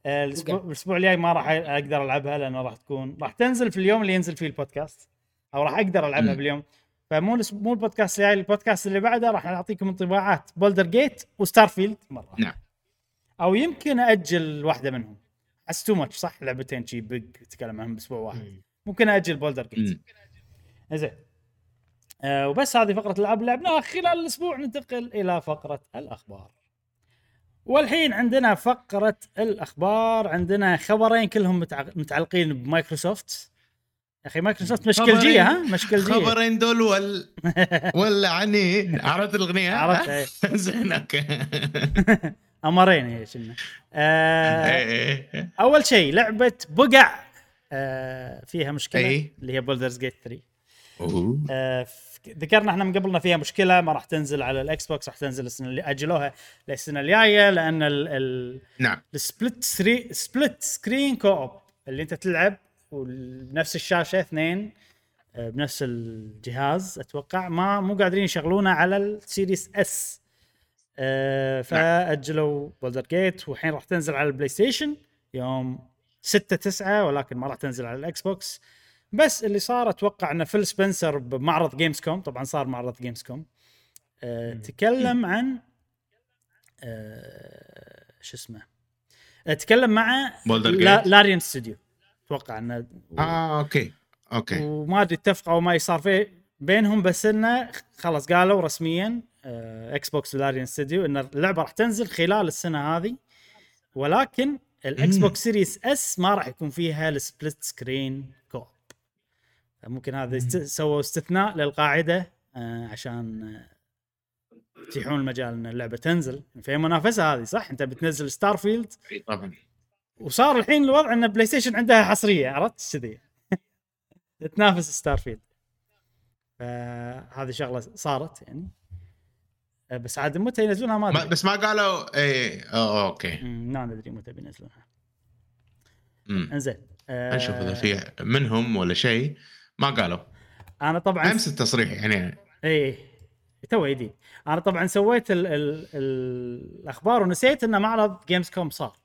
[SPEAKER 1] الأسبوع
[SPEAKER 2] بقع.
[SPEAKER 1] الأسبوع الجاي ما راح أقدر ألعبها لأنه راح تكون راح تنزل في اليوم اللي ينزل فيه البودكاست أو راح أقدر ألعبها
[SPEAKER 3] مم.
[SPEAKER 1] باليوم فمو مو البودكاست الجاي البودكاست اللي بعده راح أعطيكم انطباعات Baldur's Gate و Starfield مرة
[SPEAKER 3] نعم.
[SPEAKER 1] أو يمكن أجل واحدة منهم حس too much صح لعبتين شي big تتكلم عنهم بأسبوع واحد
[SPEAKER 2] مم.
[SPEAKER 1] ممكن أجل Baldur's
[SPEAKER 3] Gate.
[SPEAKER 1] زين آه وبس هذه فقرة الألعاب اللي لعبناها خلال الأسبوع ننتقل إلى فقرة الأخبار والحين عندنا فقرة الأخبار عندنا خبرين كلهم متع- متعلقين بمايكروسوفت يا أخي مايكروسوفت مشكلجية ها مشكلجية
[SPEAKER 3] خبرين دول ولا ولا عني عرفت الأغنية؟
[SPEAKER 1] عرفت، إيه.
[SPEAKER 3] زين okay
[SPEAKER 1] أمرين هي كنا آه
[SPEAKER 3] إيه، إيه.
[SPEAKER 1] أول شيء لعبة بقع آه فيها
[SPEAKER 3] مشكلة.
[SPEAKER 1] اللي هي Baldur's Gate 3
[SPEAKER 3] أوه.
[SPEAKER 1] آه، ف- ذكرنا إحنا من قبل إن فيها مشكلة ما راح تنزل على ال Xbox راح تنزل السنة اللي أجلوها للسنة الجاية لأن ال- ال-
[SPEAKER 3] نعم.
[SPEAKER 1] ال split سري split screen co-op اللي أنت تلعب بنفس الشاشة اثنين آه، بنفس الجهاز أتوقع ما مو قادرين يشغلونه على ال Series S آه، فأجلوا Baldur's Gate والحين راح تنزل على ال PlayStation يوم 6 9 ولكن ما راح تنزل على ال Xbox. بس اللي صار أتوقع إن Phil Spencer بمعرض Gamescom طبعا صار معرض Gamescom آه تكلم عن آه شو اسمه؟ آه تكلم مع لا. Larian Studio أتوقع إنه
[SPEAKER 3] آه okay okay.
[SPEAKER 1] وما أدري اتفقوا ما صار في بينهم بس إنه خلاص قالوا رسميا Xbox و Larian Studio إن اللعبة راح تنزل خلال السنة هذه. ولكن
[SPEAKER 3] ال
[SPEAKER 1] Xbox Series S ما راح يكون فيها ال split screen co-op ممكن هذا. سووا استثناء للقاعدة آه، عشان آه، يتيحون المجال إن اللعبة تنزل. في منافسة هذه صح؟ أنت بتنزل Starfield
[SPEAKER 3] إي طبعا.
[SPEAKER 1] وصار الحين الوضع إن PlayStation عندها حصرية عرفت؟ كذي؟ تنافس Starfield فهذه شغلة صارت يعني. آه، بس عاد متى ينزلونها ما أدري.
[SPEAKER 3] بس ما قالوا إي أوه
[SPEAKER 1] okay. ما ندري متى بينزلونها. إنزين آه،
[SPEAKER 3] نشوف إذا في منهم ولا شيء. ما قالوا.
[SPEAKER 1] أنا طبعا
[SPEAKER 3] أمس التصريح يعني.
[SPEAKER 1] اي تو جديد أنا طبعا سويت ال ال ال الأخبار ونسيت إن معرض Gamescom صار.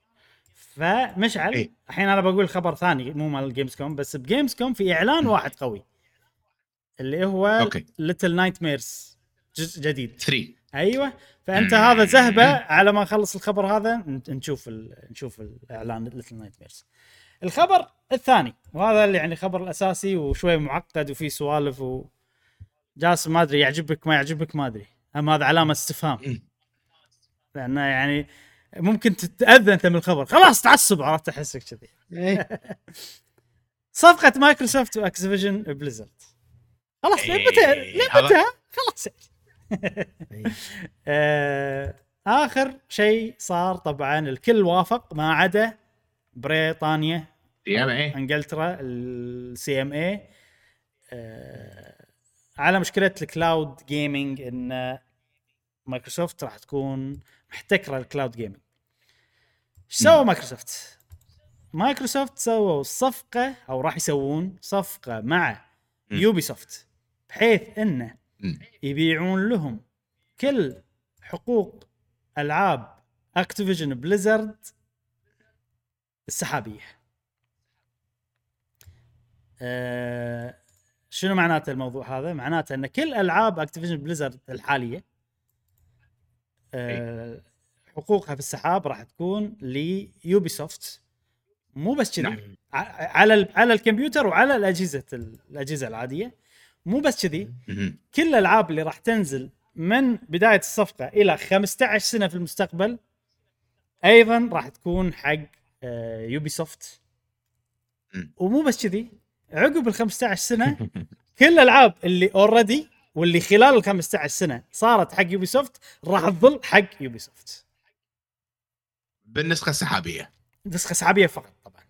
[SPEAKER 1] فمشعل
[SPEAKER 3] إيه.
[SPEAKER 1] الحين أنا بقول خبر ثاني مو مال Gamescom بس ب Gamescom في إعلان واحد قوي. اللي هو. Little Nightmares جزء جديد.
[SPEAKER 3] 3
[SPEAKER 1] أيوه. فأنت هذا زهبة على ما نخلص الخبر هذا نشوف ال... نشوف الإعلان Little Nightmares الخبر الثاني وهذا اللي يعني الخبر الأساسي وشوي معقد وفيه سوالف و جاسم ما أدري يعجبك ما يعجبك ما أدري. هم هذا علامة استفهام.
[SPEAKER 3] مم.
[SPEAKER 1] لأنه يعني ممكن تتأذى أنت من الخبر. خلاص تعصب عرفت أحسك كذي.
[SPEAKER 2] إيه.
[SPEAKER 1] صفقة مايكروسوفت و Activision Blizzard. خلاص
[SPEAKER 3] إيه، هذا-
[SPEAKER 1] متى خلاص.
[SPEAKER 2] إيه.
[SPEAKER 1] آه، آخر شيء صار طبعا الكل وافق ما عدا بريطانيا.
[SPEAKER 3] يا
[SPEAKER 1] إيه إنجلترا ال CMA آه، على مشكلة ال cloud gaming إن مايكروسوفت راح تكون محتكرة ال cloud gaming إيش سوى مايكروسوفت؟ مايكروسوفت سووا صفقة أو راح يسوون صفقة مع. يوبي سوفت بحيث انه. يبيعون لهم كل حقوق ألعاب اكتيفيجن بليزرد السحابية. أه شنو معناته الموضوع هذا؟ معناته إن كل ألعاب اكتيفيجن بليزرد الحالية أه حقوقها في السحاب راح تكون ليوبي سوفت مو بس كذي
[SPEAKER 3] نعم.
[SPEAKER 1] على على الكمبيوتر وعلى الأجهزة الأجهزة العادية مو بس كذي. كل الألعاب اللي راح تنزل من بداية الصفقة إلى 15 سنة في المستقبل أيضا راح تكون حق آه، يوبي سوفت
[SPEAKER 3] مم.
[SPEAKER 1] ومو بس كذي عقب ال 15 سنة كل الألعاب اللي already واللي خلال ال 15 سنة صارت حق يوبي سوفت راح تظل حق يوبي سوفت
[SPEAKER 3] بالنسخة السحابية
[SPEAKER 1] نسخة سحابية فقط طبعا.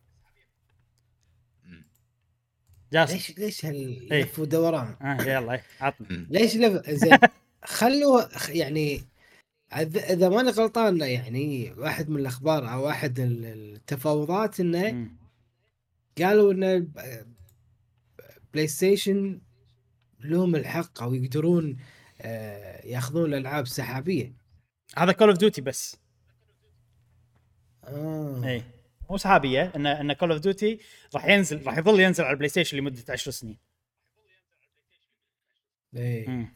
[SPEAKER 1] جاسم
[SPEAKER 2] ليش ليش
[SPEAKER 1] إيه.
[SPEAKER 2] هاللف ودوران؟
[SPEAKER 1] آه يلا إيه، عطنا.
[SPEAKER 2] ليش لف زين خلوا يعني إذا إذا ماني غلطان يعني واحد من الأخبار أو واحد ال- التفاوضات
[SPEAKER 1] إنه.
[SPEAKER 2] قالوا ان ب- بلاي ستيشن لهم الحق أو يقدرون آه، ياخذون الألعاب سحابية.
[SPEAKER 1] هذا كول اوف ديوتي بس.
[SPEAKER 2] آه.
[SPEAKER 1] اي مو سحابية إن إن كول اوف ديوتي راح ينزل راح يظل ينزل على البلاي ستيشن لمدة 10 سنين.
[SPEAKER 2] إيه.
[SPEAKER 1] مم.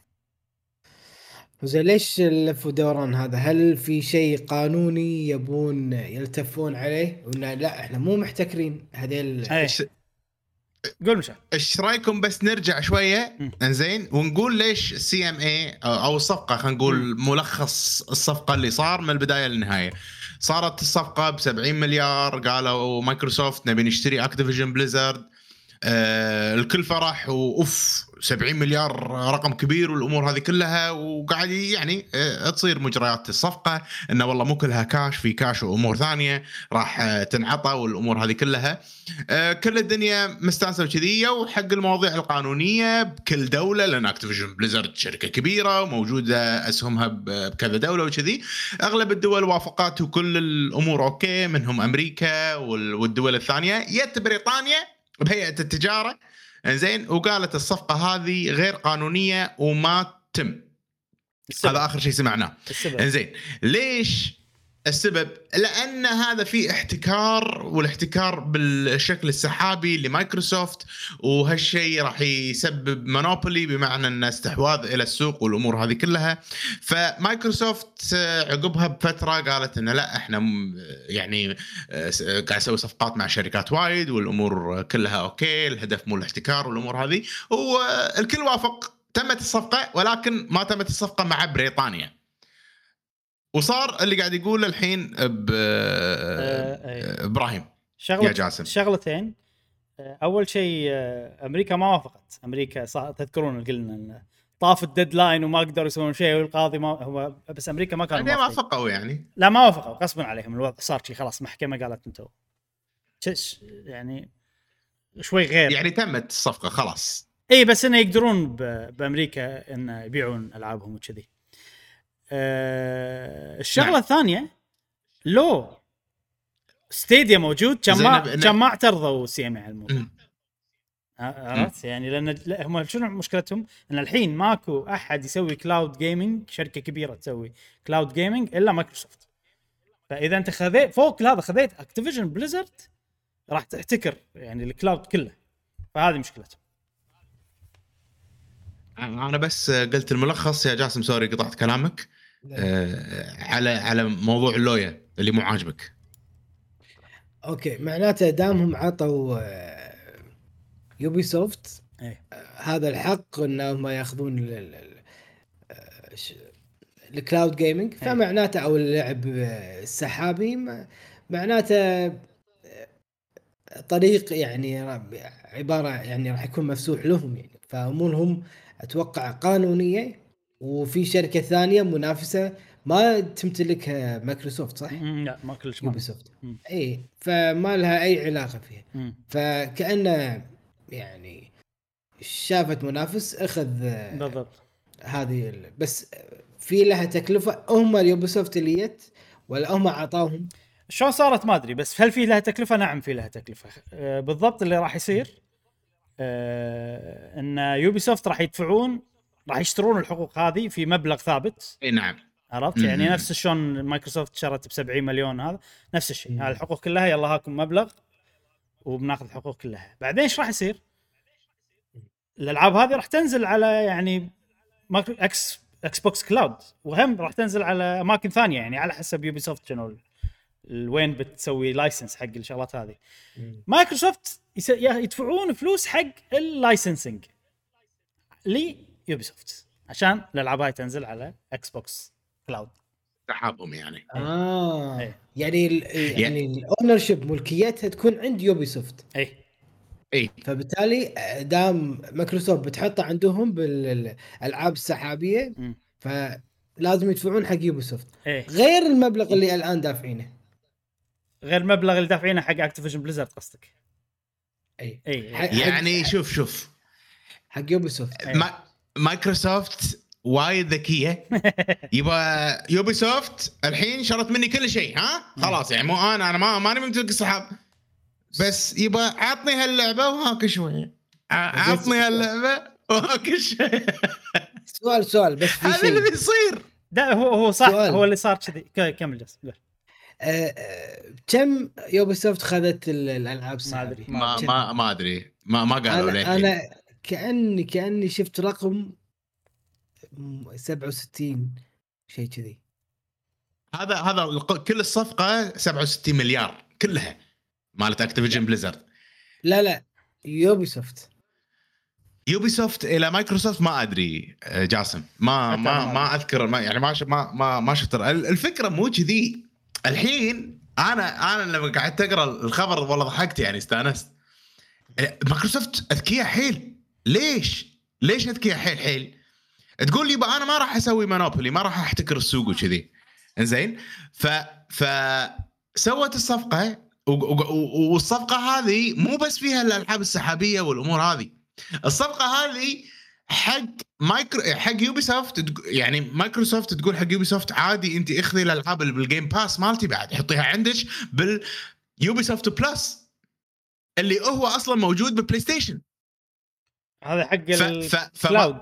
[SPEAKER 2] زين ليش اللف ودوران هذا؟ هل في شيء قانوني يبون يلتفون عليه؟ وإن لا إحنا مو محتكرين هذيل.
[SPEAKER 1] اي
[SPEAKER 3] إيش-
[SPEAKER 1] قول مشا
[SPEAKER 3] إيش رأيكم بس نرجع
[SPEAKER 1] شوية.
[SPEAKER 3] إنزين ونقول ليش ال CMA أو الصفقه خلينا نقول ملخص الصفقة اللي صار من البداية للنهاية. صارت الصفقة ب 70 مليار قالوا مايكروسوفت نبي نشتري اكتيفيجن بليزرد آه الكل فرح وأوف 70 مليار رقم كبير والأمور هذه كلها وقاعد يعني آه تصير مجريات الصفقة إنه والله مو كلها كاش في كاش وأمور ثانية راح آه تنعطى والأمور هذه كلها. آه، كل الدنيا مستانسة وكذيه وحق المواضيع القانونية بكل دولة لأن اكتيفيجن بليزرد شركة كبيرة وموجودة أسهمها بكذا دولة وكذي. أغلب الدول وافقت وكل الأمور okay منهم أمريكا وال- والدول الثانية. يت بريطانيا بهيئة التجارة. زين وقالت الصفقة هذه غير قانونية وما تم.
[SPEAKER 1] السبب.
[SPEAKER 3] هذا آخر شيء سمعناه.
[SPEAKER 1] السبب.
[SPEAKER 3] انزين ليش السبب لأن هذا في احتكار والاحتكار بالشكل السحابي لمايكروسوفت وهالشيء راح يسبب monopoly بمعنى أن استحواذ إلى السوق والأمور هذه كلها. فمايكروسوفت عقبها بفترة قالت إنه لا إحنا يعني آه، قاعد نسوي صفقات مع شركات وايد والأمور كلها okay الهدف مو الاحتكار والأمور هذه. والكل وافق تمت الصفقة ولكن ما تمت الصفقة مع بريطانيا. وصار اللي قاعد يقوله الحين ب
[SPEAKER 1] آه، إيه.
[SPEAKER 3] إبراهيم
[SPEAKER 1] شغله
[SPEAKER 3] يا جاسم.
[SPEAKER 1] شغلتين آه، أول شيء آه، أمريكا ما وافقت أمريكا صح تذكرون قلنا طاف الديدلاين وما قدروا يسوون شيء والقاضي ما هو بس أمريكا ما كانوا
[SPEAKER 3] ما. وافقوا يعني
[SPEAKER 1] لا ما وافقوا غصبا عليهم الوضع صار شيء خلاص محكمة قالت أنتم شش- يعني شوي غير
[SPEAKER 3] يعني تمت الصفقة خلاص
[SPEAKER 1] إي بس إنه يقدرون ب- بأمريكا إنه يبيعون ألعابهم وكذي. أه الشغلة
[SPEAKER 3] نعم.
[SPEAKER 1] الثانية لو ستيديا موجود كان ما كان ما اعترضوا CMA على الموضوع. عرفت يعني لأن لا، هم شنو مشكلتهم؟ إن الحين ماكو أحد يسوي cloud gaming شركة كبيرة تسوي cloud gaming إلا مايكروسوفت. فإذا أنت خذيت فوق هذا خذيت اكتيفيجن بليزرد راح تحتكر يعني ال cloud كله. فهذه مشكلتهم.
[SPEAKER 3] أنا بس قلت الملخص يا جاسم sorry قطعت كلامك على على موضوع اللوية اللي مو عاجبك
[SPEAKER 2] أوكي معناته دامهم عطوا يوبي سوفت
[SPEAKER 1] إيه.
[SPEAKER 2] هذا الحق انهم ياخذون ال- ال- ال- آه، ش- ال cloud gaming
[SPEAKER 1] إيه.
[SPEAKER 2] فمعناته أو اللعب آه، السحابي معناته آه، طريق يعني عبارة يعني راح يكون مفتوح لهم يعني فامورهم أتوقع قانونية وفي شركة ثانية منافسة ما تمتلكها مايكروسوفت صح؟
[SPEAKER 1] لا ما كلش
[SPEAKER 2] يوبي سوفت
[SPEAKER 1] مم.
[SPEAKER 2] إي فما لها أي علاقة فيها
[SPEAKER 1] مم.
[SPEAKER 2] فكانه يعني شافت منافس أخذ
[SPEAKER 1] بالضبط
[SPEAKER 2] هذه ال- بس في لها تكلفة هم اليوبي سوفت اللي جت ولا هم عطاهم
[SPEAKER 1] شلون صارت ما أدري بس هل في لها تكلفة؟ نعم في لها تكلفة آه، بالضبط اللي راح يصير آه، إن يوبي سوفت راح يدفعون راح يشترون الحقوق هذه في مبلغ ثابت.
[SPEAKER 3] إي نعم.
[SPEAKER 1] عرفت؟
[SPEAKER 3] مم.
[SPEAKER 1] يعني نفس شلون مايكروسوفت شرت ب 70 مليون هذا نفس الشيء. هاي الحقوق كلها يلا هاكم مبلغ وبناخذ الحقوق كلها. بعدين إيش راح يصير؟ الألعاب هذه راح تنزل على يعني مايكرو إكس إكس بوكس cloud وهم راح تنزل على أماكن ثانية يعني على حسب يوبي سوفت شنو وين بتسوي license حق الشغلات هذه. مايكروسوفت يدفعون فلوس حق ال licensing ليوبي سوفت عشان الألعاب هاي تنزل على إكس بوكس كلاود
[SPEAKER 3] سحابهم يعني.
[SPEAKER 2] آه.
[SPEAKER 1] إيه.
[SPEAKER 2] يعني ال- يعني ال ownership ملكيتها تكون عند يوبي سوفت
[SPEAKER 1] اي
[SPEAKER 3] اي
[SPEAKER 2] فبالتالي دام مايكروسوفت بتحطها عندهم بالألعاب السحابية
[SPEAKER 1] مم.
[SPEAKER 2] فلازم يدفعون حق يوبي سوفت
[SPEAKER 1] اي
[SPEAKER 2] غير المبلغ اللي الآن دافعينه.
[SPEAKER 1] غير المبلغ اللي دافعينه حق اكتيفيجن بليزرد قصدك؟
[SPEAKER 2] اي
[SPEAKER 1] اي
[SPEAKER 2] حق-
[SPEAKER 3] يعني شوف شوف.
[SPEAKER 2] حق يوبي سوفت
[SPEAKER 1] إيه.
[SPEAKER 3] ما مايكروسوفت وايد ذكية يبقى يوبي سوفت الحين شرت مني كل شيء ها خلاص يعني مو أنا أنا ما ماني ممتلك السحاب بس يبقى عطني هاللعبة وهاك شوية عطني هاللعبة وهاك شوية
[SPEAKER 2] سؤال سؤال بس
[SPEAKER 3] هذا اللي بيصير
[SPEAKER 1] لا هو هو صح
[SPEAKER 2] سؤال.
[SPEAKER 1] هو اللي صار كذي كمل قول.
[SPEAKER 2] آه، آه، كم يوبي سوفت خذت ال- الألعاب
[SPEAKER 1] ما؟ أدري.
[SPEAKER 3] ما؟ ما ما أدري ما ما قالوا لي
[SPEAKER 2] أنا كاني كأني شفت رقم م- 67 شيء كذي.
[SPEAKER 3] هذا هذا كل الصفقة 67 مليار كلها مالت اكتيفيجن بليزرد
[SPEAKER 2] لا لا يوبي سوفت
[SPEAKER 3] يوبي سوفت إلى مايكروسوفت ما أدري آه، جاسم. ما ما. ما أذكر ما يعني ما ما ما, ما شفت ال- الفكرة مو كذي. الحين أنا أنا لما قعدت أقرأ الخبر والله ضحكت يعني استأنست. آه، مايكروسوفت أذكياء حيل. ليش؟ ليش اذكياء حيل حيل؟ تقول لي أنا ما راح أسوي monopoly ما راح أحتكر السوق وكذي زين ف ف سوت الصفقة والصفقة هذه مو بس فيها الألعاب السحابية والأمور هذه الصفقة هذه حق مايكرو حق يوبي سوفت يعني مايكروسوفت تقول حق يوبي سوفت عادي أنت إخذي الألعاب اللي بالجيم باس مالتي بعد حطيها عندك باليوبي سوفت بلس اللي هو أصلا موجود بالبلاي ستيشن
[SPEAKER 1] هذا حق
[SPEAKER 3] ف- ف- فما-
[SPEAKER 1] ال cloud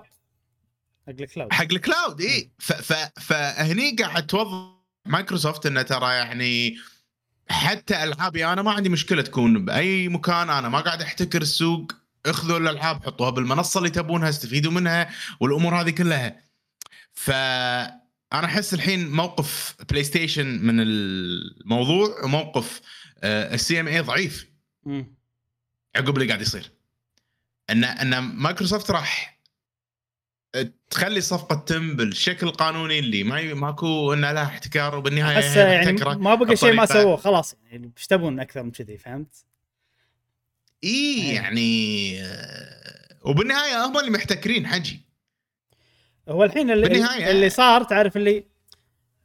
[SPEAKER 1] حق ال cloud
[SPEAKER 3] حق ال cloud اي ف- ف- فهني قاعد توظف مايكروسوفت إنه ترى يعني حتى ألعابي أنا ما عندي مشكلة تكون بأي مكان أنا ما قاعد أحتكر السوق. اخذوا الألعاب حطوها بالمنصة اللي تبونها استفيدوا منها والأمور هذه كلها. ف أنا أحس الحين موقف بلاي ستيشن من الموضوع وموقف ال CMA ضعيف. عقب اللي قاعد يصير. ان أن مايكروسوفت راح تخلي الصفقه تتم بالشكل القانوني اللي ما ماكو أن لها احتكار
[SPEAKER 1] وبالنهاية
[SPEAKER 3] هي
[SPEAKER 1] يعني ما بقى شيء ما سووه خلاص يعني إيش تبون أكثر من كذي فهمت؟
[SPEAKER 3] إي
[SPEAKER 1] إيه.
[SPEAKER 3] يعني آه، وبالنهاية هم اللي محتكرين حجي
[SPEAKER 1] هو الحين اللي,
[SPEAKER 3] بالنهاية-
[SPEAKER 1] اللي صار تعرف اللي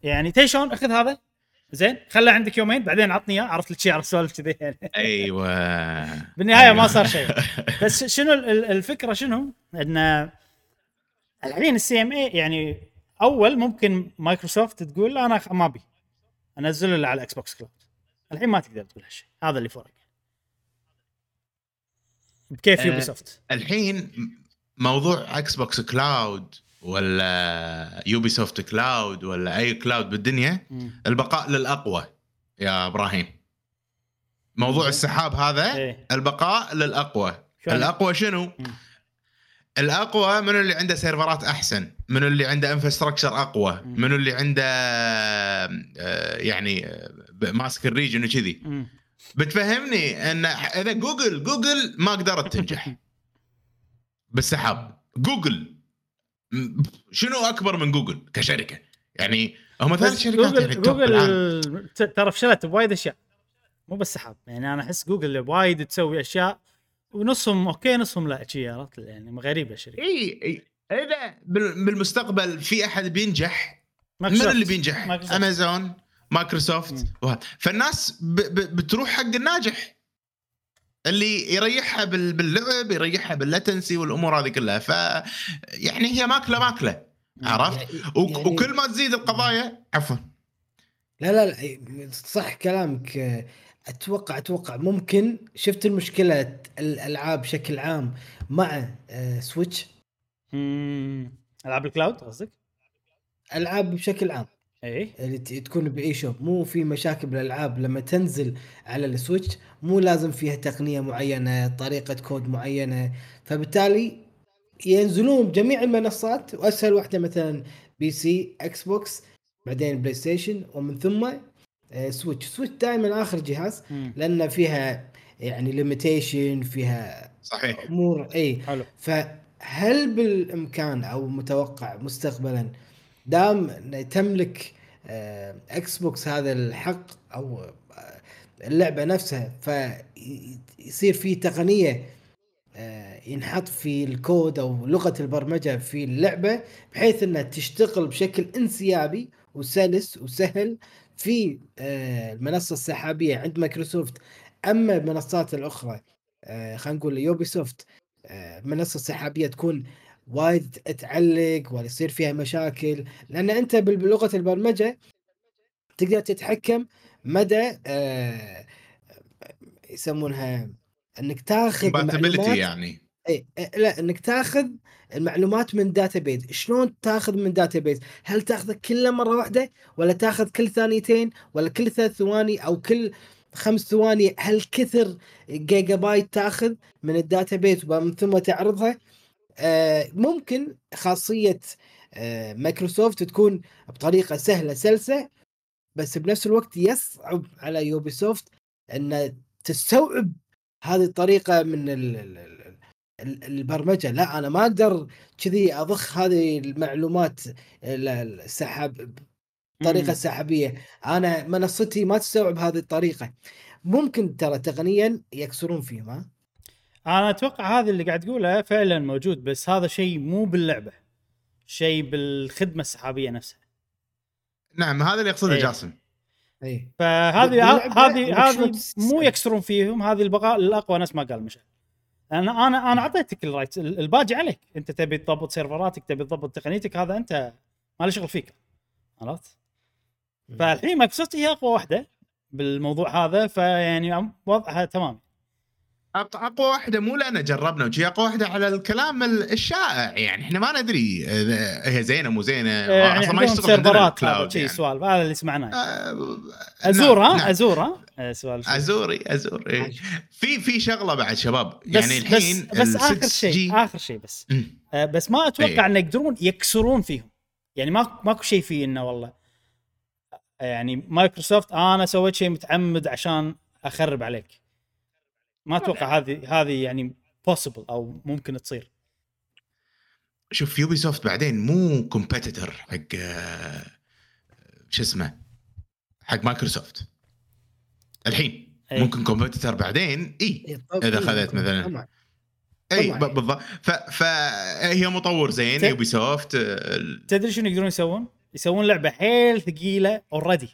[SPEAKER 1] يعني تي شلون أخذ هذا زين خله عندك يومين بعدين عطني إياه عرفت لك شي عرفت سوالف كذي. يعني
[SPEAKER 3] أيوه.
[SPEAKER 1] بالنهاية ما
[SPEAKER 3] أيوة.
[SPEAKER 1] صار شيء. بس شنو ال- ال- الفكرة شنو؟ إن الحين ال CMA يعني أول ممكن مايكروسوفت تقول أنا ما أبي. أنزله على إكس بوكس cloud الحين ما تقدر تقول هالشيء. هذا اللي فرق بكيف يوبي سوفت
[SPEAKER 3] الحين موضوع إكس بوكس cloud ولا يوبي سوفت cloud ولا أي cloud بالدنيا البقاء للأقوى يا إبراهيم. موضوع السحاب هذا
[SPEAKER 1] إيه.
[SPEAKER 3] البقاء
[SPEAKER 1] للأقوى؟
[SPEAKER 3] الأقوى شنو. الأقوى منو اللي عنده سيرفرات أحسن منو اللي عنده infrastructure
[SPEAKER 1] أقوى.
[SPEAKER 3] منو اللي عنده آه، يعني آه، ماسك ال region
[SPEAKER 1] وكذي.
[SPEAKER 3] بتفهمني إن إذا جوجل جوجل ما قدرت تنجح بالسحاب. جوجل شنو أكبر من جوجل كشركة يعني هم ثلاث شركات يعني
[SPEAKER 1] جوجل
[SPEAKER 3] بالعالم.
[SPEAKER 1] جوجل ترى فشلت بوايد أشياء مو بس سحاب يعني أنا أحس جوجل وايد تسوي أشياء ونصهم okay نصهم لا شي عرفت يعني غريبة الشركة
[SPEAKER 3] إي إي اذا بال- بالمستقبل في أحد بينجح من. اللي بينجح؟
[SPEAKER 1] مايكروسوفت.
[SPEAKER 3] امازون مايكروسوفت فالناس ب ب بتروح حق الناجح اللي يريحها بال- باللعب يريحها بال latency والأمور هذه كلها ف يعني هي ماكلة ماكلة عرفت؟
[SPEAKER 2] يعني- يعني-
[SPEAKER 3] وكل ما تزيد القضايا عفوا
[SPEAKER 2] لا لا لا صح كلامك أتوقع أتوقع ممكن شفت المشكلة الألعاب بشكل عام مع آه، سويتش
[SPEAKER 1] مم. ألعاب ال cloud قصدك؟
[SPEAKER 2] ألعاب بشكل عام
[SPEAKER 1] اي
[SPEAKER 2] اللي تكون بال eShop. مو في مشاكل بالألعاب لما تنزل على السويتش مو لازم فيها تقنية معينة طريقة كود معينة. فبالتالي ينزلون جميع المنصات وأسهل واحدة مثلا PC إكس بوكس بعدين بلاي ستيشن ومن ثم آه، سويتش. سويتش دائما آخر جهاز. لأن فيها يعني limitation فيها
[SPEAKER 3] صحيح.
[SPEAKER 2] أمور اي
[SPEAKER 1] حلو.
[SPEAKER 2] فهل بالإمكان أو متوقع مستقبلا دام تملك آه، إكس بوكس هذا الحق أو آه، اللعبة نفسها فيصير في تقنية آه، ينحط في الكود أو لغة البرمجة في اللعبة بحيث إنها تشتغل بشكل انسيابي وسلس وسهل في آه، المنصة السحابية عند مايكروسوفت. أما المنصات الأخرى آه، خلينا نقول يوبي سوفت آه، منصة سحابية تكون وايد تعلق ولا يصير فيها مشاكل لأن أنت بلغة البرمجة تقدر تتحكم مدى آه، يسمونها إنك تاخذ معلومات
[SPEAKER 3] يعني.
[SPEAKER 2] اي إيه، لا إنك تاخذ المعلومات من database شلون تاخذ من database هل تاخذه كله مرة واحدة ولا تاخذ كل ثانيتين ولا كل ثلاث ثواني أو كل خمس ثواني؟ هل كثر جيجا بايت تاخذ من ال database ومن ثم تعرضها؟ ممكن خاصية آه مايكروسوفت تكون بطريقة سهلة سلسة بس بنفس الوقت يصعب على يوبي سوفت إن تستوعب هذه الطريقة من ال ال ال ال- البرمجة. لا أنا ما أقدر كذي أضخ هذه المعلومات ال- ال- السحاب طريقه
[SPEAKER 1] مم.
[SPEAKER 2] سحابية. أنا منصتي ما تستوعب هذه الطريقة. ممكن ترى تقنيا يكسرون فيهم ها؟
[SPEAKER 1] أنا أتوقع هذا اللي قاعد تقوله فعلا موجود بس هذا شيء مو باللعبة شيء بالخدمة السحابية نفسها.
[SPEAKER 3] نعم هذا اللي يقصده
[SPEAKER 1] إيه.
[SPEAKER 3] جاسم.
[SPEAKER 2] اي
[SPEAKER 1] فهذه هذه هذه مو يكسرون فيهم هذه البقاء الاقوى نفس ما قال مشعل أنا أنا أنا أعطيتك ال right ال- الباجي عليك. أنت تبي تضبط سيرفراتك تبي تضبط تقنيتك هذا أنت ما له شغل فيك. عرفت؟ فالحين مايكروسوفت هي أقوى واحدة بالموضوع هذا فيعني وضعها تمام.
[SPEAKER 3] أقوى واحدة مو لأن جربنا وشي أقوى واحدة على الكلام ال- الشائع يعني إحنا ما ندري إذا هي زينة مو زينة
[SPEAKER 1] يعني
[SPEAKER 3] أصلاً ما يشتغل
[SPEAKER 1] سيرفرات هذا شيء
[SPEAKER 3] يعني.
[SPEAKER 1] سوالف هذا اللي سمعناه
[SPEAKER 3] آه،
[SPEAKER 1] أزور
[SPEAKER 3] نعم،
[SPEAKER 1] ها
[SPEAKER 3] نعم.
[SPEAKER 1] أزور ها آه، سوالف
[SPEAKER 3] أزوري أزور إيه. في في شغلة بعد شباب
[SPEAKER 1] بس
[SPEAKER 3] يعني الحين
[SPEAKER 1] بس, بس آخر
[SPEAKER 3] 6G
[SPEAKER 1] شيء آخر شيء بس. آه، بس ما أتوقع
[SPEAKER 3] إيه.
[SPEAKER 1] إن يقدرون يكسرون فيهم يعني ما ماكو شيء فيه إنه والله يعني مايكروسوفت أنا سويت شيء متعمد عشان أخرب عليك ما أتوقع هذه هذه يعني possible أو ممكن تصير
[SPEAKER 3] شوف يوبي سوفت بعدين مو competitor حق آه، شو اسمه حق مايكروسوفت الحين
[SPEAKER 1] أي.
[SPEAKER 3] ممكن competitor بعدين إي
[SPEAKER 2] إي، طب-
[SPEAKER 3] إذا
[SPEAKER 2] إي،
[SPEAKER 3] أخذت مثلاً.
[SPEAKER 2] طبعاً.
[SPEAKER 3] إي بالضبط ف- فهي مطور زين
[SPEAKER 1] ت-
[SPEAKER 3] يوبي سوفت آه،
[SPEAKER 1] تدري شنو يقدرون يسوون؟ يسوون لعبة حيل ثقيلة already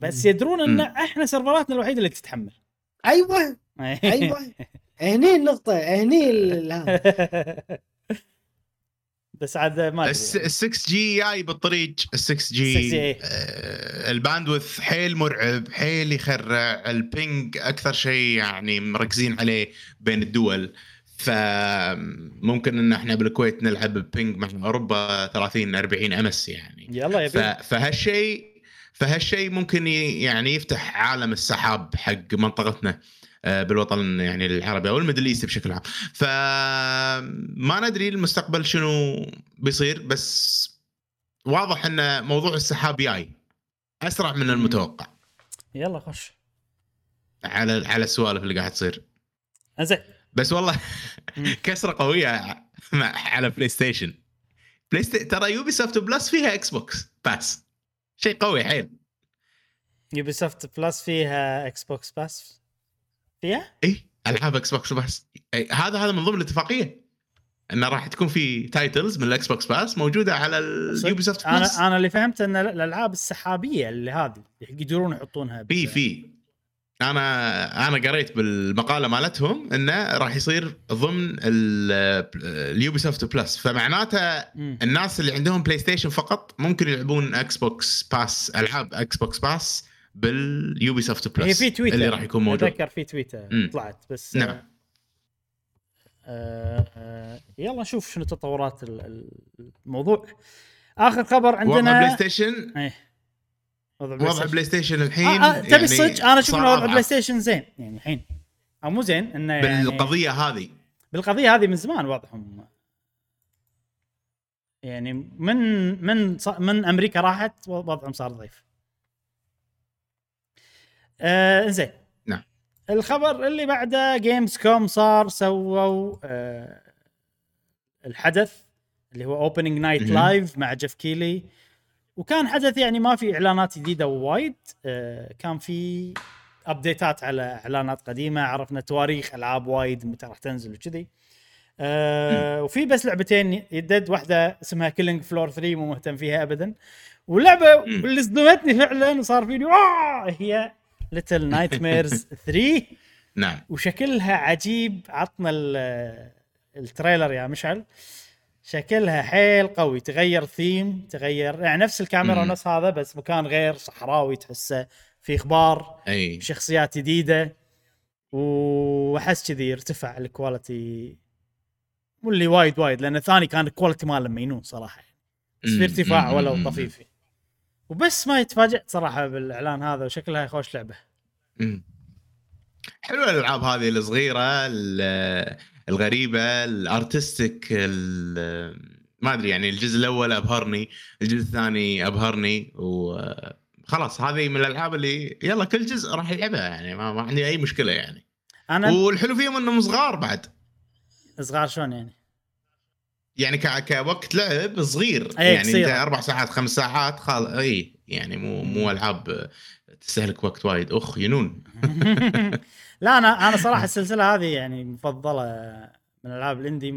[SPEAKER 1] بس. يدرون
[SPEAKER 3] إن.
[SPEAKER 1] إحنا سيرفراتنا الوحيدة اللي تتحمل
[SPEAKER 2] أيوه أيوه. هني النقطة هني.
[SPEAKER 1] بس عاد ما أدري.
[SPEAKER 3] ال 6 جي جاي بالطريق. ال 6
[SPEAKER 1] 6G
[SPEAKER 3] جي.
[SPEAKER 1] إيه.
[SPEAKER 3] ال bandwidth حيل مرعب حيل يخرع ال ping أكثر شيء يعني مركزين عليه بين الدول. فممكن إن إحنا بالكويت نلعب ping مع أوروبا 30 40 ms يعني.
[SPEAKER 1] يلا
[SPEAKER 3] ف-
[SPEAKER 1] يبي
[SPEAKER 3] فهالشيء فهالشيء ممكن ي- يعني يفتح عالم السحاب حق منطقتنا. آه، بالوطن يعني العربي أو ال Middle East بشكل عام. فما ندري المستقبل شنو بيصير بس واضح إن موضوع السحاب جاي. أسرع من المتوقع.
[SPEAKER 1] يلا خش.
[SPEAKER 3] على على السوالف اللي قاعد تصير.
[SPEAKER 1] زين
[SPEAKER 3] بس والله. كسرة قوية على بلاي ستيشن بلاي ستيشن ترى يوبي سوفت بلس فيها إكس بوكس بس. شيء قوي حيل.
[SPEAKER 1] يوبي سوفت بلس فيها إكس بوكس باس فيها؟
[SPEAKER 3] اي ألعاب إكس بوكس أي هذا هذا من ضمن الاتفاقية. إنه راح تكون في titles من الاكس بوكس باس موجودة على اليوبي سوفت
[SPEAKER 1] أنا أنا اللي فهمت إن الألعاب السحابية اللي هذه يقدرون يحطونها
[SPEAKER 3] في في. أنا أنا قريت بالمقالة مالتهم إنه راح يصير ضمن اليوبي سوفت بلس فمعناته. الناس اللي عندهم بلاي ستيشن فقط ممكن يلعبون إكس بوكس باس ألعاب إكس بوكس باس باليوبي سوفت بلس
[SPEAKER 1] هي في تويتر
[SPEAKER 3] اللي راح يكون موجود.
[SPEAKER 1] أتذكر في تويتر
[SPEAKER 3] مم.
[SPEAKER 1] طلعت بس
[SPEAKER 3] نعم.
[SPEAKER 1] آه آه يلا نشوف شنو تطورات ال- ال- الموضوع. آخر خبر
[SPEAKER 3] وضع بلاي
[SPEAKER 1] عندنا
[SPEAKER 3] ستيشن
[SPEAKER 1] إيه. وضع
[SPEAKER 3] بلاي ستيشن الحين
[SPEAKER 1] آه آه تبي
[SPEAKER 3] يعني
[SPEAKER 1] الصدق
[SPEAKER 3] أنا
[SPEAKER 1] أشوف وضع بلاي ستيشن زين. يعني الحين. أو مو زين إنه يعني
[SPEAKER 3] بالقضية هذه.
[SPEAKER 1] بالقضية هذه من زمان وضعهم يعني من من من أمريكا راحت وضعهم صار ضعيف. آه زين
[SPEAKER 3] نعم.
[SPEAKER 1] الخبر اللي بعده جيمز كوم صار سووا آه الحدث اللي هو اوبننج نايت. لايف مع جيف كيلي وكان حدث يعني ما في إعلانات جديدة وايد آه كان في ابديتات على إعلانات قديمة عرفنا تواريخ ألعاب وايد متى راح تنزل وكذي آه وفي بس لعبتين يدد واحدة اسمها كيلينج فلور 3 مو مهتم فيها ابدا
[SPEAKER 3] واللعبة.
[SPEAKER 1] اللي صدمتني فعلا وصار فيني آه هي Little Nightmares 3
[SPEAKER 3] نعم
[SPEAKER 1] وشكلها عجيب عطنا ال- ال trailer يا مشعل شكلها حيل قوي تغير ثيم تغير يعني نفس الكاميرا. ونفس هذا بس مكان غير صحراوي تحسه في أخبار
[SPEAKER 3] أي
[SPEAKER 1] شخصيات جديدة وأحس كذي ارتفع ال quality مو اللي وايد وايد لأن الثاني كان ال quality ماله مجنون صراحة بس في. ارتفاع. ولو. طفيفي وبس ما يتفاجئت صراحة بالإعلان هذا وشكلها خوش لعبة.
[SPEAKER 3] مم. حلوة الألعاب هذه الصغيرة ال- الغريبة الأرتستيك ال- ما أدري يعني الجزء الأول أبهرني الجزء الثاني أبهرني وخلاص هذه من الألعاب اللي يلا كل جزء راح يلعبها يعني ما, ما عندي أي مشكلة يعني.
[SPEAKER 1] أنا
[SPEAKER 3] والحلو فيهم إنهم صغار بعد.
[SPEAKER 1] صغار شلون يعني؟
[SPEAKER 3] يعني ك... كوقت لعب صغير.
[SPEAKER 1] أي،
[SPEAKER 3] يعني. أنت أربع ساعات خمس ساعات خال اي يعني مو مو ألعاب تستهلك وقت وايد. أخ ينون.
[SPEAKER 1] لا أنا أنا صراحة السلسلة هذه يعني مفضلة من ألعاب الإندي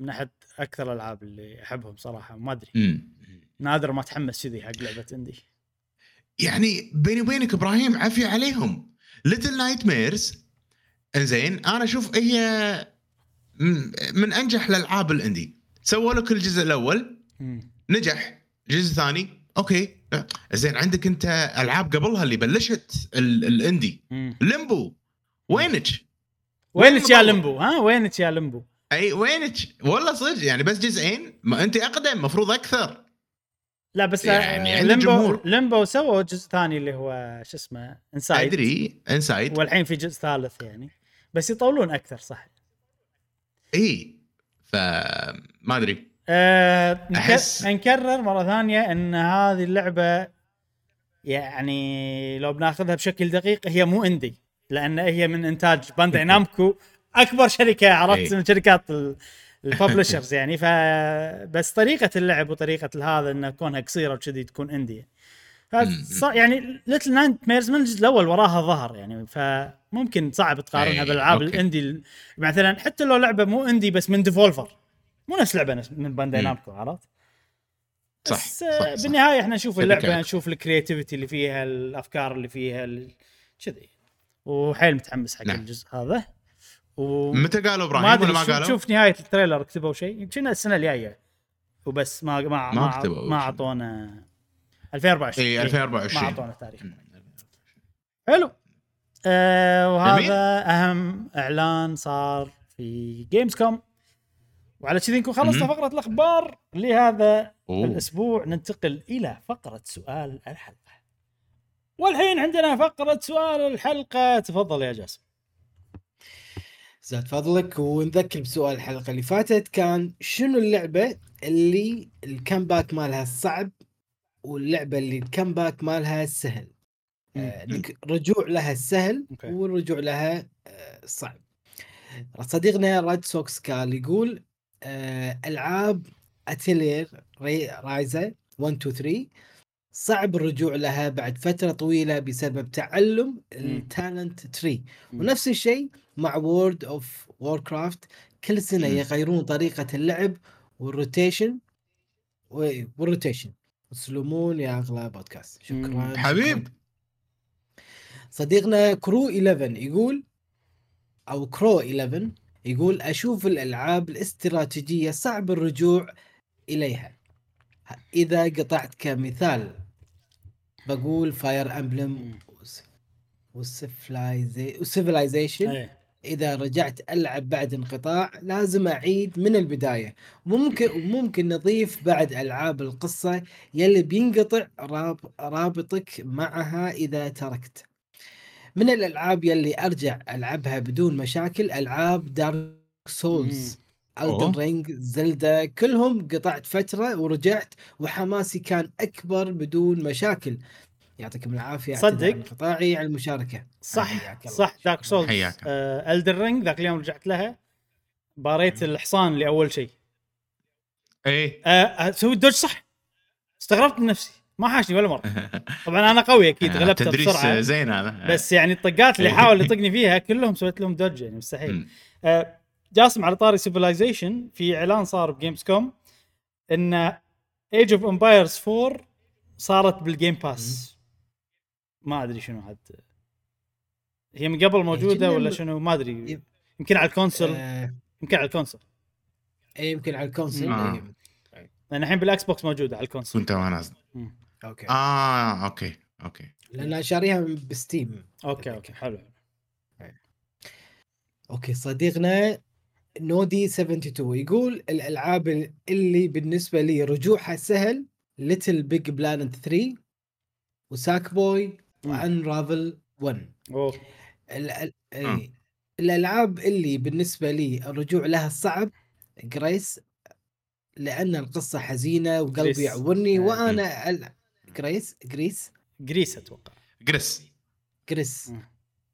[SPEAKER 1] من أحد أكثر الألعاب اللي أحبهم صراحة ما
[SPEAKER 3] أدري.
[SPEAKER 1] نادر ما اتحمس كذي حق لعبة إندي.
[SPEAKER 3] يعني بيني وبينك إبراهيم عافيه عليهم. Little Nightmares إنزين أنا أشوف هي من أنجح الألعاب ال indie. سووا لك الجزء
[SPEAKER 1] الأول.
[SPEAKER 3] نجح. الجزء الثاني أوكي. زين عندك أنت ألعاب قبلها اللي بلشت ال- ال
[SPEAKER 1] indie.
[SPEAKER 3] Limbo. وينك؟
[SPEAKER 1] وينك يا؟ Limbo ها وينك يا Limbo
[SPEAKER 3] أي وينك؟ والله صدق يعني بس جزئين. ما أنت أقدم مفروض أكثر.
[SPEAKER 1] لا بس
[SPEAKER 3] يعني
[SPEAKER 1] Limbo
[SPEAKER 3] الجمهور.
[SPEAKER 1] Limbo سووا جزء ثاني اللي هو شو اسمه Inside
[SPEAKER 3] أدري. Inside
[SPEAKER 1] والحين في جزء ثالث يعني. بس يطولون أكثر صح؟
[SPEAKER 3] إي فما أدري.
[SPEAKER 1] أه
[SPEAKER 3] أحس-
[SPEAKER 1] نكرر مرة ثانية إن هذه اللعبة يعني لو بناخذها بشكل دقيق هي مو indie لأن هي من إنتاج Bandai Namco أكبر شركة عرفت. من شركات ال publishers يعني. فبس طريقة اللعب وطريقة هذا انه كونها قصيرة وكذي تكون indie يعني Little Nightmares من الجزء الأول وراها ظهر يعني فممكن صعب تقارنها
[SPEAKER 3] إي،
[SPEAKER 1] بالألعاب.
[SPEAKER 3] ال
[SPEAKER 1] indie ال- مثلا حتى لو لعبة مو indie بس من Devolver مو نفس لعبة من
[SPEAKER 3] Bandai.
[SPEAKER 1] Namco عرفت؟
[SPEAKER 3] صح
[SPEAKER 1] بس
[SPEAKER 3] صح,
[SPEAKER 1] آه،
[SPEAKER 3] صح.
[SPEAKER 1] بالنهاية إحنا نشوف
[SPEAKER 3] اللعبة.
[SPEAKER 1] نشوف ال creativity اللي فيها الأفكار اللي فيها كذي وحيل متحمس حق
[SPEAKER 3] نعم.
[SPEAKER 1] الجزء هذا وما
[SPEAKER 3] متى قالوا إبراهيم
[SPEAKER 1] أدري
[SPEAKER 3] ولا ما قالوا؟
[SPEAKER 1] شوف نهاية ال trailer كتبوا شيء يمكن السنة الجاية وبس ما ما
[SPEAKER 3] ما
[SPEAKER 1] ما, ما. أعطونا 2024
[SPEAKER 3] اي
[SPEAKER 1] إي،
[SPEAKER 3] 2024
[SPEAKER 1] ما أعطونا تاريخ. حلو. آه وهذا
[SPEAKER 3] جميل.
[SPEAKER 1] أهم إعلان صار في Gamescom وعلى كذي نكون خلصنا. فقرة الأخبار لهذا
[SPEAKER 3] أوه.
[SPEAKER 1] الأسبوع. ننتقل إلى فقرة سؤال الحلقة. والحين عندنا فقرة سؤال الحلقة. تفضل يا جاسم.
[SPEAKER 2] زاد فضلك. ونذكر بسؤال الحلقة اللي فاتت كان شنو اللعبة اللي ال comeback مالها صعب واللعبة اللي ال comeback مالها سهل. آه، رجوع لها
[SPEAKER 1] okay.
[SPEAKER 2] والرجوع لها آه، صعب. صديقنا راد سوكس قال يقول آه، ألعاب Atelier Ryza 1 2 3 صعب الرجوع لها بعد فترة طويلة بسبب تعلم ال talent
[SPEAKER 1] tree.
[SPEAKER 2] ونفس الشيء مع World of Warcraft كل
[SPEAKER 3] سنة.
[SPEAKER 2] يغيرون طريقة اللعب وال rotation وال rotation تسلمون يا أغلى بودكاست شكرا.
[SPEAKER 3] حبيب.
[SPEAKER 2] صديقنا كرو 11 يقول أو كرو 11 يقول أشوف الألعاب الاستراتيجية صعب الرجوع إليها إذا قطعت كمثال بقول Fire
[SPEAKER 1] Emblem.
[SPEAKER 2] و
[SPEAKER 1] Civilization
[SPEAKER 2] إذا رجعت ألعب بعد انقطاع لازم أعيد من البداية. ممكن وممكن نضيف بعد ألعاب القصة يلي بينقطع راب رابطك معها إذا تركت. من الألعاب يلي أرجع ألعبها بدون مشاكل ألعاب Dark
[SPEAKER 3] Souls.
[SPEAKER 2] Elden Ring Zelda كلهم قطعت فترة ورجعت وحماسي كان أكبر بدون مشاكل. يعطيكم العافية
[SPEAKER 1] صدق.
[SPEAKER 2] انقطاعي على المشاركة.
[SPEAKER 1] صح. صح. دارك سولز
[SPEAKER 3] حياك.
[SPEAKER 1] آه الدر رينج ذاك اليوم رجعت لها. باريت الحصان لأول شيء.
[SPEAKER 3] إيه.
[SPEAKER 1] آه سويت دوج صح؟ استغربت من نفسي. ما حاشني ولا مرة. طبعا أنا قوي أكيد غلبته
[SPEAKER 3] تدريس
[SPEAKER 1] بسرعة.
[SPEAKER 3] زين هذا.
[SPEAKER 1] بس يعني الطقات اللي
[SPEAKER 3] إيه.
[SPEAKER 1] حاول يطقني فيها كلهم سويت لهم دوج يعني مستحيل. آه، جاسم على طاري سيفلايزيشن في إعلان صار بجيمز كوم إن Age of Empires 4 صارت بال Game Pass ما أدري شنو عاد هي من قبل موجودة
[SPEAKER 2] كنا
[SPEAKER 1] ولا شنو؟ ما
[SPEAKER 2] أدري.
[SPEAKER 1] يمكن على ال console
[SPEAKER 2] آه،
[SPEAKER 1] يمكن على ال console
[SPEAKER 2] إيه، يمكن على ال console
[SPEAKER 3] آه.
[SPEAKER 2] إيه.
[SPEAKER 1] لأن الحين بال Xbox موجودة على
[SPEAKER 3] ال console
[SPEAKER 1] كنت
[SPEAKER 2] وأنا.
[SPEAKER 3] okay. آه okay
[SPEAKER 2] okay. لأن شاريها ب
[SPEAKER 1] Steam. okay okay حلو.
[SPEAKER 2] okay صديقنا نودي 72 يقول الألعاب اللي بالنسبة لي رجوعها سهل LittleBigPlanet 3 و Sackboy.
[SPEAKER 1] و
[SPEAKER 2] Unravel 1
[SPEAKER 1] أوه.
[SPEAKER 2] ال- ال-
[SPEAKER 3] آه.
[SPEAKER 2] إيه. الألعاب اللي بالنسبة لي الرجوع لها صعب Gris لأن القصة حزينة وقلبي. يعورني
[SPEAKER 1] آه.
[SPEAKER 2] وأنا ال... Gris
[SPEAKER 1] Gris Gris
[SPEAKER 3] أتوقع
[SPEAKER 2] Gris
[SPEAKER 1] Gris.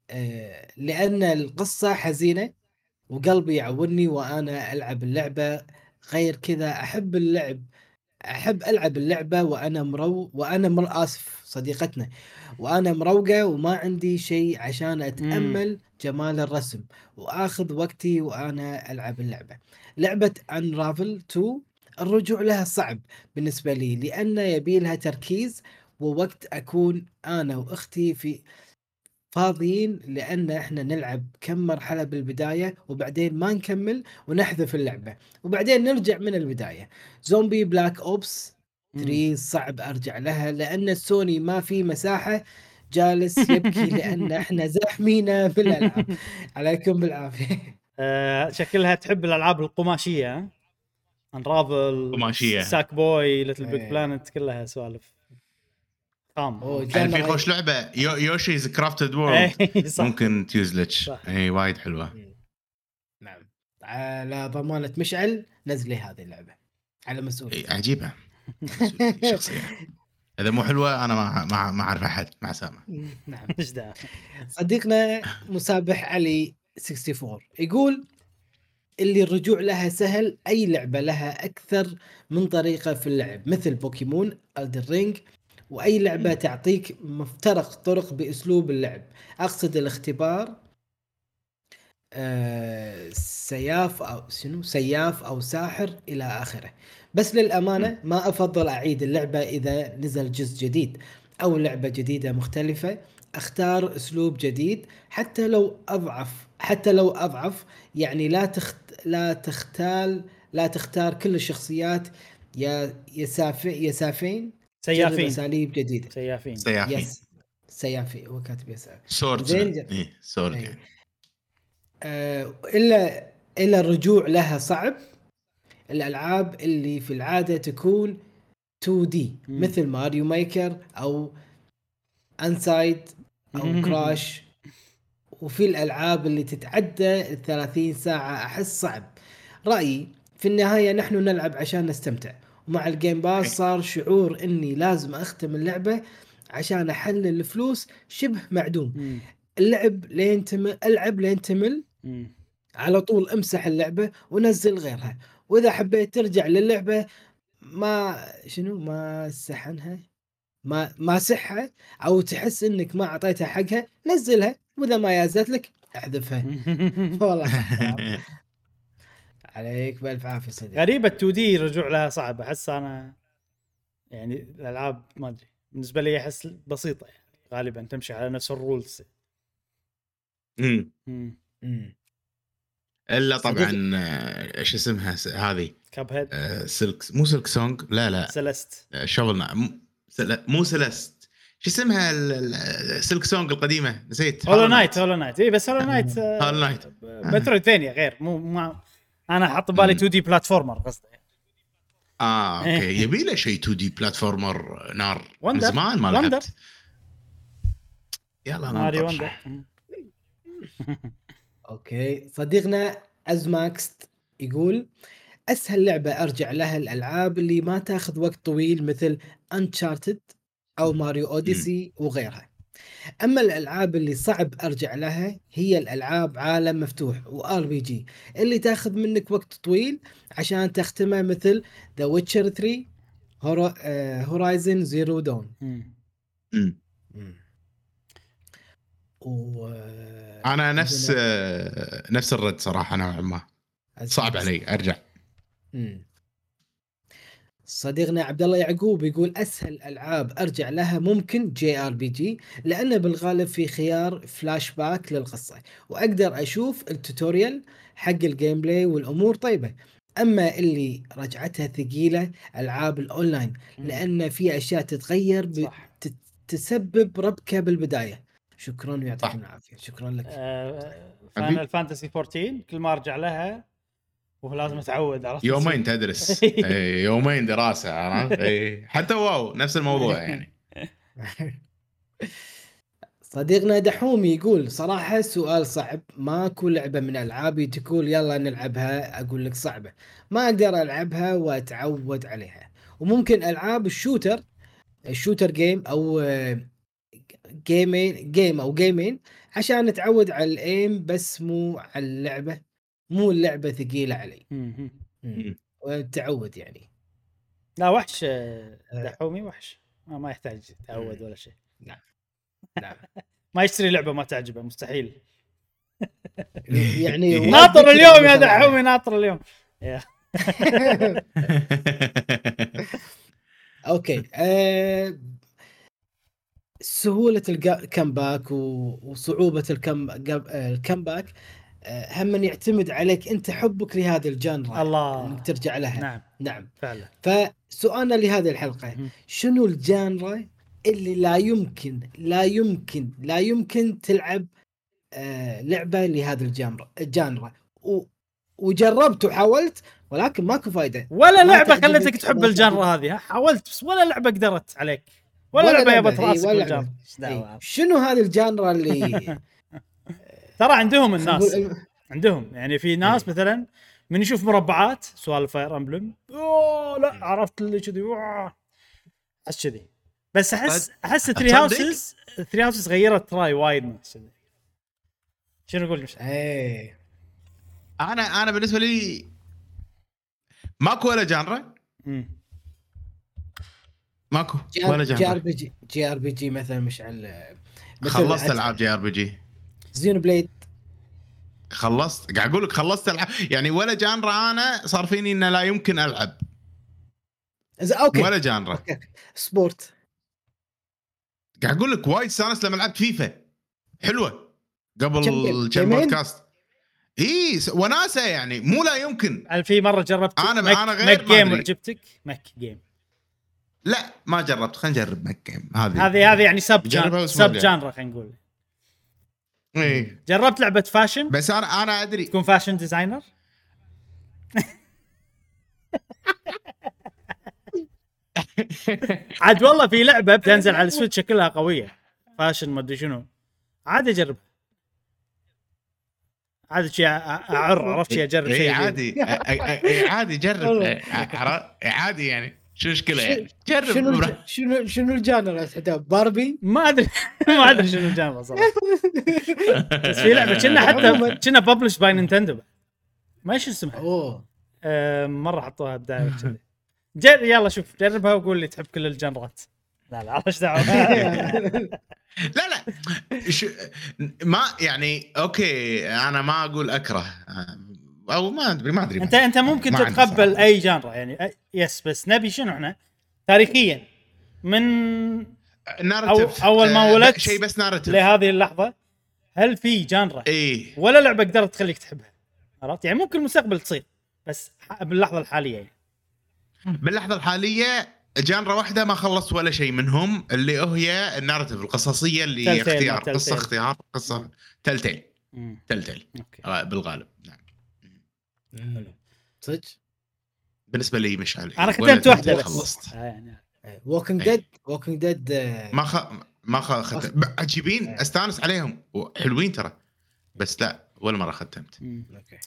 [SPEAKER 2] آه، لأن القصة حزينة وقلبي يعورني وأنا ألعب اللعبة غير كذا أحب اللعب أحب ألعب اللعبة وأنا مرو وأنا مر آسف صديقتنا. وأنا مروقة وما عندي شيء عشان أتأمل جمال الرسم. وآخذ وقتي وأنا ألعب اللعبة. لعبة انرافل 2 الرجوع لها صعب بالنسبة لي لأن يبي لها تركيز ووقت أكون أنا وأختي في فاضيين لأن إحنا نلعب كم مرحلة بالبداية وبعدين ما نكمل ونحذف اللعبة. وبعدين نرجع من البداية. زومبي Black Ops 3 صعب أرجع لها لأن سوني ما في مساحة جالس يبكي لأن إحنا زاحمينه بالألعاب. عليكم بالعافية.
[SPEAKER 1] آه شكلها تحب الألعاب القماشية Unravel
[SPEAKER 3] قماشية.
[SPEAKER 1] Sackboy
[SPEAKER 2] LittleBig.
[SPEAKER 1] Planet كلها سوالف.
[SPEAKER 3] يعني في خوش لعبة؟ يو Yoshi's
[SPEAKER 1] Crafted World
[SPEAKER 3] ممكن تيوزلتش
[SPEAKER 1] صح.
[SPEAKER 3] اي وايد حلوة.
[SPEAKER 2] نعم. على ضمانة مشعل نزلي هذه اللعبة. على مسؤوليتي
[SPEAKER 3] إيه، عجيبة. شخصية. إذا مو حلوة أنا ما ما ما أعرف أحد. مع سامه
[SPEAKER 2] نعم.
[SPEAKER 1] إيش
[SPEAKER 2] صديقنا مسابح علي 64 يقول اللي الرجوع لها سهل أي لعبة لها أكثر من طريقة في اللعب؟ مثل Pokémon Elden Ring وأي لعبة تعطيك مفترق طرق بأسلوب اللعب. أقصد الاختبار آه سياف أو شنو؟ سياف أو ساحر إلى آخره. بس للأمانة ما أفضل أعيد اللعبة إذا نزل جزء جديد أو لعبة جديدة مختلفة. أختار أسلوب جديد حتى لو أضعف حتى لو أضعف. يعني لا تخت لا تختال لا تختار كل الشخصيات. يا يسافي يسافين. جرب
[SPEAKER 1] سيافين.
[SPEAKER 2] اساليب جديدة.
[SPEAKER 1] سيافين.
[SPEAKER 3] سيافين.
[SPEAKER 2] يس سيافي هو كاتب يسافي
[SPEAKER 3] سورد
[SPEAKER 2] زين. جدا.
[SPEAKER 3] اي سورد
[SPEAKER 2] أي.
[SPEAKER 3] يعني
[SPEAKER 2] آه، إلا إلا الرجوع لها صعب. الألعاب اللي في العادة تكون
[SPEAKER 1] 2D.
[SPEAKER 2] مثل Mario Maker أو Inside أو Crash وفي الألعاب اللي تتعدى ال 30 ساعة أحس صعب. رأيي في النهاية نحن نلعب عشان نستمتع. ومع ال Game Pass صار شعور إني لازم أختم اللعبة عشان أحلل الفلوس شبه معدوم.
[SPEAKER 1] مم.
[SPEAKER 2] اللعب لين تمل ألعب لين تمل. على طول أمسح اللعبة ونزل غيرها. وإذا حبيت ترجع للعبة ما شنو؟ ما سحنها ما ما سحها؟ أو تحس إنك ما أعطيتها حقها نزلها. وإذا ما يازت لك احذفها والله. عليك بألف عافية صديقي.
[SPEAKER 1] غريبة 2 دي رجوع لها صعب. أحس أنا يعني الألعاب ما أدري. بالنسبة لي أحس بسيطة يعني غالبا تمشي على نفس الرولز.
[SPEAKER 3] مم.
[SPEAKER 1] مم.
[SPEAKER 2] مم. إلا.
[SPEAKER 3] طبعا آه، شو اسمها س- هذه
[SPEAKER 1] Cuphead
[SPEAKER 3] آه، سلك مو Silksong لا لا.
[SPEAKER 1] Celeste
[SPEAKER 3] آه، م- سل- مو Celeste شو اسمها ال- Silksong القديمة؟ نسيت.
[SPEAKER 1] هولو نايت هولو نايت اي بس Hollow Knight
[SPEAKER 3] Hollow Knight.
[SPEAKER 1] Metroid ثانية غير مو ما أنا حاط بالي
[SPEAKER 3] مم.
[SPEAKER 1] 2D platformer قصدي.
[SPEAKER 3] آه okay. يبي له شيء 2D platformer نار. من
[SPEAKER 1] Wonder.
[SPEAKER 3] زمان ما
[SPEAKER 1] Wonder.
[SPEAKER 3] لعبت يلا
[SPEAKER 1] ماريو.
[SPEAKER 2] okay. صديقنا أزماكست يقول أسهل لعبة أرجع لها الألعاب اللي ما تاخذ وقت طويل مثل Uncharted أو Mario Odyssey وغيرها. أما الألعاب اللي صعب أرجع لها هي الألعاب عالم مفتوح و RPG اللي تاخذ منك وقت طويل عشان تختمها مثل The Witcher 3 Horizon
[SPEAKER 1] Zero
[SPEAKER 3] Dawn.
[SPEAKER 2] و
[SPEAKER 3] أنا نفس آه، نفس الرد صراحة نوعا ما. صعب علي أرجع.
[SPEAKER 2] مم. صديقنا عبد الله يعقوب يقول أسهل ألعاب أرجع لها ممكن JRPG لأنه بالغالب في خيار فلاش باك للقصة وأقدر أشوف ال tutorial حق ال gameplay والأمور طيبة. أما اللي رجعتها ثقيلة ألعاب الأونلاين لأن في أشياء تتغير ب... تسبب ربكة بالبداية. شكرا. ويعطيكم العافية. شكرا لك.
[SPEAKER 1] Final Fantasy 14 كل ما أرجع لها ولازم اتعود عرفت
[SPEAKER 3] يومين تدرس. إيه، يومين دراسة عرفت؟ إيه. حتى WoW نفس الموضوع يعني.
[SPEAKER 2] صديقنا دحوم يقول صراحة سؤال صعب. ماكو لعبة من ألعابي تقول يلا نلعبها أقول لك صعبة. ما أقدر ألعبها وأتعود عليها. وممكن ألعاب ال shooter ال shooter game أو آه، game ين game أو game ين عشان أتعود على ال aim بس مو على اللعبة. مو اللعبة ثقيلة علي. والتعود يعني.
[SPEAKER 1] لا وحش آه، دحومي وحش. ما, ما يحتاج تعود ولا شيء.
[SPEAKER 2] نعم.
[SPEAKER 1] ما يشتري لعبة ما تعجبه مستحيل.
[SPEAKER 2] يعني
[SPEAKER 1] ناطر اليوم يا دحومي ناطر اليوم.
[SPEAKER 2] okay أه سهولة ال comeback وصعوبة ال come آه، ال comeback. آه، هم يعتمد عليك انت حبك لهذه ال genre
[SPEAKER 1] الله.
[SPEAKER 2] انك ترجع لها.
[SPEAKER 1] نعم.
[SPEAKER 2] نعم.
[SPEAKER 1] فعلا.
[SPEAKER 2] فسؤالنا لهذه الحلقة
[SPEAKER 1] مهم.
[SPEAKER 2] شنو ال genre اللي لا يمكن لا يمكن لا يمكن تلعب آه، لعبة لهذه ال genre ال genre وجربت وحاولت ولكن ماكو فايدة.
[SPEAKER 1] ولا
[SPEAKER 2] ما لعبة
[SPEAKER 1] خلتك تحب
[SPEAKER 2] ولا
[SPEAKER 1] ال genre هذه حاولت بس ولا لعبة قدرت عليك. ولا, لعبة يبت راسك
[SPEAKER 2] ولا. شنو هذه ال genre اللي
[SPEAKER 1] ترى عندهم الناس. عندهم. يعني في ناس مثلا من يشوف مربعات سوالف Fire Emblem أوه لا عرفت اللي كذي. أحس كذي. بس احس أحس ثري؟ هاوسز ثري هاوسز غيرت تراي وايد من كذي. شنو أقول مش
[SPEAKER 2] إيه.
[SPEAKER 3] أنا أنا بالنسبة لي ماكو ولا جانرا. ماكو
[SPEAKER 2] جي
[SPEAKER 3] ولا
[SPEAKER 2] ار جي آر
[SPEAKER 3] جانرا
[SPEAKER 2] بي جي جي آر بي جي مثلا مشعل
[SPEAKER 3] خلصت ألعاب جي آر بي جي.
[SPEAKER 2] زينو بليد.
[SPEAKER 3] خلصت. قاعد أقول لك خلصت العاب يعني ولا جانرا أنا صار فيني إنه لا يمكن ألعب.
[SPEAKER 2] إذا- okay.
[SPEAKER 3] ولا genre
[SPEAKER 2] ا. okay. sport.
[SPEAKER 3] قاعد أقول لك وايد استانس لما لعبت فيفا. حلوة. قبل
[SPEAKER 2] كم؟
[SPEAKER 3] بودكاست. إي وناسة يعني. مو لا يمكن.
[SPEAKER 1] هل في مرة جربت
[SPEAKER 3] أنا-
[SPEAKER 1] mech
[SPEAKER 3] أنا غير mech
[SPEAKER 1] game
[SPEAKER 3] أدري.
[SPEAKER 1] وعجبتك mech game
[SPEAKER 3] لا ما جربت. خلينا نجرب mech game هذه.
[SPEAKER 1] هذه هذه يعني سب
[SPEAKER 3] جربها
[SPEAKER 1] جان
[SPEAKER 3] بس ما
[SPEAKER 1] سب.
[SPEAKER 3] genre
[SPEAKER 1] ا خلينا نقول.
[SPEAKER 3] إيه.
[SPEAKER 1] جربت لعبة fashion؟
[SPEAKER 3] بس أنا أنا أدري.
[SPEAKER 1] تكون fashion designer؟ عاد والله في لعبة بتنزل على السويتش كلها قوية. fashion ما أدري شنو. عادي اجربها عادي شي أعر عرفت شي أجرب
[SPEAKER 3] اي
[SPEAKER 1] شيء
[SPEAKER 3] عادي. إي- إي- إي عادي جرب. عادي يعني. شو المشكلة يعني؟
[SPEAKER 2] شنو
[SPEAKER 3] جرب.
[SPEAKER 2] الج- شنو شنو ال genre؟ باربي؟
[SPEAKER 1] ما أدري. ما أدري شنو الجانب صراحة. بس في لعبة كنا حتى كنا ببلش by نينتندو ما إيش اسمها.
[SPEAKER 2] أوه.
[SPEAKER 1] آه، مرة حطوها بداية كذي جر يلا شوف جربها وقول لي تحب كل ال genre ات. لا لا إيش دعوة.
[SPEAKER 3] لا لا. شو ما يعني okay أنا ما أقول أكره. أو ما أدري ما أدري
[SPEAKER 1] انت أنت ممكن تتقبل.
[SPEAKER 3] أي
[SPEAKER 1] genre ا يعني. أي- yes بس نبي شنو إحنا؟ تاريخيا. من
[SPEAKER 3] narrative
[SPEAKER 1] أو- أول ما ولدت
[SPEAKER 3] شيء بس narrative
[SPEAKER 1] لهذه اللحظة هل في genre ا؟
[SPEAKER 3] اي
[SPEAKER 1] ولا لعبة قدرت تخليك تحبها؟ عرفت؟ يعني ممكن المستقبل تصير بس باللحظة الحالية يعني.
[SPEAKER 3] باللحظة الحالية genre ا واحدة ما خلصت ولا شيء منهم اللي هي ال narrative القصصية
[SPEAKER 1] اللي
[SPEAKER 3] اختيار
[SPEAKER 1] قصة.
[SPEAKER 3] اختيار قصة Telltale
[SPEAKER 1] مم.
[SPEAKER 3] Telltale.
[SPEAKER 1] okay.
[SPEAKER 3] آه، بالغالب.
[SPEAKER 2] صدق؟
[SPEAKER 3] بالنسبة لي مشعل
[SPEAKER 1] أنا
[SPEAKER 3] ولا
[SPEAKER 1] ختمت واحدة بس.
[SPEAKER 3] خلصت.
[SPEAKER 1] آه يعني.
[SPEAKER 3] Walking.
[SPEAKER 2] Dead Walking Dead
[SPEAKER 3] ما خ... ما خ... خت... ب- عجيبين
[SPEAKER 2] إيه.
[SPEAKER 3] أستانس عليهم. حلوين ترى. بس لا ولا مرة ختمت.
[SPEAKER 2] okay.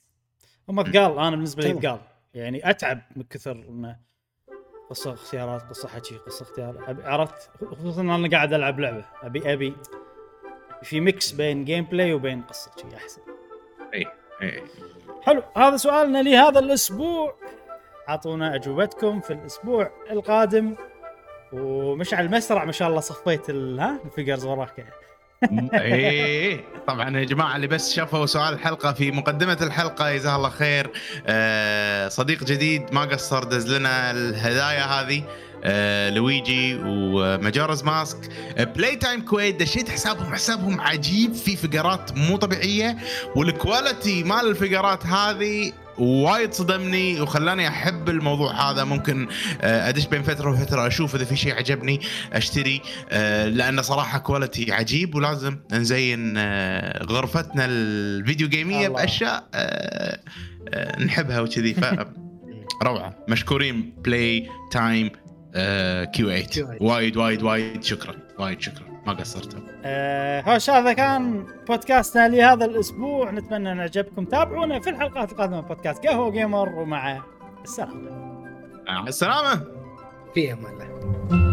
[SPEAKER 1] هم ثقال أنا بالنسبة لي. ثقال يعني أتعب من كثر إنه قصة اختيارات قصة حكي قصة اختيار. عرفت خصوصا إن أنا قاعد ألعب لعبة. أبي أبي في mix بين gameplay وبين قصة شيء أحسن.
[SPEAKER 3] اي اي
[SPEAKER 1] حلو هذا سؤالنا لهذا الأسبوع. أعطونا أجوبتكم في الأسبوع القادم. ومشعل مسرع ما شاء الله صفيت ها ال figures وراك. يعني.
[SPEAKER 3] إيه. طبعا يا جماعة اللي بس شافوا سؤال الحلقة في مقدمة الحلقة جزاه الله خير. آه صديق جديد ما قصر دز لنا الهدايا هذه. آه لويجي ومجارز ماسك. Playtime Kuwait دشيت حسابهم حسابهم عجيب. في فقرات مو طبيعية وال quality مال الفقرات هذه وايد صدمني وخلاني أحب الموضوع هذا. ممكن آه، أدش بين فترة وفترة أشوف إذا في شيء عجبني أشتري. آه، لأنه صراحة quality عجيب ولازم نزين غرفتنا ال video
[SPEAKER 1] game
[SPEAKER 3] يه الله. بأشياء نحبها وكذي. ف روعة. مشكورين. Playtime Q8
[SPEAKER 2] Q8.
[SPEAKER 3] وايد وايد وايد شكرا وايد شكرا. ما قصرتوا.
[SPEAKER 1] آه هوش هذا كان بودكاستنا لهذا الأسبوع نتمنى أن عجبكم تابعونا في الحلقات القادمة من بودكاست قهوة وقيمر ومع السلامة.
[SPEAKER 3] مع السلامة.
[SPEAKER 2] في أمان الله.